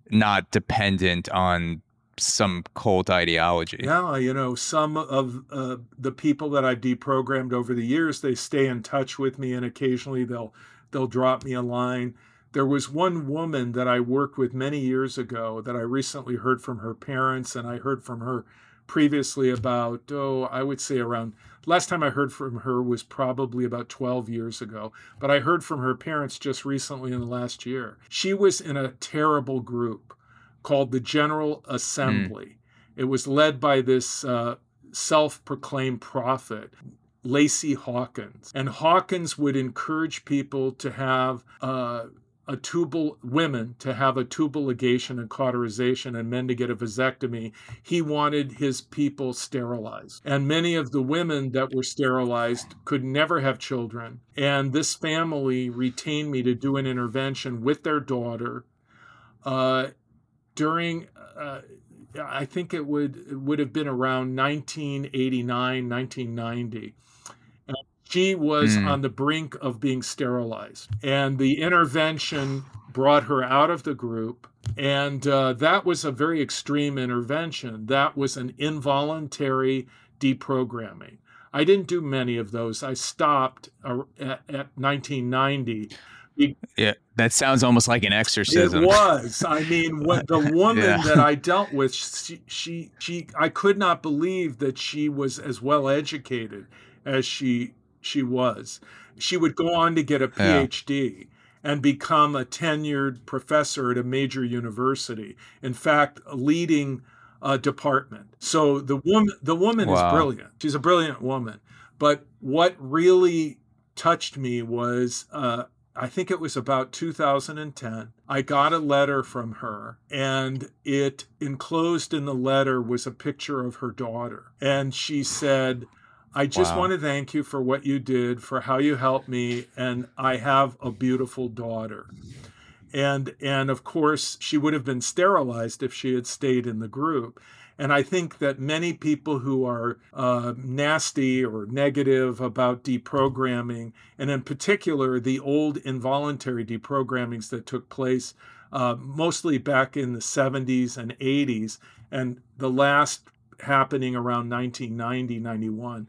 not dependent on some cult ideology. Yeah, you know, some of uh, the people that I've deprogrammed over the years, they stay in touch with me, and occasionally they'll they'll drop me a line. There was one woman that I worked with many years ago that I recently heard from her parents, and I heard from her previously about oh, I would say around last time I heard from her was probably about 12 years ago, but I heard from her parents just recently in the last year. She was in a terrible group called the General Assembly. Mm. It was led by this uh, self proclaimed prophet, Lacy Hawkins. And Hawkins would encourage people to have uh, a tubal women to have a tubal ligation and cauterization and men to get a vasectomy he wanted his people sterilized and many of the women that were sterilized could never have children and this family retained me to do an intervention with their daughter uh, during uh, I think it would it would have been around 1989, 1990. She was mm. on the brink of being sterilized, and the intervention brought her out of the group. And uh, that was a very extreme intervention. That was an involuntary deprogramming. I didn't do many of those. I stopped uh, at, at 1990 yeah, that sounds almost like an exorcism. It was. I mean, what the woman yeah. that I dealt with, she, she, she, I could not believe that she was as well educated as she she was. She would go on to get a PhD. Yeah. And become a tenured professor at a major university. In fact, a leading a department. So the woman, the woman wow. is brilliant. She's a brilliant woman. But what really touched me was uh, I think it was about 2010. I got a letter from her, and it enclosed in the letter was a picture of her daughter. And she said, I just wow. want to thank you for what you did, for how you helped me, and I have a beautiful daughter. And and of course, she would have been sterilized if she had stayed in the group. And I think that many people who are uh, nasty or negative about deprogramming, and in particular the old involuntary deprogrammings that took place uh, mostly back in the 70s and 80s, and the last happening around 1990, 91.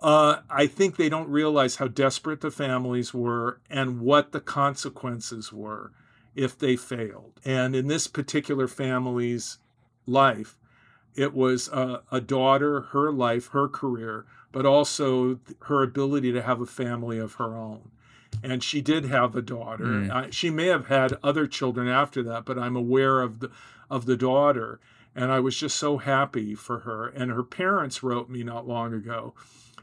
Uh, I think they don't realize how desperate the families were and what the consequences were if they failed. And in this particular family's life, it was a, a daughter, her life, her career, but also her ability to have a family of her own and she did have a daughter. Mm. she may have had other children after that, but I'm aware of the of the daughter, and I was just so happy for her. And her parents wrote me not long ago,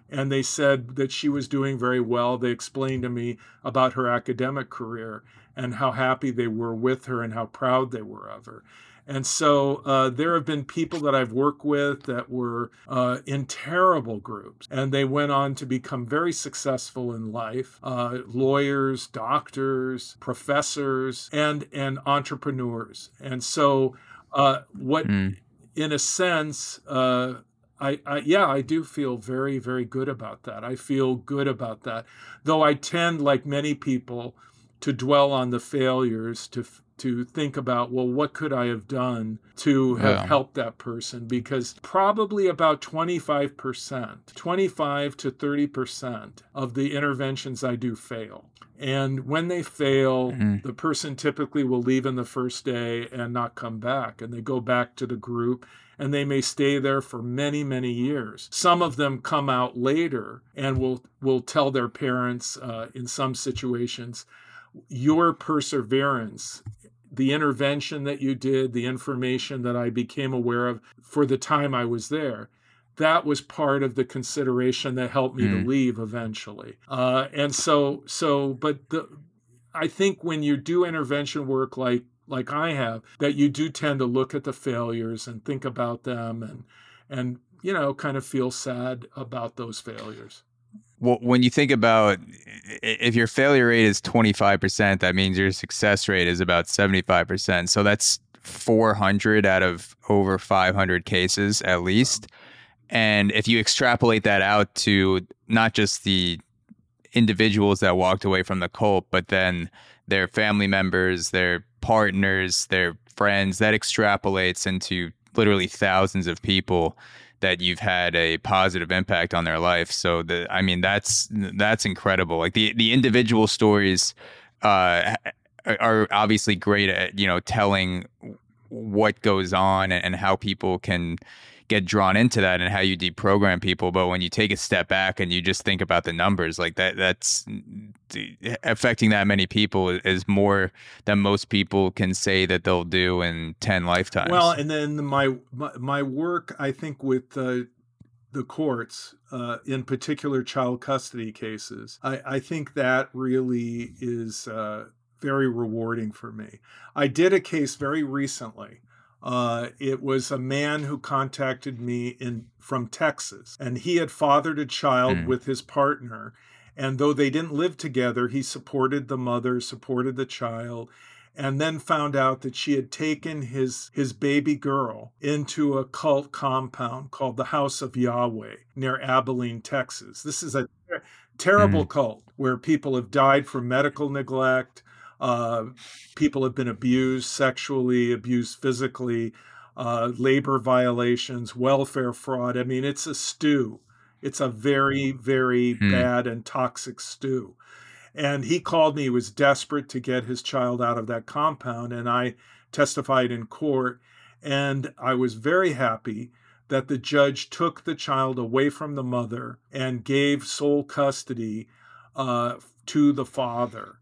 and they said that she was doing very well. They explained to me about her academic career and how happy they were with her and how proud they were of her. And so uh, there have been people that I've worked with that were uh, in terrible groups, and they went on to become very successful in life uh, lawyers, doctors, professors, and, and entrepreneurs. And so, uh, what, mm. in a sense, uh, I, I, yeah, I do feel very, very good about that. I feel good about that. Though I tend, like many people, to dwell on the failures, to to think about, well, what could I have done to have yeah. helped that person? Because probably about 25%, 25 to 30% of the interventions I do fail. And when they fail, mm-hmm. the person typically will leave in the first day and not come back. And they go back to the group and they may stay there for many, many years. Some of them come out later and will, will tell their parents uh, in some situations, your perseverance the intervention that you did, the information that I became aware of for the time I was there, that was part of the consideration that helped me mm. to leave eventually. Uh, and so, so, but the, I think when you do intervention work like like I have, that you do tend to look at the failures and think about them and and you know kind of feel sad about those failures well, when you think about if your failure rate is 25%, that means your success rate is about 75%. So that's 400 out of over 500 cases at least. And if you extrapolate that out to not just the individuals that walked away from the cult, but then their family members, their partners, their friends, that extrapolates into literally thousands of people that you've had a positive impact on their life. So the I mean that's that's incredible. Like the the individual stories uh, are obviously great at you know telling what goes on and how people can get drawn into that and how you deprogram people but when you take a step back and you just think about the numbers like that that's affecting that many people is more than most people can say that they'll do in 10 lifetimes. Well and then my my, my work i think with uh, the courts uh, in particular child custody cases i, I think that really is uh, very rewarding for me. I did a case very recently uh, it was a man who contacted me in from Texas, and he had fathered a child mm. with his partner. And though they didn't live together, he supported the mother, supported the child, and then found out that she had taken his his baby girl into a cult compound called the House of Yahweh near Abilene, Texas. This is a ter- terrible mm. cult where people have died from medical neglect, uh, people have been abused sexually, abused physically, uh, labor violations, welfare fraud. I mean, it's a stew. It's a very, very mm. bad and toxic stew. And he called me, he was desperate to get his child out of that compound. And I testified in court. And I was very happy that the judge took the child away from the mother and gave sole custody uh, to the father.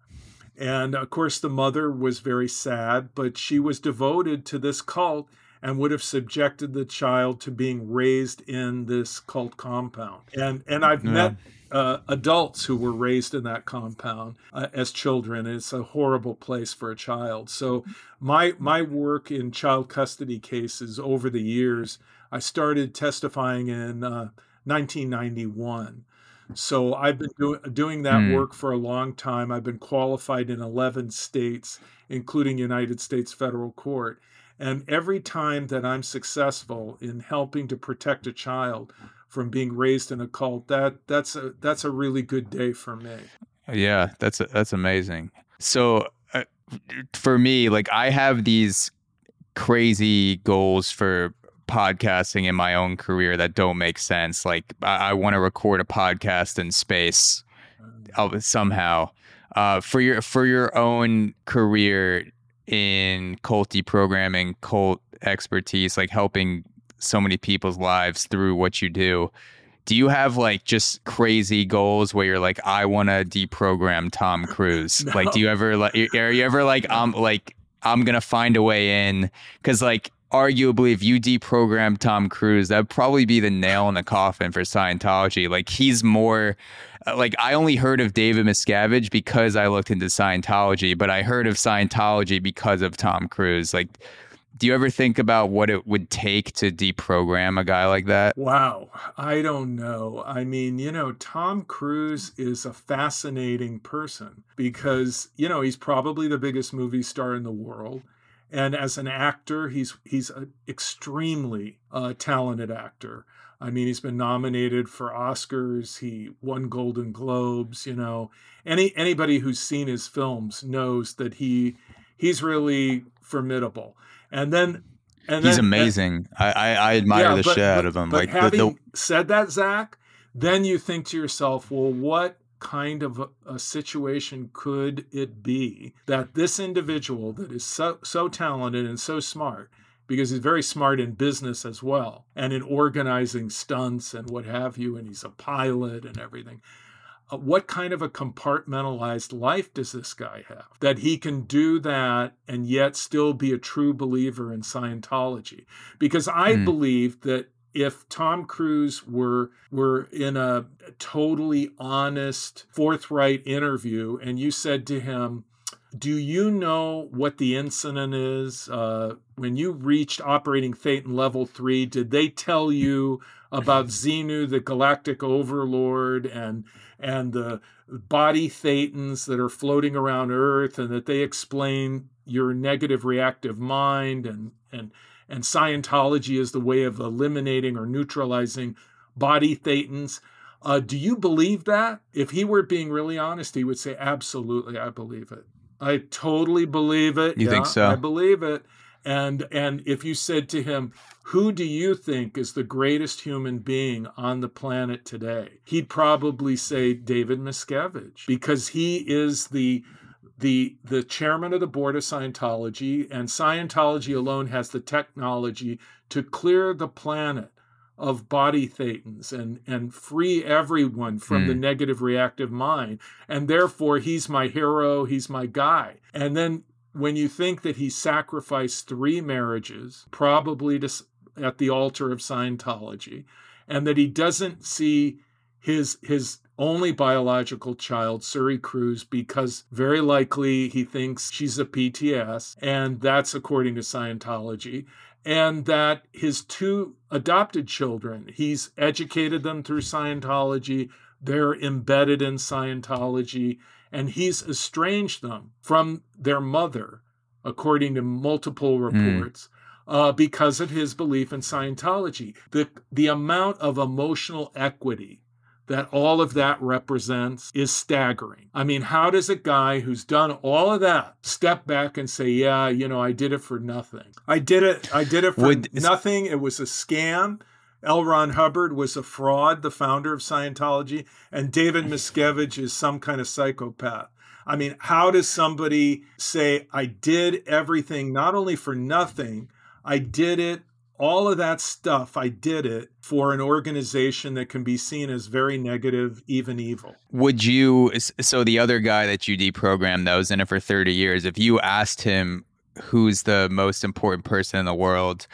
And of course, the mother was very sad, but she was devoted to this cult and would have subjected the child to being raised in this cult compound. And and I've yeah. met uh, adults who were raised in that compound uh, as children. It's a horrible place for a child. So my my work in child custody cases over the years, I started testifying in uh, 1991. So I've been do- doing that mm. work for a long time. I've been qualified in 11 states, including United States federal court. And every time that I'm successful in helping to protect a child from being raised in a cult, that that's a that's a really good day for me. Yeah, that's that's amazing. So uh, for me, like I have these crazy goals for podcasting in my own career that don't make sense. Like I, I want to record a podcast in space somehow. Uh, for your for your own career in cult deprogramming, cult expertise, like helping so many people's lives through what you do. Do you have like just crazy goals where you're like, I want to deprogram Tom Cruise? no. Like, do you ever like, are you ever like, I'm like, I'm gonna find a way in? Because like, arguably, if you deprogram Tom Cruise, that'd probably be the nail in the coffin for Scientology. Like he's more uh, like I only heard of David Miscavige because I looked into Scientology, but I heard of Scientology because of Tom Cruise. Like, do you ever think about what it would take to deprogram a guy like that? Wow, I don't know. I mean, you know, Tom Cruise is a fascinating person because, you know, he's probably the biggest movie star in the world and as an actor, he's he's an extremely uh, talented actor. I mean, he's been nominated for Oscars. He won Golden Globes. You know, any anybody who's seen his films knows that he he's really formidable. And then, and he's then, amazing. And, I, I, admire yeah, the but, shit out of him. But like having the, the... said that, Zach, then you think to yourself, well, what kind of a, a, situation could it be that this individual that is so, so talented and so smart, because he's very smart in business as well and in organizing stunts and what have you, and he's a pilot and everything. Uh, what kind of a compartmentalized life does this guy have that he can do that and yet still be a true believer in Scientology? Because I mm. believe that if Tom Cruise were were in a totally honest, forthright interview, and you said to him, "Do you know what the incident is uh, when you reached operating Thetan level three? Did they tell you about Xenu, the galactic overlord, and and the body Thetans that are floating around Earth, and that they explain your negative reactive mind and and and Scientology is the way of eliminating or neutralizing body thetans. Uh, do you believe that? If he were being really honest, he would say, "Absolutely, I believe it. I totally believe it. You yeah, think so? I believe it." And and if you said to him, "Who do you think is the greatest human being on the planet today?" He'd probably say David Miscavige because he is the the the chairman of the board of Scientology, and Scientology alone has the technology to clear the planet of body thetans and and free everyone from mm. the hmm. negative reactive mind. And therefore, he's my hero. He's my guy. And then when you think that he sacrificed three marriages, probably to, at the altar of Scientology, and that he doesn't see his his only biological child, Suri Cruise, because very likely he thinks she's a PTS, and that's according to Scientology. And that his two adopted children, he's educated them through Scientology, they're embedded in Scientology, and he's estranged them from their mother, according to multiple hmm. reports. Mm. Uh, because of his belief in Scientology. The, the amount of emotional equity that all of that represents is staggering. I mean, how does a guy who's done all of that step back and say, "Yeah, you know, I did it for nothing. I did it. I did it for Would, nothing. It was a scam." L. Ron Hubbard was a fraud, the founder of Scientology, and David Miscavige is some kind of psychopath. I mean, how does somebody say, I did everything not only for nothing, I did it all of that stuff, I did it for an organization that can be seen as very negative, even evil. Would you, so the other guy that you deprogrammed that was in it for 30 years, if you asked him who's the most important person in the world,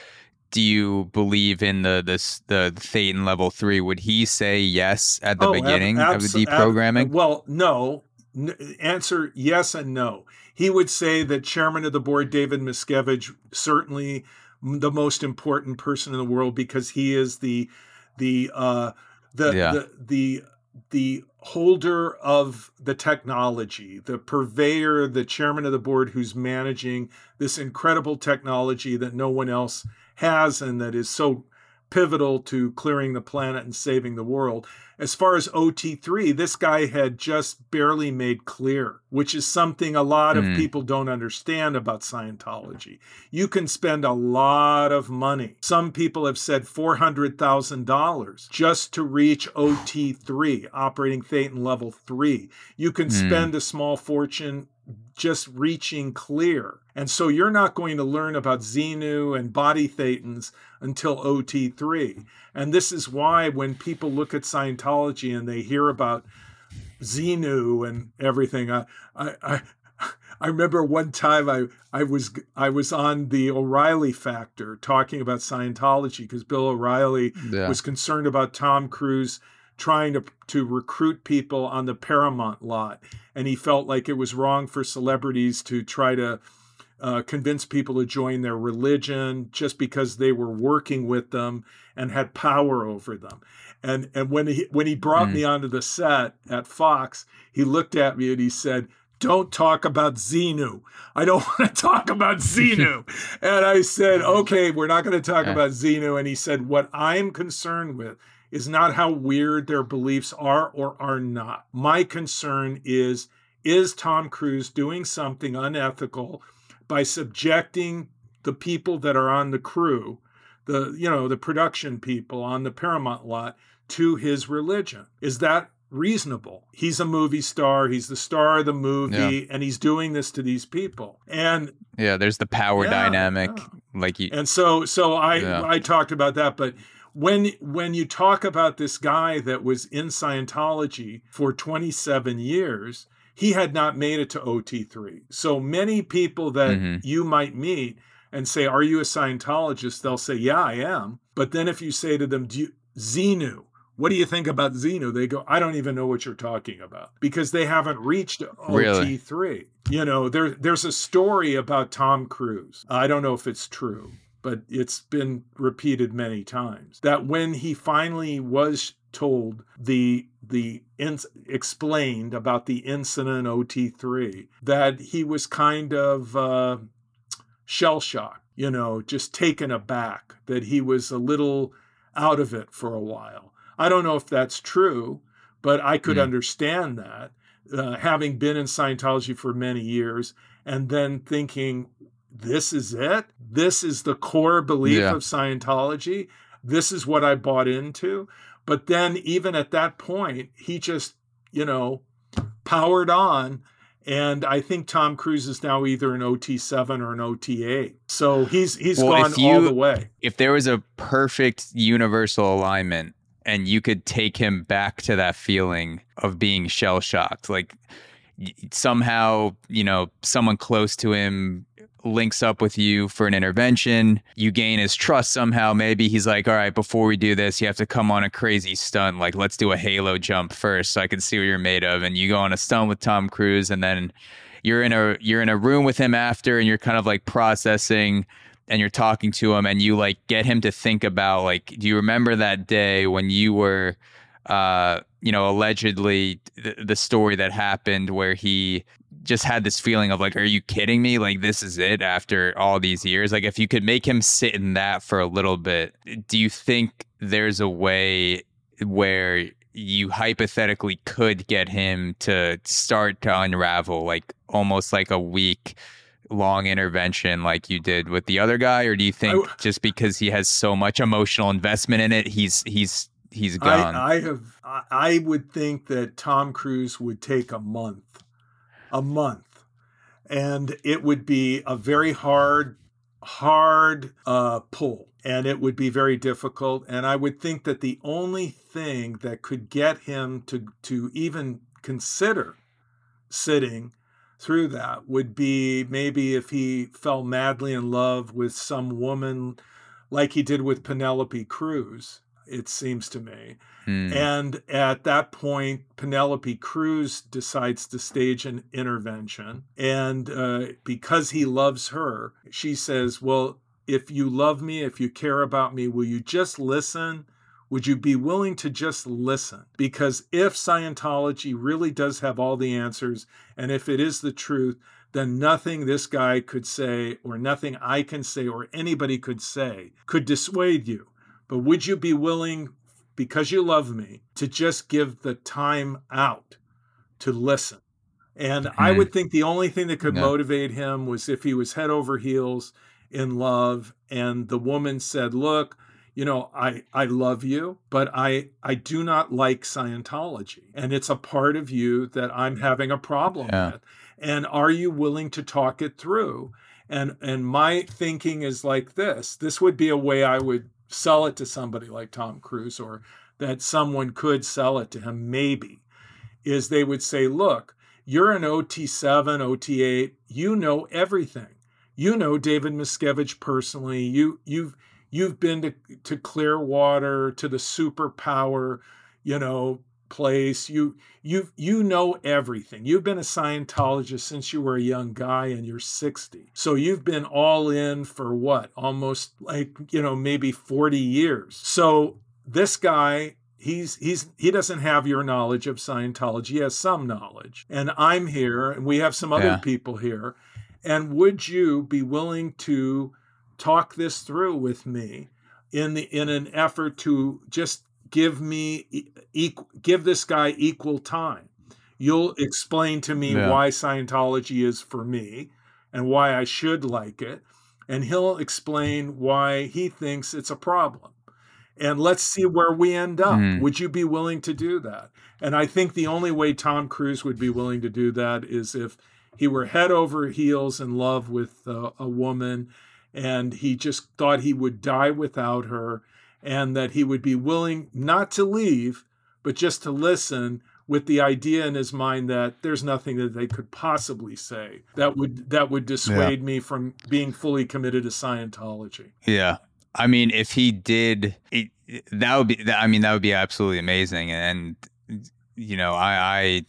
do you believe in the this the Thetan level three? Would he say yes at the oh, beginning ab- abs- of the deprogramming? Ab- well, no. N- answer yes and no. He would say that chairman of the board David Miscavige certainly the most important person in the world because he is the the uh, the, yeah. the the the holder of the technology, the purveyor, the chairman of the board who's managing this incredible technology that no one else has and that is so pivotal to clearing the planet and saving the world. As far as OT3, this guy had just barely made clear, which is something a lot of mm. people don't understand about Scientology. You can spend a lot of money. Some people have said $400,000 just to reach OT3, operating Thetan level 3. You can mm. spend a small fortune just reaching clear. And so you're not going to learn about Xenu and body thetans until OT3. And this is why when people look at Scientology and they hear about Xenu and everything, I, I, I I remember one time I, I was I was on the O'Reilly Factor talking about Scientology because Bill O'Reilly yeah. was concerned about Tom Cruise trying to to recruit people on the Paramount lot, and he felt like it was wrong for celebrities to try to uh, convince people to join their religion just because they were working with them and had power over them. And and when he when he brought mm. me onto the set at Fox, he looked at me and he said, don't talk about Xenu. I don't want to talk about Xenu. and I said, okay, we're not going to talk yeah. about Xenu. And he said, what I'm concerned with is not how weird their beliefs are or are not. My concern is is Tom Cruise doing something unethical by subjecting the people that are on the crew, the you know, the production people on the Paramount lot to his religion? Is that reasonable. He's a movie star, he's the star of the movie, yeah. and he's doing this to these people. And yeah, there's the power yeah, dynamic. Yeah. Like you And so so I I talked about that, but when when you talk about this guy that was in Scientology for 27 years, he had not made it to OT3. So many people that mm-hmm. you might meet and say, "Are you a Scientologist?" They'll say, "Yeah, I am." But then if you say to them, "Do you, Xenu, what do you think about Xenu?" They go, "I don't even know what you're talking about," because they haven't reached OT3. Really? You know, there there's a story about Tom Cruise. I don't know if it's true but it's been repeated many times that when he finally was told the the in, explained about the incident OT3 that he was kind of uh, shell shocked, you know, just taken aback that he was a little out of it for a while. I don't know if that's true, but I could mm. understand that. Uh, having been in Scientology for many years and then thinking, this is it? This is the core belief yeah. of Scientology. This is what I bought into. But then, even at that point, he just, you know, powered on. And I think Tom Cruise is now either an OT7 or an OT8. So he's he's well, gone you, all the way. If there was a perfect universal alignment and you could take him back to that feeling of being shell shocked, like somehow, you know, someone close to him links up with you for an intervention. You gain his trust somehow. Maybe he's like, all right, before we do this, you have to come on a crazy stunt. Like, let's do a halo jump first so I can see what you're made of. And you go on a stunt with Tom Cruise and then you're in a you're in a room with him after and you're kind of like processing and you're talking to him and you like get him to think about like do you remember that day when you were uh you know allegedly th- the story that happened where he just had this feeling of like, are you kidding me? Like, this is it after all these years. Like, if you could make him sit in that for a little bit, do you think there's a way where you hypothetically could get him to start to unravel, like almost like a week long intervention like you did with the other guy or do you think just because he has so much emotional investment in it he's he's he's gone I, I have i would think that tom cruise would take a month a month. And it would be a very hard, hard uh, pull. And it would be very difficult. And I would think that the only thing that could get him to, to even consider sitting through that would be maybe if he fell madly in love with some woman like he did with Penelope Cruz it seems to me. Hmm. And at that point, Penelope Cruz decides to stage an intervention. And uh, because he loves her, she says, Well, if you love me, if you care about me, will you just listen? Would you be willing to just listen? Because if Scientology really does have all the answers, and if it is the truth, then nothing this guy could say, or nothing I can say, or anybody could say, could dissuade you. But would you be willing, because you love me, to just give the time out to listen? And mm-hmm. I would think the only thing that could motivate him was if he was head over heels in love and the woman said, Look, you know, I, I love you, but I, I do not like Scientology. And it's a part of you that I'm having a problem yeah. with. And are you willing to talk it through? And and my thinking is like this. This would be a way I would sell it to somebody like Tom Cruise or that someone could sell it to him, maybe, is they would say, look, you're an OT7, OT8, you know everything. You know David Miscavige personally. You you've you've been to, to Clearwater, to the superpower, you know, place. You you you know everything. You've been a Scientologist since you were a young guy and you're 60. So you've been all in for what? Almost like, you know, maybe 40 years. So this guy he's he's he doesn't have your knowledge of Scientology. He has some knowledge. And I'm here and we have some other yeah. people here. And would you be willing to talk this through with me in the in an effort to just give me equal, give this guy equal time. You'll explain to me yeah. why Scientology is for me and why I should like it, and he'll explain why he thinks it's a problem. And let's see where we end up. Mm. Would you be willing to do that? And I think the only way Tom Cruise would be willing to do that is if he were head over heels in love with uh, a woman and he just thought he would die without her and that he would be willing not to leave, but just to listen with the idea in his mind that there's nothing that they could possibly say that would that would dissuade yeah. me from being fully committed to Scientology. Yeah. I mean, if he did, it, that would be. I mean, that would be absolutely amazing. And you know, I, I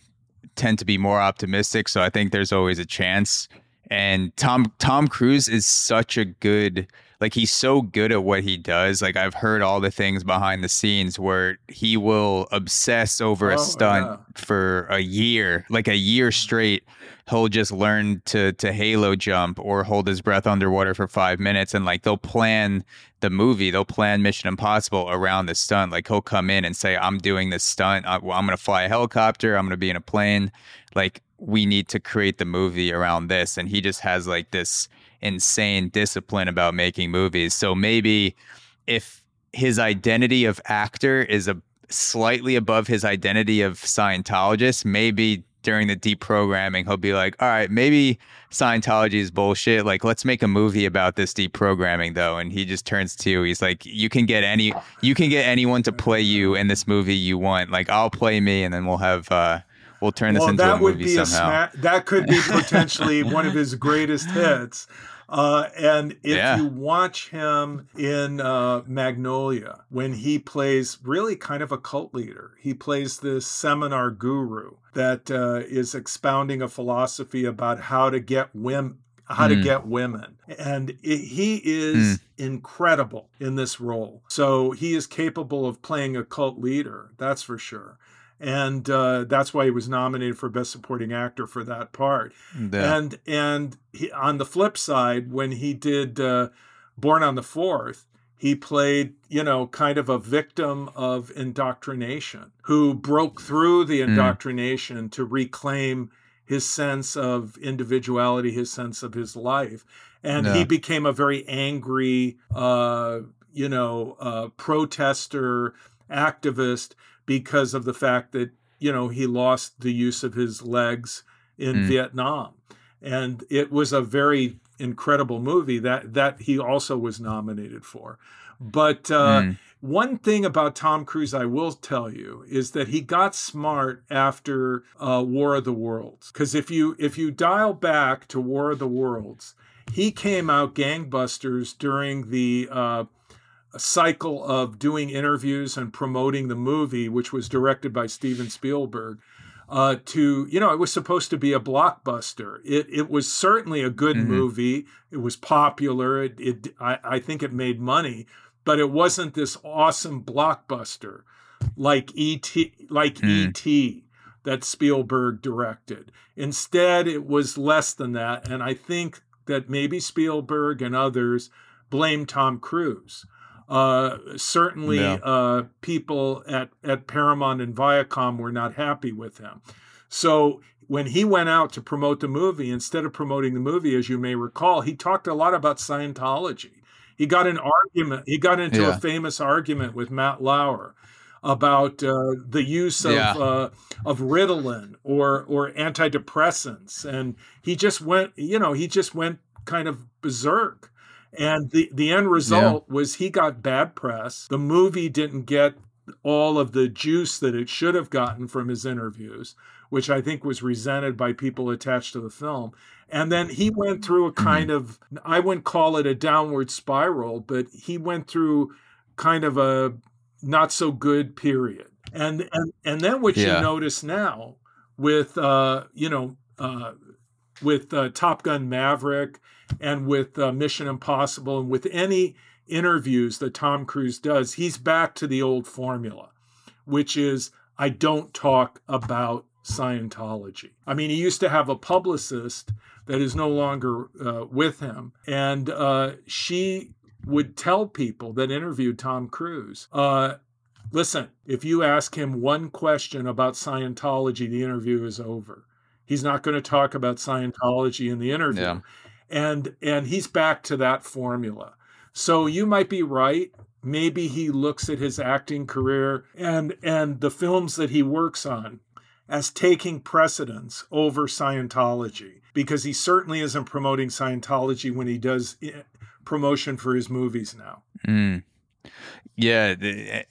tend to be more optimistic, so I think there's always a chance. And Tom Tom Cruise is such a good like he's so good at what he does. Like I've heard all the things behind the scenes where he will obsess over a Oh, stunt yeah. for a year, like a year straight. He'll just learn to to halo jump or hold his breath underwater for five minutes, and like they'll plan the movie, they'll plan Mission Impossible around the stunt. Like he'll come in and say, "I'm doing this stunt. I, well, I'm going to fly a helicopter. I'm going to be in a plane." Like we need to create the movie around this, and he just has like this insane discipline about making movies. So maybe if his identity of actor is a slightly above his identity of Scientologist, maybe during the deprogramming he'll be like, "All right, maybe Scientology is bullshit. Like, let's make a movie about this deprogramming, though." And he just turns to you. He's like, "You can get any, you can get anyone to play you in this movie you want. Like, I'll play me, and then we'll have." uh We'll turn this well, into a would movie be a somehow. sma- that could be potentially one of his greatest hits. Uh, and if Yeah. you watch him in uh, Magnolia, when he plays really kind of a cult leader, he plays this seminar guru that uh, is expounding a philosophy about how to get women. How to Mm. get women. And it, he is incredible in this role. So he is capable of playing a cult leader, that's for sure and uh, that's why he was nominated for best supporting actor for that part. Yeah. And and he, on the flip side, when he did uh, Born on the Fourth, he played you know kind of a victim of indoctrination who broke through the indoctrination to reclaim his sense of individuality, his sense of his life, and he became a very angry, uh, you know, uh, protester, activist because of the fact that you know he lost the use of his legs in Mm. Vietnam, and it was a very incredible movie that that he also was nominated for. But uh, Mm. one thing about Tom Cruise, I will tell you, is that he got smart after uh, War of the Worlds. Because if you if you dial back to War of the Worlds, he came out gangbusters during the uh, cycle of doing interviews and promoting the movie, which was directed by Steven Spielberg. Uh, to you know, it was supposed to be a blockbuster. It it was certainly a good Mhm. movie. It was popular. It, it I, I think it made money, but it wasn't this awesome blockbuster like E.T. like Mm. E.T. that Spielberg directed. Instead, it was less than that, and I think that maybe Spielberg and others blame Tom Cruise. Uh, certainly, Yeah. uh, people at, at Paramount and Viacom were not happy with him. So when he went out to promote the movie, instead of promoting the movie, as you may recall, he talked a lot about Scientology. He got an argument. He got into Yeah. a famous argument with Matt Lauer about uh, the use of Yeah. uh, of Ritalin or or antidepressants, and he just went. You know, he just went kind of berserk. And the the end result was he got bad press. The movie didn't get all of the juice that it should have gotten from his interviews, which I think was resented by people attached to the film. And then he went through a kind of I wouldn't call it a downward spiral, but he went through kind of a not so good period. And and and then what Yeah. you notice now with uh, you know uh, with uh, Top Gun Maverick and with uh, Mission Impossible and with any interviews that Tom Cruise does, he's back to the old formula, which is I don't talk about Scientology. I mean, he used to have a publicist that is no longer uh, with him, and uh, she would tell people that interviewed Tom Cruise. Uh, Listen, if you ask him one question about Scientology, the interview is over. He's not going to talk about Scientology in the interview. Yeah. And and he's back to that formula. So you might be right. Maybe he looks at his acting career and and the films that he works on as taking precedence over Scientology because he certainly isn't promoting Scientology when he does eh, promotion for his movies now. Mm. Yeah. the-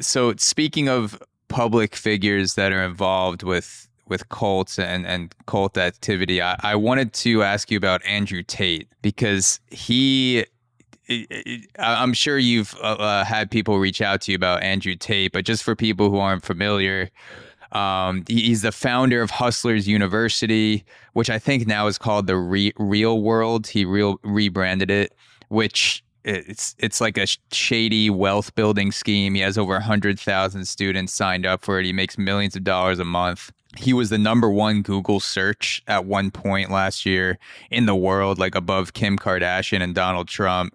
So speaking of public figures that are involved with with cults and, and cult activity, I, I wanted to ask you about Andrew Tate because he. I'm sure you've uh, uh, had people reach out to you about Andrew Tate, but just for people who aren't familiar, um, he's the founder of Hustlers University, which I think now is called the Re- Real World. He real rebranded it, which it's it's like a shady wealth building scheme. He has over 100,000 students signed up for it. He makes millions of dollars a month. He was the number one Google search at one point last year in the world, like above Kim Kardashian and Donald Trump.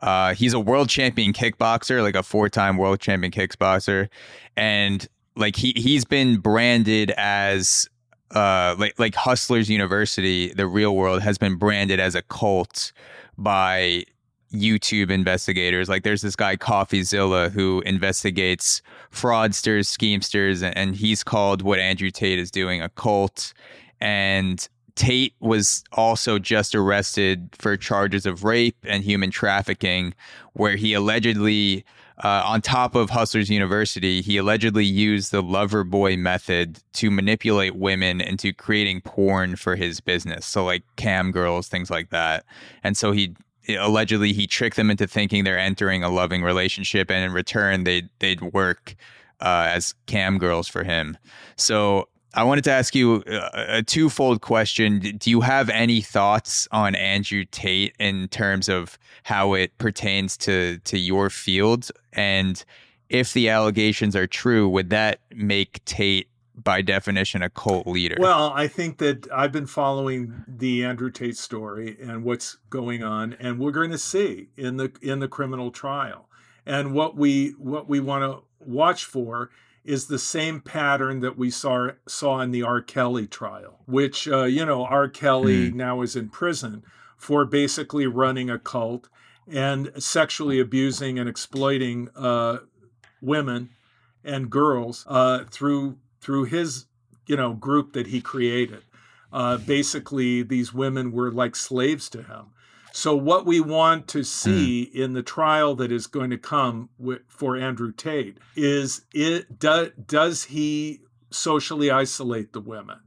Uh, he's a world champion kickboxer, like a four-time world champion kickboxer, and like he he's been branded as uh like like Hustlers University, the real world has been branded as a cult by YouTube investigators. Like there's this guy CoffeeZilla who investigates fraudsters, schemesters, and he's called what Andrew Tate is doing a cult. And Tate was also just arrested for charges of rape and human trafficking, where he allegedly, uh, on top of Hustlers University, he allegedly used the lover boy method to manipulate women into creating porn for his business. So, like cam girls, things like that. And so he allegedly he tricked them into thinking they're entering a loving relationship, and in return, they they'd work uh, as cam girls for him. So I wanted to ask you a twofold question. Do you have any thoughts on Andrew Tate in terms of how it pertains to to your field? And if the allegations are true, would that make Tate by definition a cult leader? Well, I think that I've been following the Andrew Tate story and what's going on, and we're going to see in the in the criminal trial. And what we what we want to watch for is the same pattern that we saw saw in the R. Kelly trial, which uh, you know R. Kelly mm. now is in prison for basically running a cult and sexually abusing and exploiting uh, women and girls uh, through through his you know group that he created. Uh, basically, these women were like slaves to him. So, what we want to see mm. in the trial that is going to come with, for Andrew Tate is it do, does he socially isolate the women?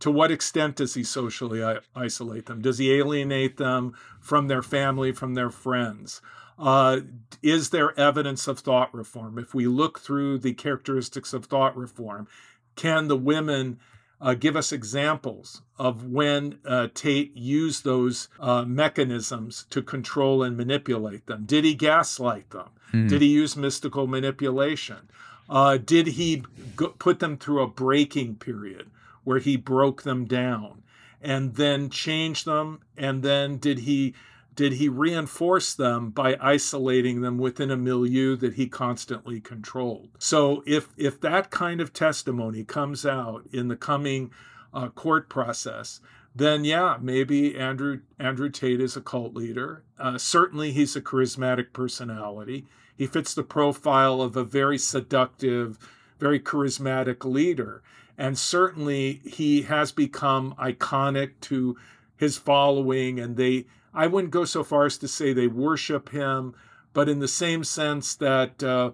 To what extent does he socially isolate them? Does he alienate them from their family, from their friends? Uh, is there evidence of thought reform? If we look through the characteristics of thought reform, can the women uh, give us examples of when uh, Tate used those uh, mechanisms to control and manipulate them. Did he gaslight them? Hmm. Did he use mystical manipulation? Uh, did he go- put them through a breaking period where he broke them down and then change them? And then did he did he reinforce them by isolating them within a milieu that he constantly controlled? So if if that kind of testimony comes out in the coming uh, court process, then yeah, maybe Andrew Andrew Tate is a cult leader. Uh, certainly, he's a charismatic personality. He fits the profile of a very seductive, very charismatic leader, and certainly he has become iconic to his following, and they I wouldn't go so far as to say they worship him, but in the same sense that uh,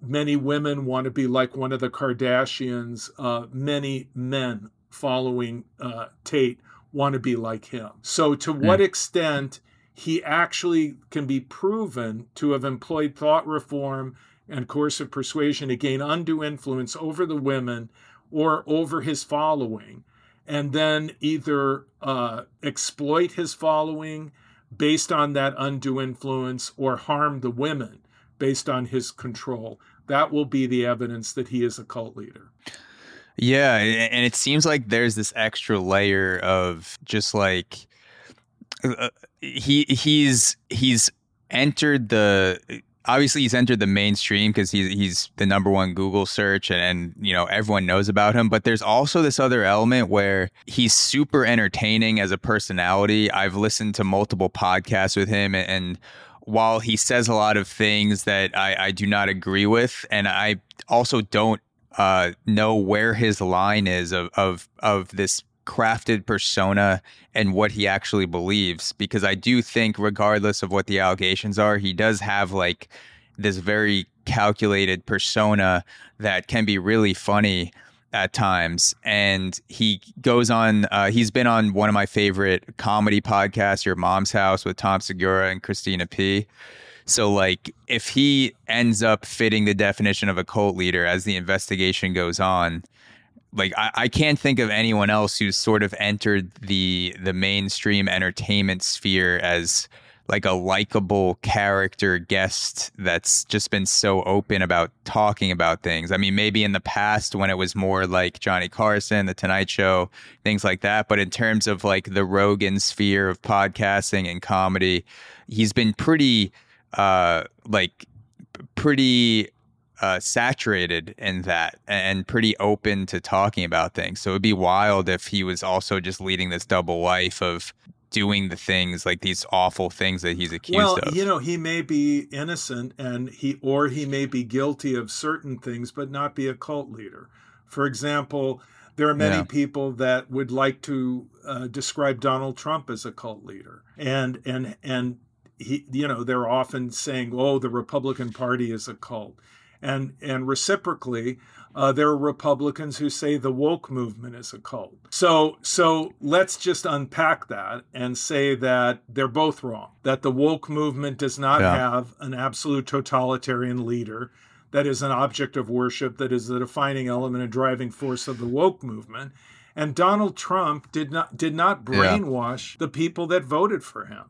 many women want to be like one of the Kardashians, uh, many men following uh, Tate want to be like him. So, to mm. what extent he actually can be proven to have employed thought reform and coercive persuasion to gain undue influence over the women or over his following and then either uh, exploit his following based on that undue influence or harm the women based on his control. That will be the evidence that he is a cult leader. Yeah, and it seems like there's this extra layer of just like uh, he he's he's entered the obviously he's entered the mainstream because he's he's the number one Google search and, and, you know everyone knows about him. But there's also this other element where he's super entertaining as a personality. I've listened to multiple podcasts with him and, and while he says a lot of things that I, I do not agree with, and I also don't uh, know where his line is of of of this crafted persona and what he actually believes because I do think regardless of what the allegations are he does have like this very calculated persona that can be really funny at times. And he goes on uh, he's been on one of my favorite comedy podcasts your mom's house with tom segura and christina p. So like if he ends up fitting the definition of a cult leader as the investigation goes on like I, I can't think of anyone else who's sort of entered the the mainstream entertainment sphere as like a likable character guest that's just been so open about talking about things. I mean, maybe in the past when it was more like Johnny Carson, The Tonight Show, things like that. But in terms of like the Rogan sphere of podcasting and comedy, he's been pretty, uh, like, pretty uh, saturated in that and pretty open to talking about things. So it'd be wild if he was also just leading this double life of doing the things like these awful things that he's accused well, of. you know, he may be innocent and he or he may be guilty of certain things but not be a cult leader. For example, there are many yeah. people that would like to uh, describe Donald Trump as a cult leader. And and and he you know, they're often saying, "Oh, the Republican Party is a cult." And and reciprocally, uh, there are Republicans who say the woke movement is a cult. So, so let's just unpack that and say that they're both wrong. That the woke movement does not yeah. have an absolute totalitarian leader that is an object of worship, that is the defining element and driving force of the woke movement. And Donald Trump did not did not brainwash yeah. the people that voted for him.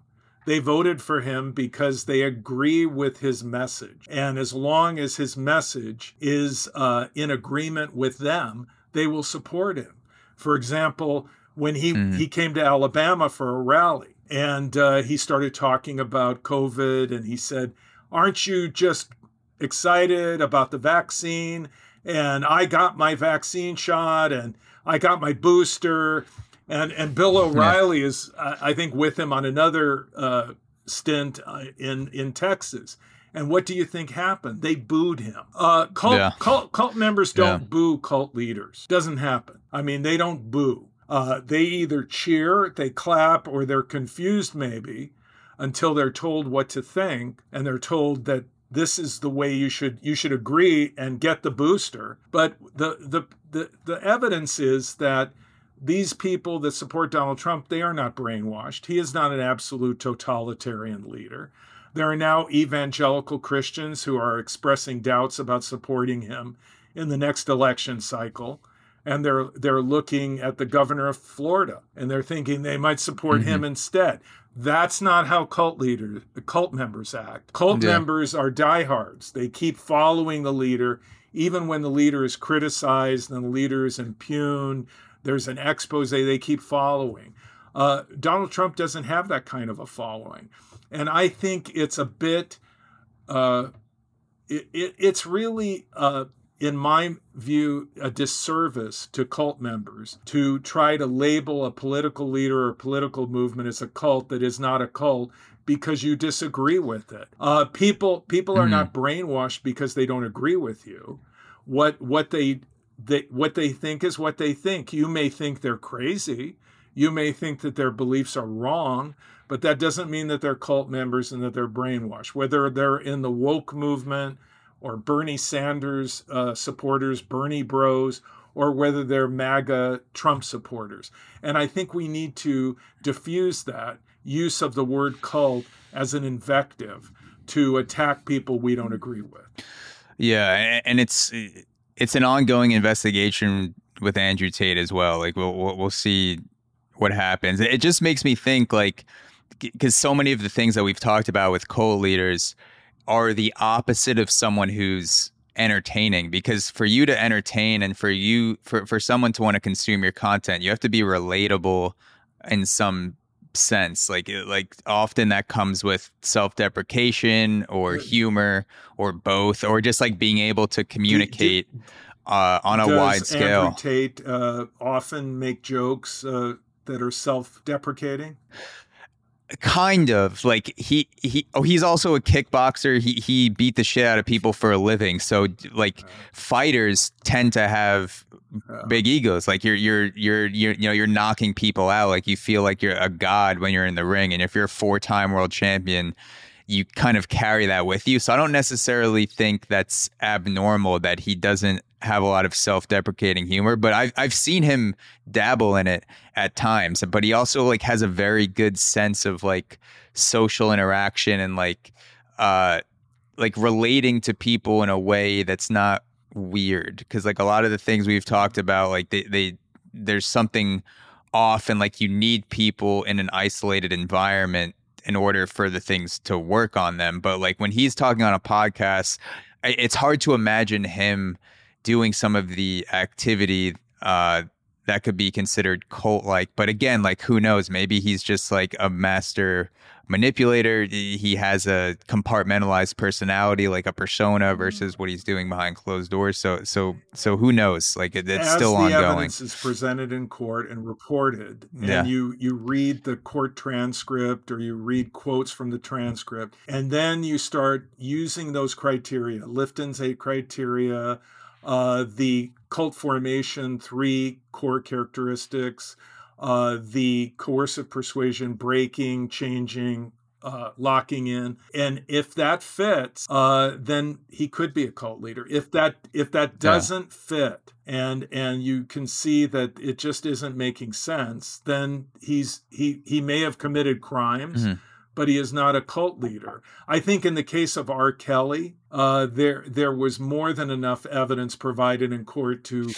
They voted for him because they agree with his message. And as long as his message is uh, in agreement with them, they will support him. For example, when he, mm. he came to Alabama for a rally and uh, he started talking about COVID and he said, Aren't you just excited about the vaccine? And I got my vaccine shot and I got my booster and and Bill O'Reilly yeah. is I think with him on another uh, stint uh, in in Texas. And what do you think happened? They booed him. Uh, cult, yeah. cult, cult members don't yeah. boo cult leaders. Doesn't happen. I mean, they don't boo. Uh, they either cheer, they clap, or they're confused maybe until they're told what to think, and they're told that this is the way you should you should agree and get the booster. But the the the, the evidence is that these people that support Donald Trump, they are not brainwashed. He is not an absolute totalitarian leader. There are now evangelical Christians who are expressing doubts about supporting him in the next election cycle. And they're they're looking at the governor of Florida and they're thinking they might support mm-hmm. him instead. That's not how cult leaders, cult members act. Cult yeah. members are diehards. They keep following the leader, even when the leader is criticized and the leader is impugned there's an expose they keep following. Uh, Donald Trump doesn't have that kind of a following. And I think it's a bit, uh, it, it, it's really, uh, in my view, a disservice to cult members to try to label a political leader or political movement as a cult that is not a cult because you disagree with it. Uh, people people are mm-hmm. not brainwashed because they don't agree with you. What what they they, what they think is what they think. You may think they're crazy. You may think that their beliefs are wrong, but that doesn't mean that they're cult members and that they're brainwashed. Whether they're in the woke movement or Bernie Sanders uh, supporters, Bernie bros, or whether they're MAGA Trump supporters. And I think we need to diffuse that use of the word cult as an invective to attack people we don't agree with. Yeah, and it's it's an ongoing investigation with Andrew Tate as well. Like we'll we'll, see what happens. It just makes me think like because so many of the things that we've talked about with cult leaders are the opposite of someone who's entertaining because for you to entertain and for you for, for someone to want to consume your content you have to be relatable in some sense like like often that comes with self-deprecation or humor or both or just like being able to communicate do, do, uh, on a wide scale. Andrew Tate uh, often make jokes uh, that are self-deprecating kind of like he he oh he's also a kickboxer. He he beat the shit out of people for a living. So like uh-huh. fighters tend to have uh-huh. big egos. Like you're you're you're you're you know you're knocking people out. Like you feel like you're a god when you're in the ring. And if you're a four-time world champion you kind of carry that with you. So i don't necessarily think that's abnormal that he doesn't have a lot of self-deprecating humor, but I've I've seen him dabble in it at times. But he also like has a very good sense of like social interaction and like uh like relating to people in a way that's not weird. Because like a lot of the things we've talked about, like they they there's something off and like you need people in an isolated environment in order for the things to work on them. But like when he's talking on a podcast, it's hard to imagine him doing some of the activity uh, that could be considered cult like. But again, like who knows? Maybe he's just like a master manipulator. He has a compartmentalized personality, like a persona, mm-hmm. versus what he's doing behind closed doors. So, so, so who knows? Like it, it's As still the ongoing. Evidence is presented in court and reported, and yeah. you you read the court transcript or you read quotes from the transcript, and then you start using those criteria, Lifton's eight criteria. Uh, the cult formation, three core characteristics, uh, the coercive persuasion, breaking, changing, uh, locking in, and if that fits, uh, then he could be a cult leader. If that if that doesn't yeah. fit, and and you can see that it just isn't making sense, then he's he he may have committed crimes. Mm-hmm but he is not a cult leader. I think in the case of R. Kelly, uh, there there was more than enough evidence provided in court to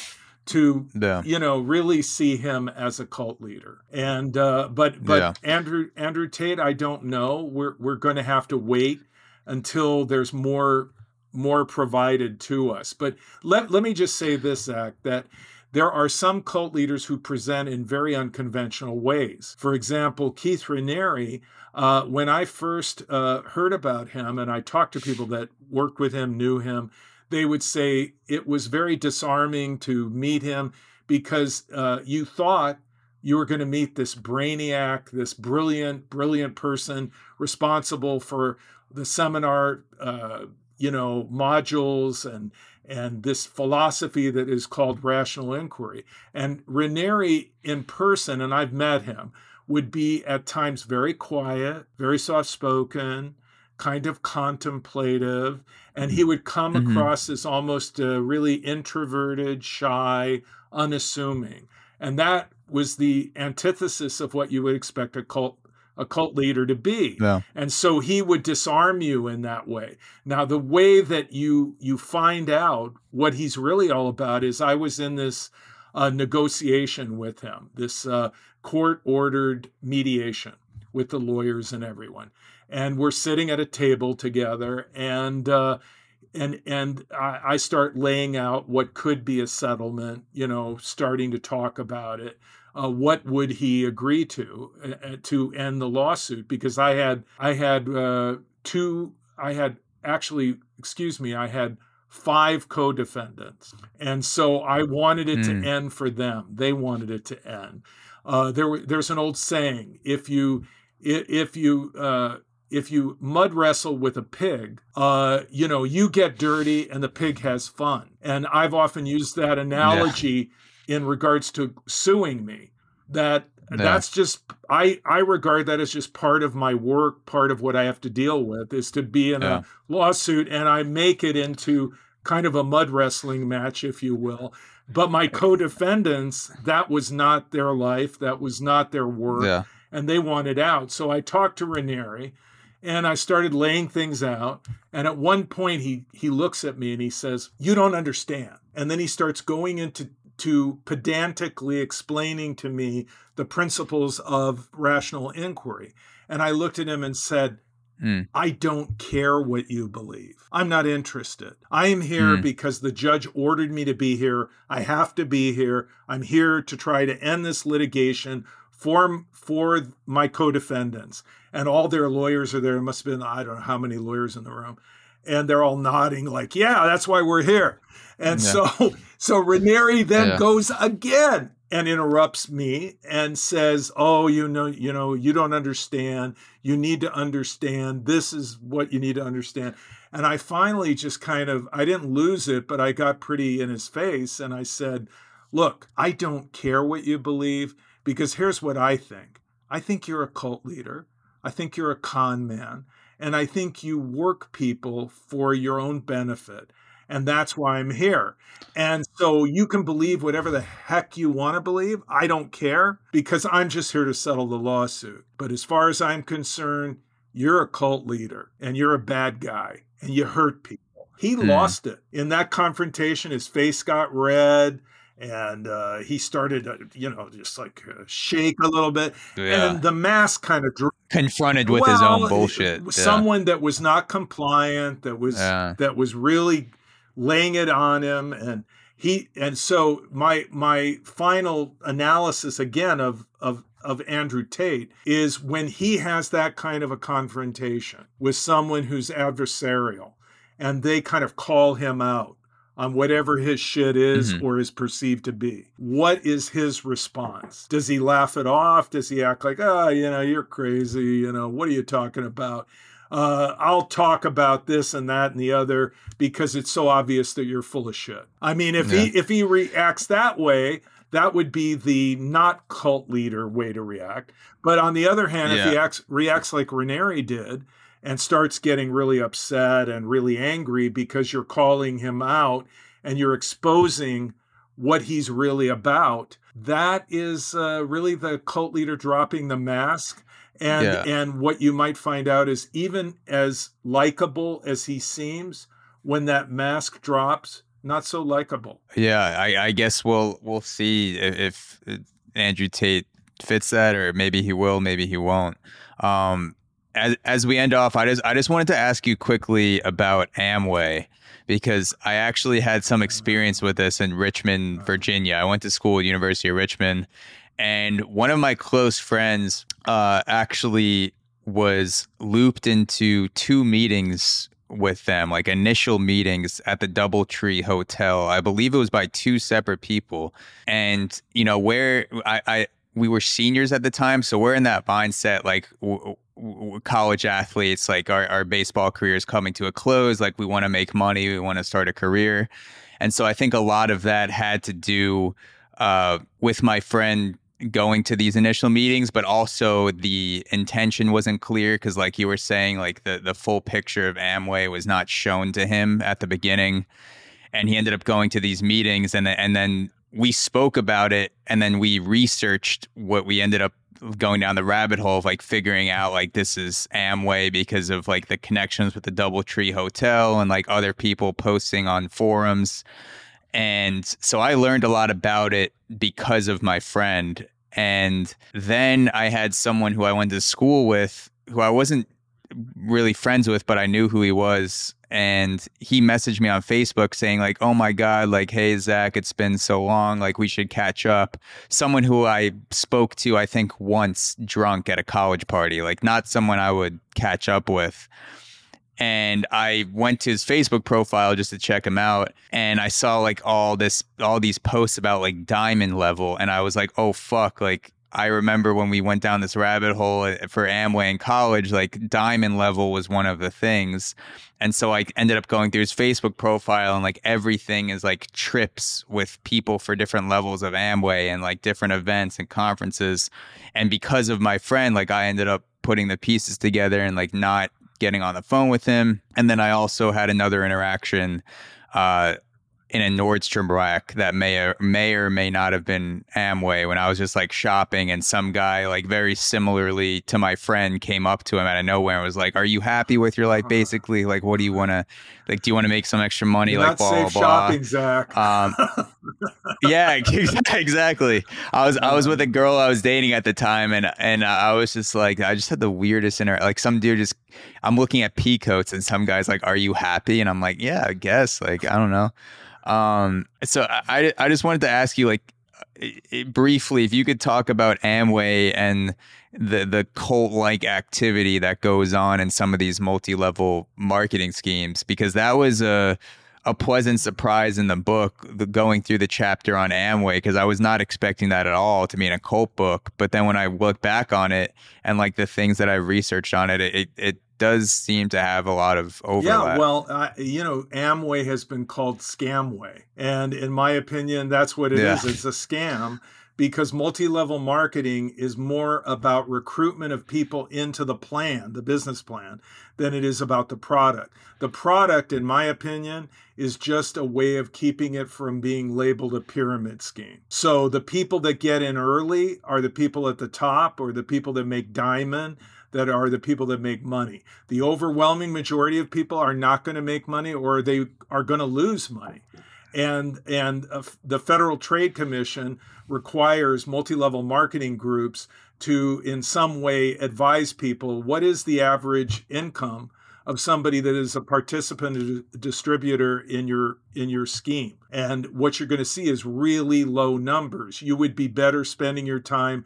to yeah. you know really see him as a cult leader. And uh, but but yeah. Andrew Andrew Tate, I don't know. We're we're going to have to wait until there's more more provided to us. But let let me just say this, Zach, that there are some cult leaders who present in very unconventional ways. For example, Keith Raniere, uh, when I first uh, heard about him and I talked to people that worked with him, knew him, they would say it was very disarming to meet him because uh, you thought you were going to meet this brainiac, this brilliant, brilliant person responsible for the seminar, uh, you know, modules and and this philosophy that is called rational inquiry. And Raniere in person, and I've met him, would be at times very quiet, very soft spoken, kind of contemplative, and he would come mm-hmm. across as almost a really introverted, shy, unassuming. And that was the antithesis of what you would expect a cult a cult leader to be. Yeah. And so he would disarm you in that way. Now the way that you you find out what he's really all about is I was in this uh, negotiation with him, this uh, court ordered mediation with the lawyers and everyone. And we're sitting at a table together and uh, and and I, I start laying out what could be a settlement, you know, starting to talk about it uh, what would he agree to uh, uh, to end the lawsuit? Because I had I had uh, two I had actually excuse me I had five co-defendants, and so I wanted it mm. to hmm. end for them. They wanted it to end. Uh, there there's an old saying: if you if you uh, if you mud wrestle with a pig, uh, you know, you get dirty and the pig has fun. And I've often used that analogy. In regards to suing me. That yeah. that's just I I regard that as just part of my work, part of what I have to deal with is to be in yeah. a lawsuit and I make it into kind of a mud wrestling match, if you will. But my co-defendants, that was not their life, that was not their work, yeah. and they wanted out. So I talked to Raniere and I started laying things out. And at one point, he he looks at me and he says, "You don't understand." And then he starts going into to pedantically explaining to me the principles of rational inquiry. And I looked at him and said, Mm. I don't care what you believe. I'm not interested. I am here mm. because the judge ordered me to be here. I have to be here. I'm here to try to end this litigation for for my co-defendants. And all their lawyers are there. It must have been I don't know how many lawyers in the room. And they're all nodding like, "Yeah, that's why we're here." And yeah. so so Raniere then yeah. goes again and interrupts me and says, "Oh, you know, you know, you don't understand. You need to understand. This is what you need to understand." And I finally just kind of I didn't lose it, but I got pretty in his face and I said, "Look, I don't care what you believe because here's what I think. I think you're a cult leader. I think you're a con man, and I think you work people for your own benefit." and that's why I'm here. And so you can believe whatever the heck you want to believe. I don't care because I'm just here to settle the lawsuit. But as far as I'm concerned, you're a cult leader and you're a bad guy and you hurt people. He mm. lost it in that confrontation. His face got red and uh, he started, uh, you know, just like uh, shake a little bit, Yeah. and the mask kind of Confronted with his own well, bullshit. Yeah. Someone that was not compliant, that was Yeah. that was really laying it on him, and he and so my my final analysis again of of of Andrew Tate is when he has that kind of a confrontation with someone who's adversarial, and they kind of call him out on whatever his shit is Mhm. or is perceived to be. What is his response? Does he laugh it off? Does he act like, oh, you know, you're crazy? You know, what are you talking about? Uh, I'll talk about this and that and the other because it's so obvious that you're full of shit. I mean, if he if he reacts that way, that would be the not cult leader way to react. But on the other hand, if he acts reacts like Raniere did and starts getting really upset and really angry because you're calling him out and you're exposing what he's really about, that is uh, really the cult leader dropping the mask. And Yeah. and what you might find out is even as likable as he seems, when that mask drops, not so likable. Yeah, I, I guess we'll we'll see if, if Andrew Tate fits that, or maybe he will, maybe he won't. Um, as as we end off, I just I just wanted to ask you quickly about Amway because I actually had some experience with this in Richmond, Virginia. I went to school at University of Richmond, and one of my close friends uh, actually was looped into two meetings with them, like initial meetings at the Doubletree Hotel. I believe it was by two separate people. And, you know, where I, I we were seniors at the time. So we're in that mindset, like w- w- college athletes, like our, our baseball career is coming to a close. Like we want to make money, we want to start a career. And so I think a lot of that had to do uh, with my friend going to these initial meetings, but also the intention wasn't clear because, like you were saying, like the the full picture of Amway was not shown to him at the beginning, and he ended up going to these meetings, and and then we spoke about it, and then we researched what we ended up going down the rabbit hole of like figuring out like this is Amway because of like the connections with the DoubleTree Hotel and like other people posting on forums. And so I learned a lot about it because of my friend. And then I had someone who I went to school with who I wasn't really friends with, but I knew who he was. And he messaged me on Facebook saying, like, oh my God, like, hey, Zach, it's been so long. Like, we should catch up. Someone who I spoke to, I think, once drunk at a college party, like, not someone I would catch up with and I went to his Facebook profile just to check him out and I saw like all this all these posts about like diamond level and I was like oh fuck like I remember when we went down this rabbit hole for Amway in college like diamond level was one of the things and so I ended up going through his Facebook profile and like everything is like trips with people for different levels of Amway and like different events and conferences and because of my friend like I ended up putting the pieces together and like not getting on the phone with him. And then I also had another interaction uh, in a Nordstrom rack that may or may or may not have been Amway when I was just like shopping and some guy like very similarly to my friend came up to him out of nowhere and was like, "Are you happy with your life? Basically, like, what do you want to like? Do you want to make some extra money? You're like, blah safe blah blah." shopping, Zach. Um, yeah, exactly. I was I was with a girl I was dating at the time, and and I was just like, I just had the weirdest inter. Like some dude just, I'm looking at pea coats, and some guys like, "Are you happy?" And I'm like, "Yeah, I guess." Like I don't know. Um, so I I just wanted to ask you like briefly if you could talk about Amway and the the cult like activity that goes on in some of these multi level marketing schemes because that was a a pleasant surprise in the book the, going through the chapter on Amway because I was not expecting that at all to be in a cult book. But then when I look back on it and like the things that I researched on it it it does seem to have a lot of overlap. Yeah, well, uh, you know, Amway has been called Scamway. And in my opinion, that's what it Yeah. is. It's a scam because multi level marketing is more about recruitment of people into the plan, the business plan, than it is about the product. The product, in my opinion, is just a way of keeping it from being labeled a pyramid scheme. So the people that get in early are the people at the top or the people that make diamond that are the people that make money. The overwhelming majority of people are not going to make money or they are going to lose money. and and uh, the Federal Trade Commission requires multi-level marketing groups to in some way advise people what is the average income of somebody that is a participant a distributor in your in your scheme and what you're going to see is really low numbers you would be better spending your time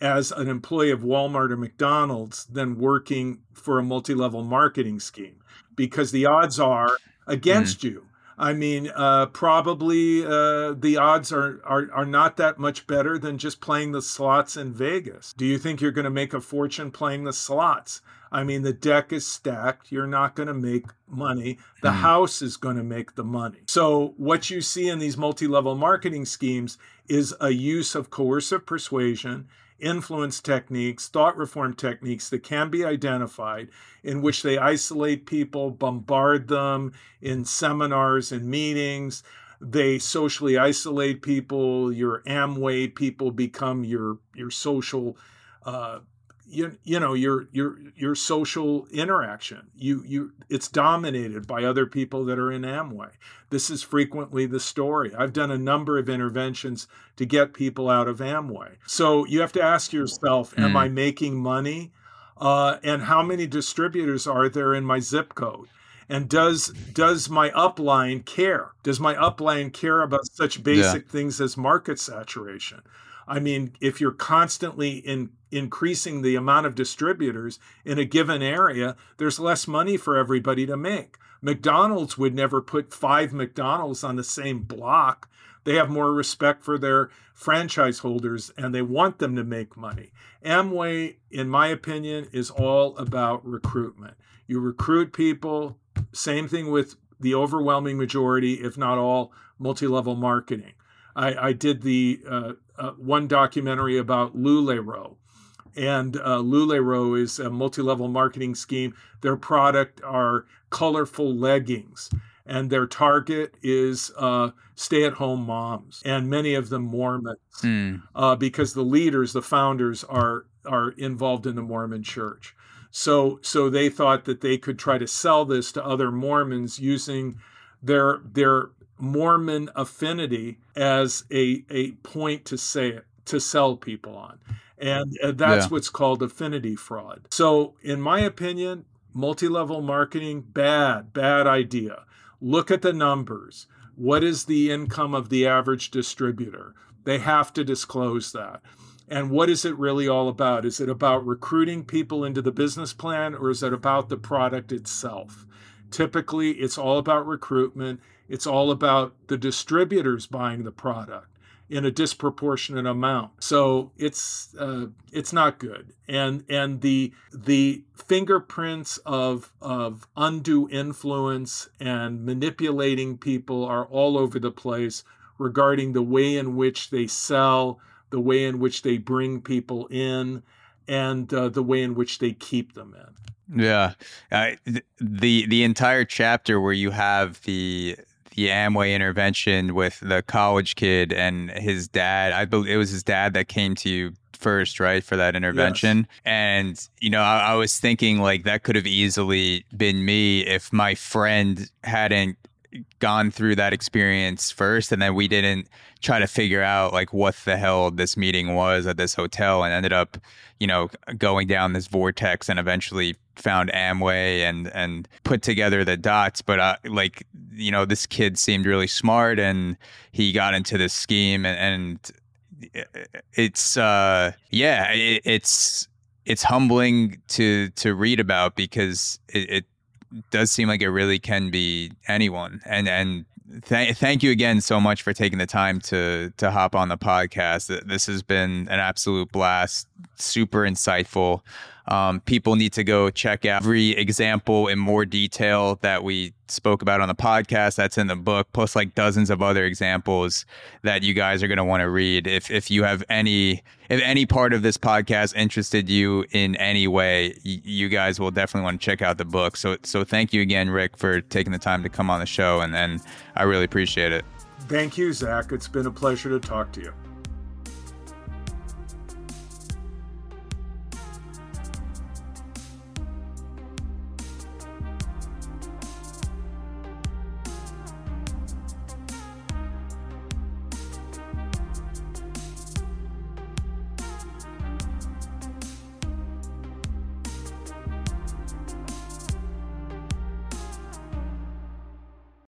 as an employee of Walmart or McDonald's than working for a multi-level marketing scheme because the odds are against mm. you I mean, uh, probably uh, the odds are, are are not that much better than just playing the slots in Vegas. Do you think you're going to make a fortune playing the slots? I mean, the deck is stacked. You're not going to make money. The mm. house is going to make the money. So, what you see in these multi level marketing schemes is a use of coercive persuasion influence techniques, thought reform techniques that can be identified, in which they isolate people, bombard them in seminars and meetings. They socially isolate people. Your Amway people become your your social uh, you, you know your your your social interaction. You you it's dominated by other people that are in amway. This is frequently the story. I've done a number of interventions to get people out of amway. So you have to ask yourself mm. am i making money? Uh, and how many distributors are there in my zip code? And does does my upline care? Does my upline care about such basic yeah. things as market saturation I mean, if you're constantly in increasing the amount of distributors in a given area, there's less money for everybody to make. McDonald's would never put five McDonald's on the same block. They have more respect for their franchise holders and they want them to make money. Amway, in my opinion, is all about recruitment. You recruit people, same thing with the overwhelming majority, if not all, multi level marketing. I, I did the uh, uh, one documentary about LuLaRoe. And uh, is a multi level marketing scheme. Their product are colorful leggings, and their target is uh, stay at home moms, and many of them Mormons, mm. uh, because the leaders, the founders, are, are involved in the Mormon church. So, so they thought that they could try to sell this to other Mormons using their their Mormon affinity as a a point to say it, to sell people on. And uh, that's yeah. what's called affinity fraud. So, in my opinion, multi level marketing, bad, bad idea. Look at the numbers. What is the income of the average distributor? They have to disclose that. And what is it really all about? Is it about recruiting people into the business plan or is it about the product itself? Typically, it's all about recruitment it's all about the distributors buying the product in a disproportionate amount. So it's uh, it's not good. And and the the fingerprints of of undue influence and manipulating people are all over the place regarding the way in which they sell, the way in which they bring people in, and uh, the way in which they keep them in. Yeah, uh, the the entire chapter where you have the the Amway intervention with the college kid and his dad. I believe it was his dad that came to you first, right, for that intervention. Yes. And, you know, I, I was thinking like that could have easily been me if my friend hadn't gone through that experience first and then we didn't try to figure out like what the hell this meeting was at this hotel and ended up you know going down this vortex and eventually found Amway and and put together the dots. But uh, like you know this kid seemed really smart and he got into this scheme and, and it's uh yeah it, it's it's humbling to to read about because it, it does seem like it really can be anyone. And and th- thank you again so much for taking the time to to hop on the podcast. This has been an absolute blast, super insightful. Um, people need to go check out every example in more detail that we spoke about on the podcast. That's in the book, plus like dozens of other examples that you guys are going to want to read. If if you have any if any part of this podcast interested you in any way, y- you guys will definitely want to check out the book. So so thank you again, Rick, for taking the time to come on the show, and and I really appreciate it. Thank you, Zach. It's been a pleasure to talk to you.